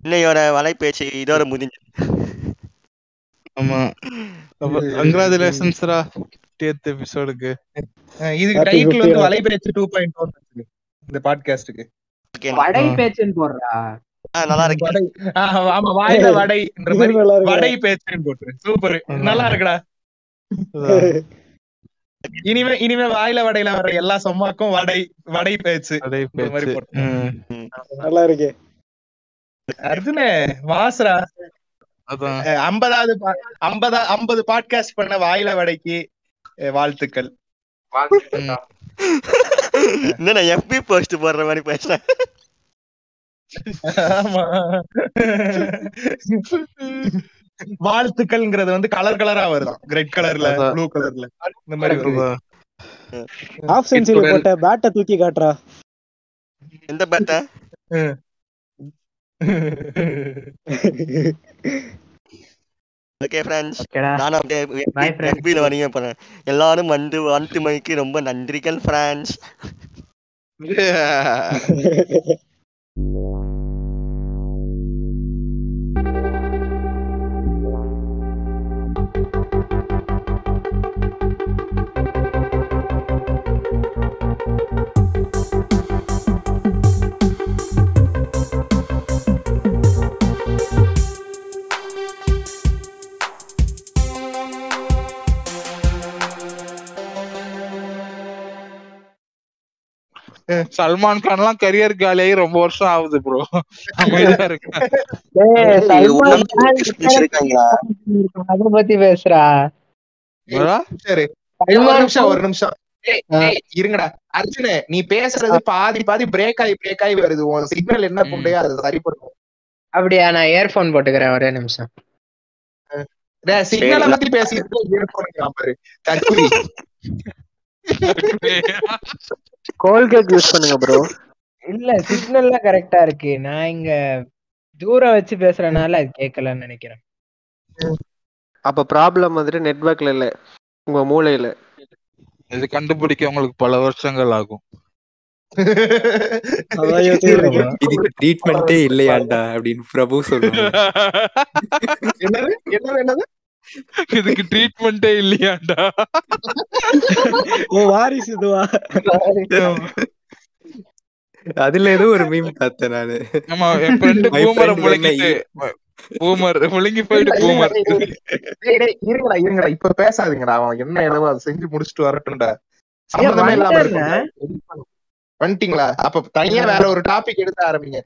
இன்னையோட வலைபேச்சு இதோட முடிஞ்சு. ஆமா. கங்க்ராச்சுலேஷன்ஸ்ரா டேத் எபிசோடுக்கு இதுக்கு டைட்டில் வந்து 50th. வலைபேச்சு டூ பாயிண்ட் இந்த பாட்காஸ்டுக்கு வடை. பேச்சுன்னு போடுறா. நல்லா இருக்கு. வடை ஆஹ் ஆமா வாயில இருக்கு. வடை பேச்சுன்னு போட்டு சூப்பர். நல்லா இருக்குடா. இனிமே இனிமே வாயில வடையில வர எல்லா சொம்மாக்கும் வடை வடை பேச்சு. நல்லா இருக்கு. அர்ஜுனே வாசுரா. ஐம்பதாவது பா- ஐம்பதா ஐம்பது பாட்காஸ்ட் பண்ண வாயில வடைக்கு வாழ்த்துக்கள். என்னடா எஃபி போஸ்ட் போடுற மாதிரி பேசுறேன். ஆமா. வாழ்த்துக்கள்ங்கிறது வந்து கலர் கலரா வருதாம் ரெட் கலர்ல. ப்ளூ கலர்ல இந்த மாதிரி. ஹாஃப் செஞ்சுரி போட்ட பேட்டை தூக்கி காட்டுறா. எந்த பேட்ட ஓகே ஃப்ரெண்ட்ஸ் நானும் அப்படியே. எஃபில வணிகம் பண்ணேன். எல்லாரும் வந்து வாழ்த்து மணிக்கு ரொம்ப நன்றிகள் ஃப்ரெண்ட்ஸ் [laughs] சல்மான் கான் எல்லாம் கரியர் காலியாகி ரொம்ப வருஷம் ஆகுது ப்ரோ அத பத்தி பேசுறா. சரி. ஒரு நிமிஷம் ஒரு நிமிஷம். இருங்கடா. அர்ஜுனு நீ பேசுறது பாதி பாதி பிரேக் ஆகி பிரேக் ஆகி வருது. உன் சிக்னல் என்ன புண்டையோ அது சரி பண்ணும் அப்படியா நான் இயர்போன் போட்டுக்கிறேன் ஒரே நிமிஷம். சிக்னலை பத்தி பேசிட்டு இயர்போன் பாரு. [laughs] கோல்கேட் யூஸ் பண்ணுங்க ப்ரோ இல்ல சிக்னல்லாம் கரெக்டா இருக்கு. நான் இங்க தூரம் வச்சு பேசுறதுனால அது கேட்கலன்னு நினைக்கிறேன். அப்ப ப்ராப்ளம் வந்துட்டு நெட்வொர்க்ல இல்ல உங்க மூளையில. இது கண்டுபிடிக்க உங்களுக்கு பல வருஷங்கள் ஆகும். இதுக்கு ட்ரீட்மெண்ட்டே இல்லையாண்டா அப்படின்னு பிரபு சொல்லுவாங்க. [laughs] என்னது? என்னது? என்னது? இதுக்கு ட்ரீட்மெண்ட்டே இல்லையாண்டா? ஓ வாரிசு இதுவா? அதுல ஏதோ ஒரு மீம் பார்த்தேன் நானு. ஆமா என் ஃப்ரெண்டு பூமரை முழுங்கிட்டு பூமர் முழுங்கி போயிட்டு பூமர். டேய், டேய், இருங்கடா இருங்கடா. இப்ப பேசாதீங்கடா. அவன் என்ன எழுவோ அதை செஞ்சு முடிச்சுட்டு வரட்டும்டா. சம்மந்தமே இல்லாம. வந்துட்டீங்களா? அப்ப தனியா வேற ஒரு டாபிக் எடுத்து ஆரம்பிங்க.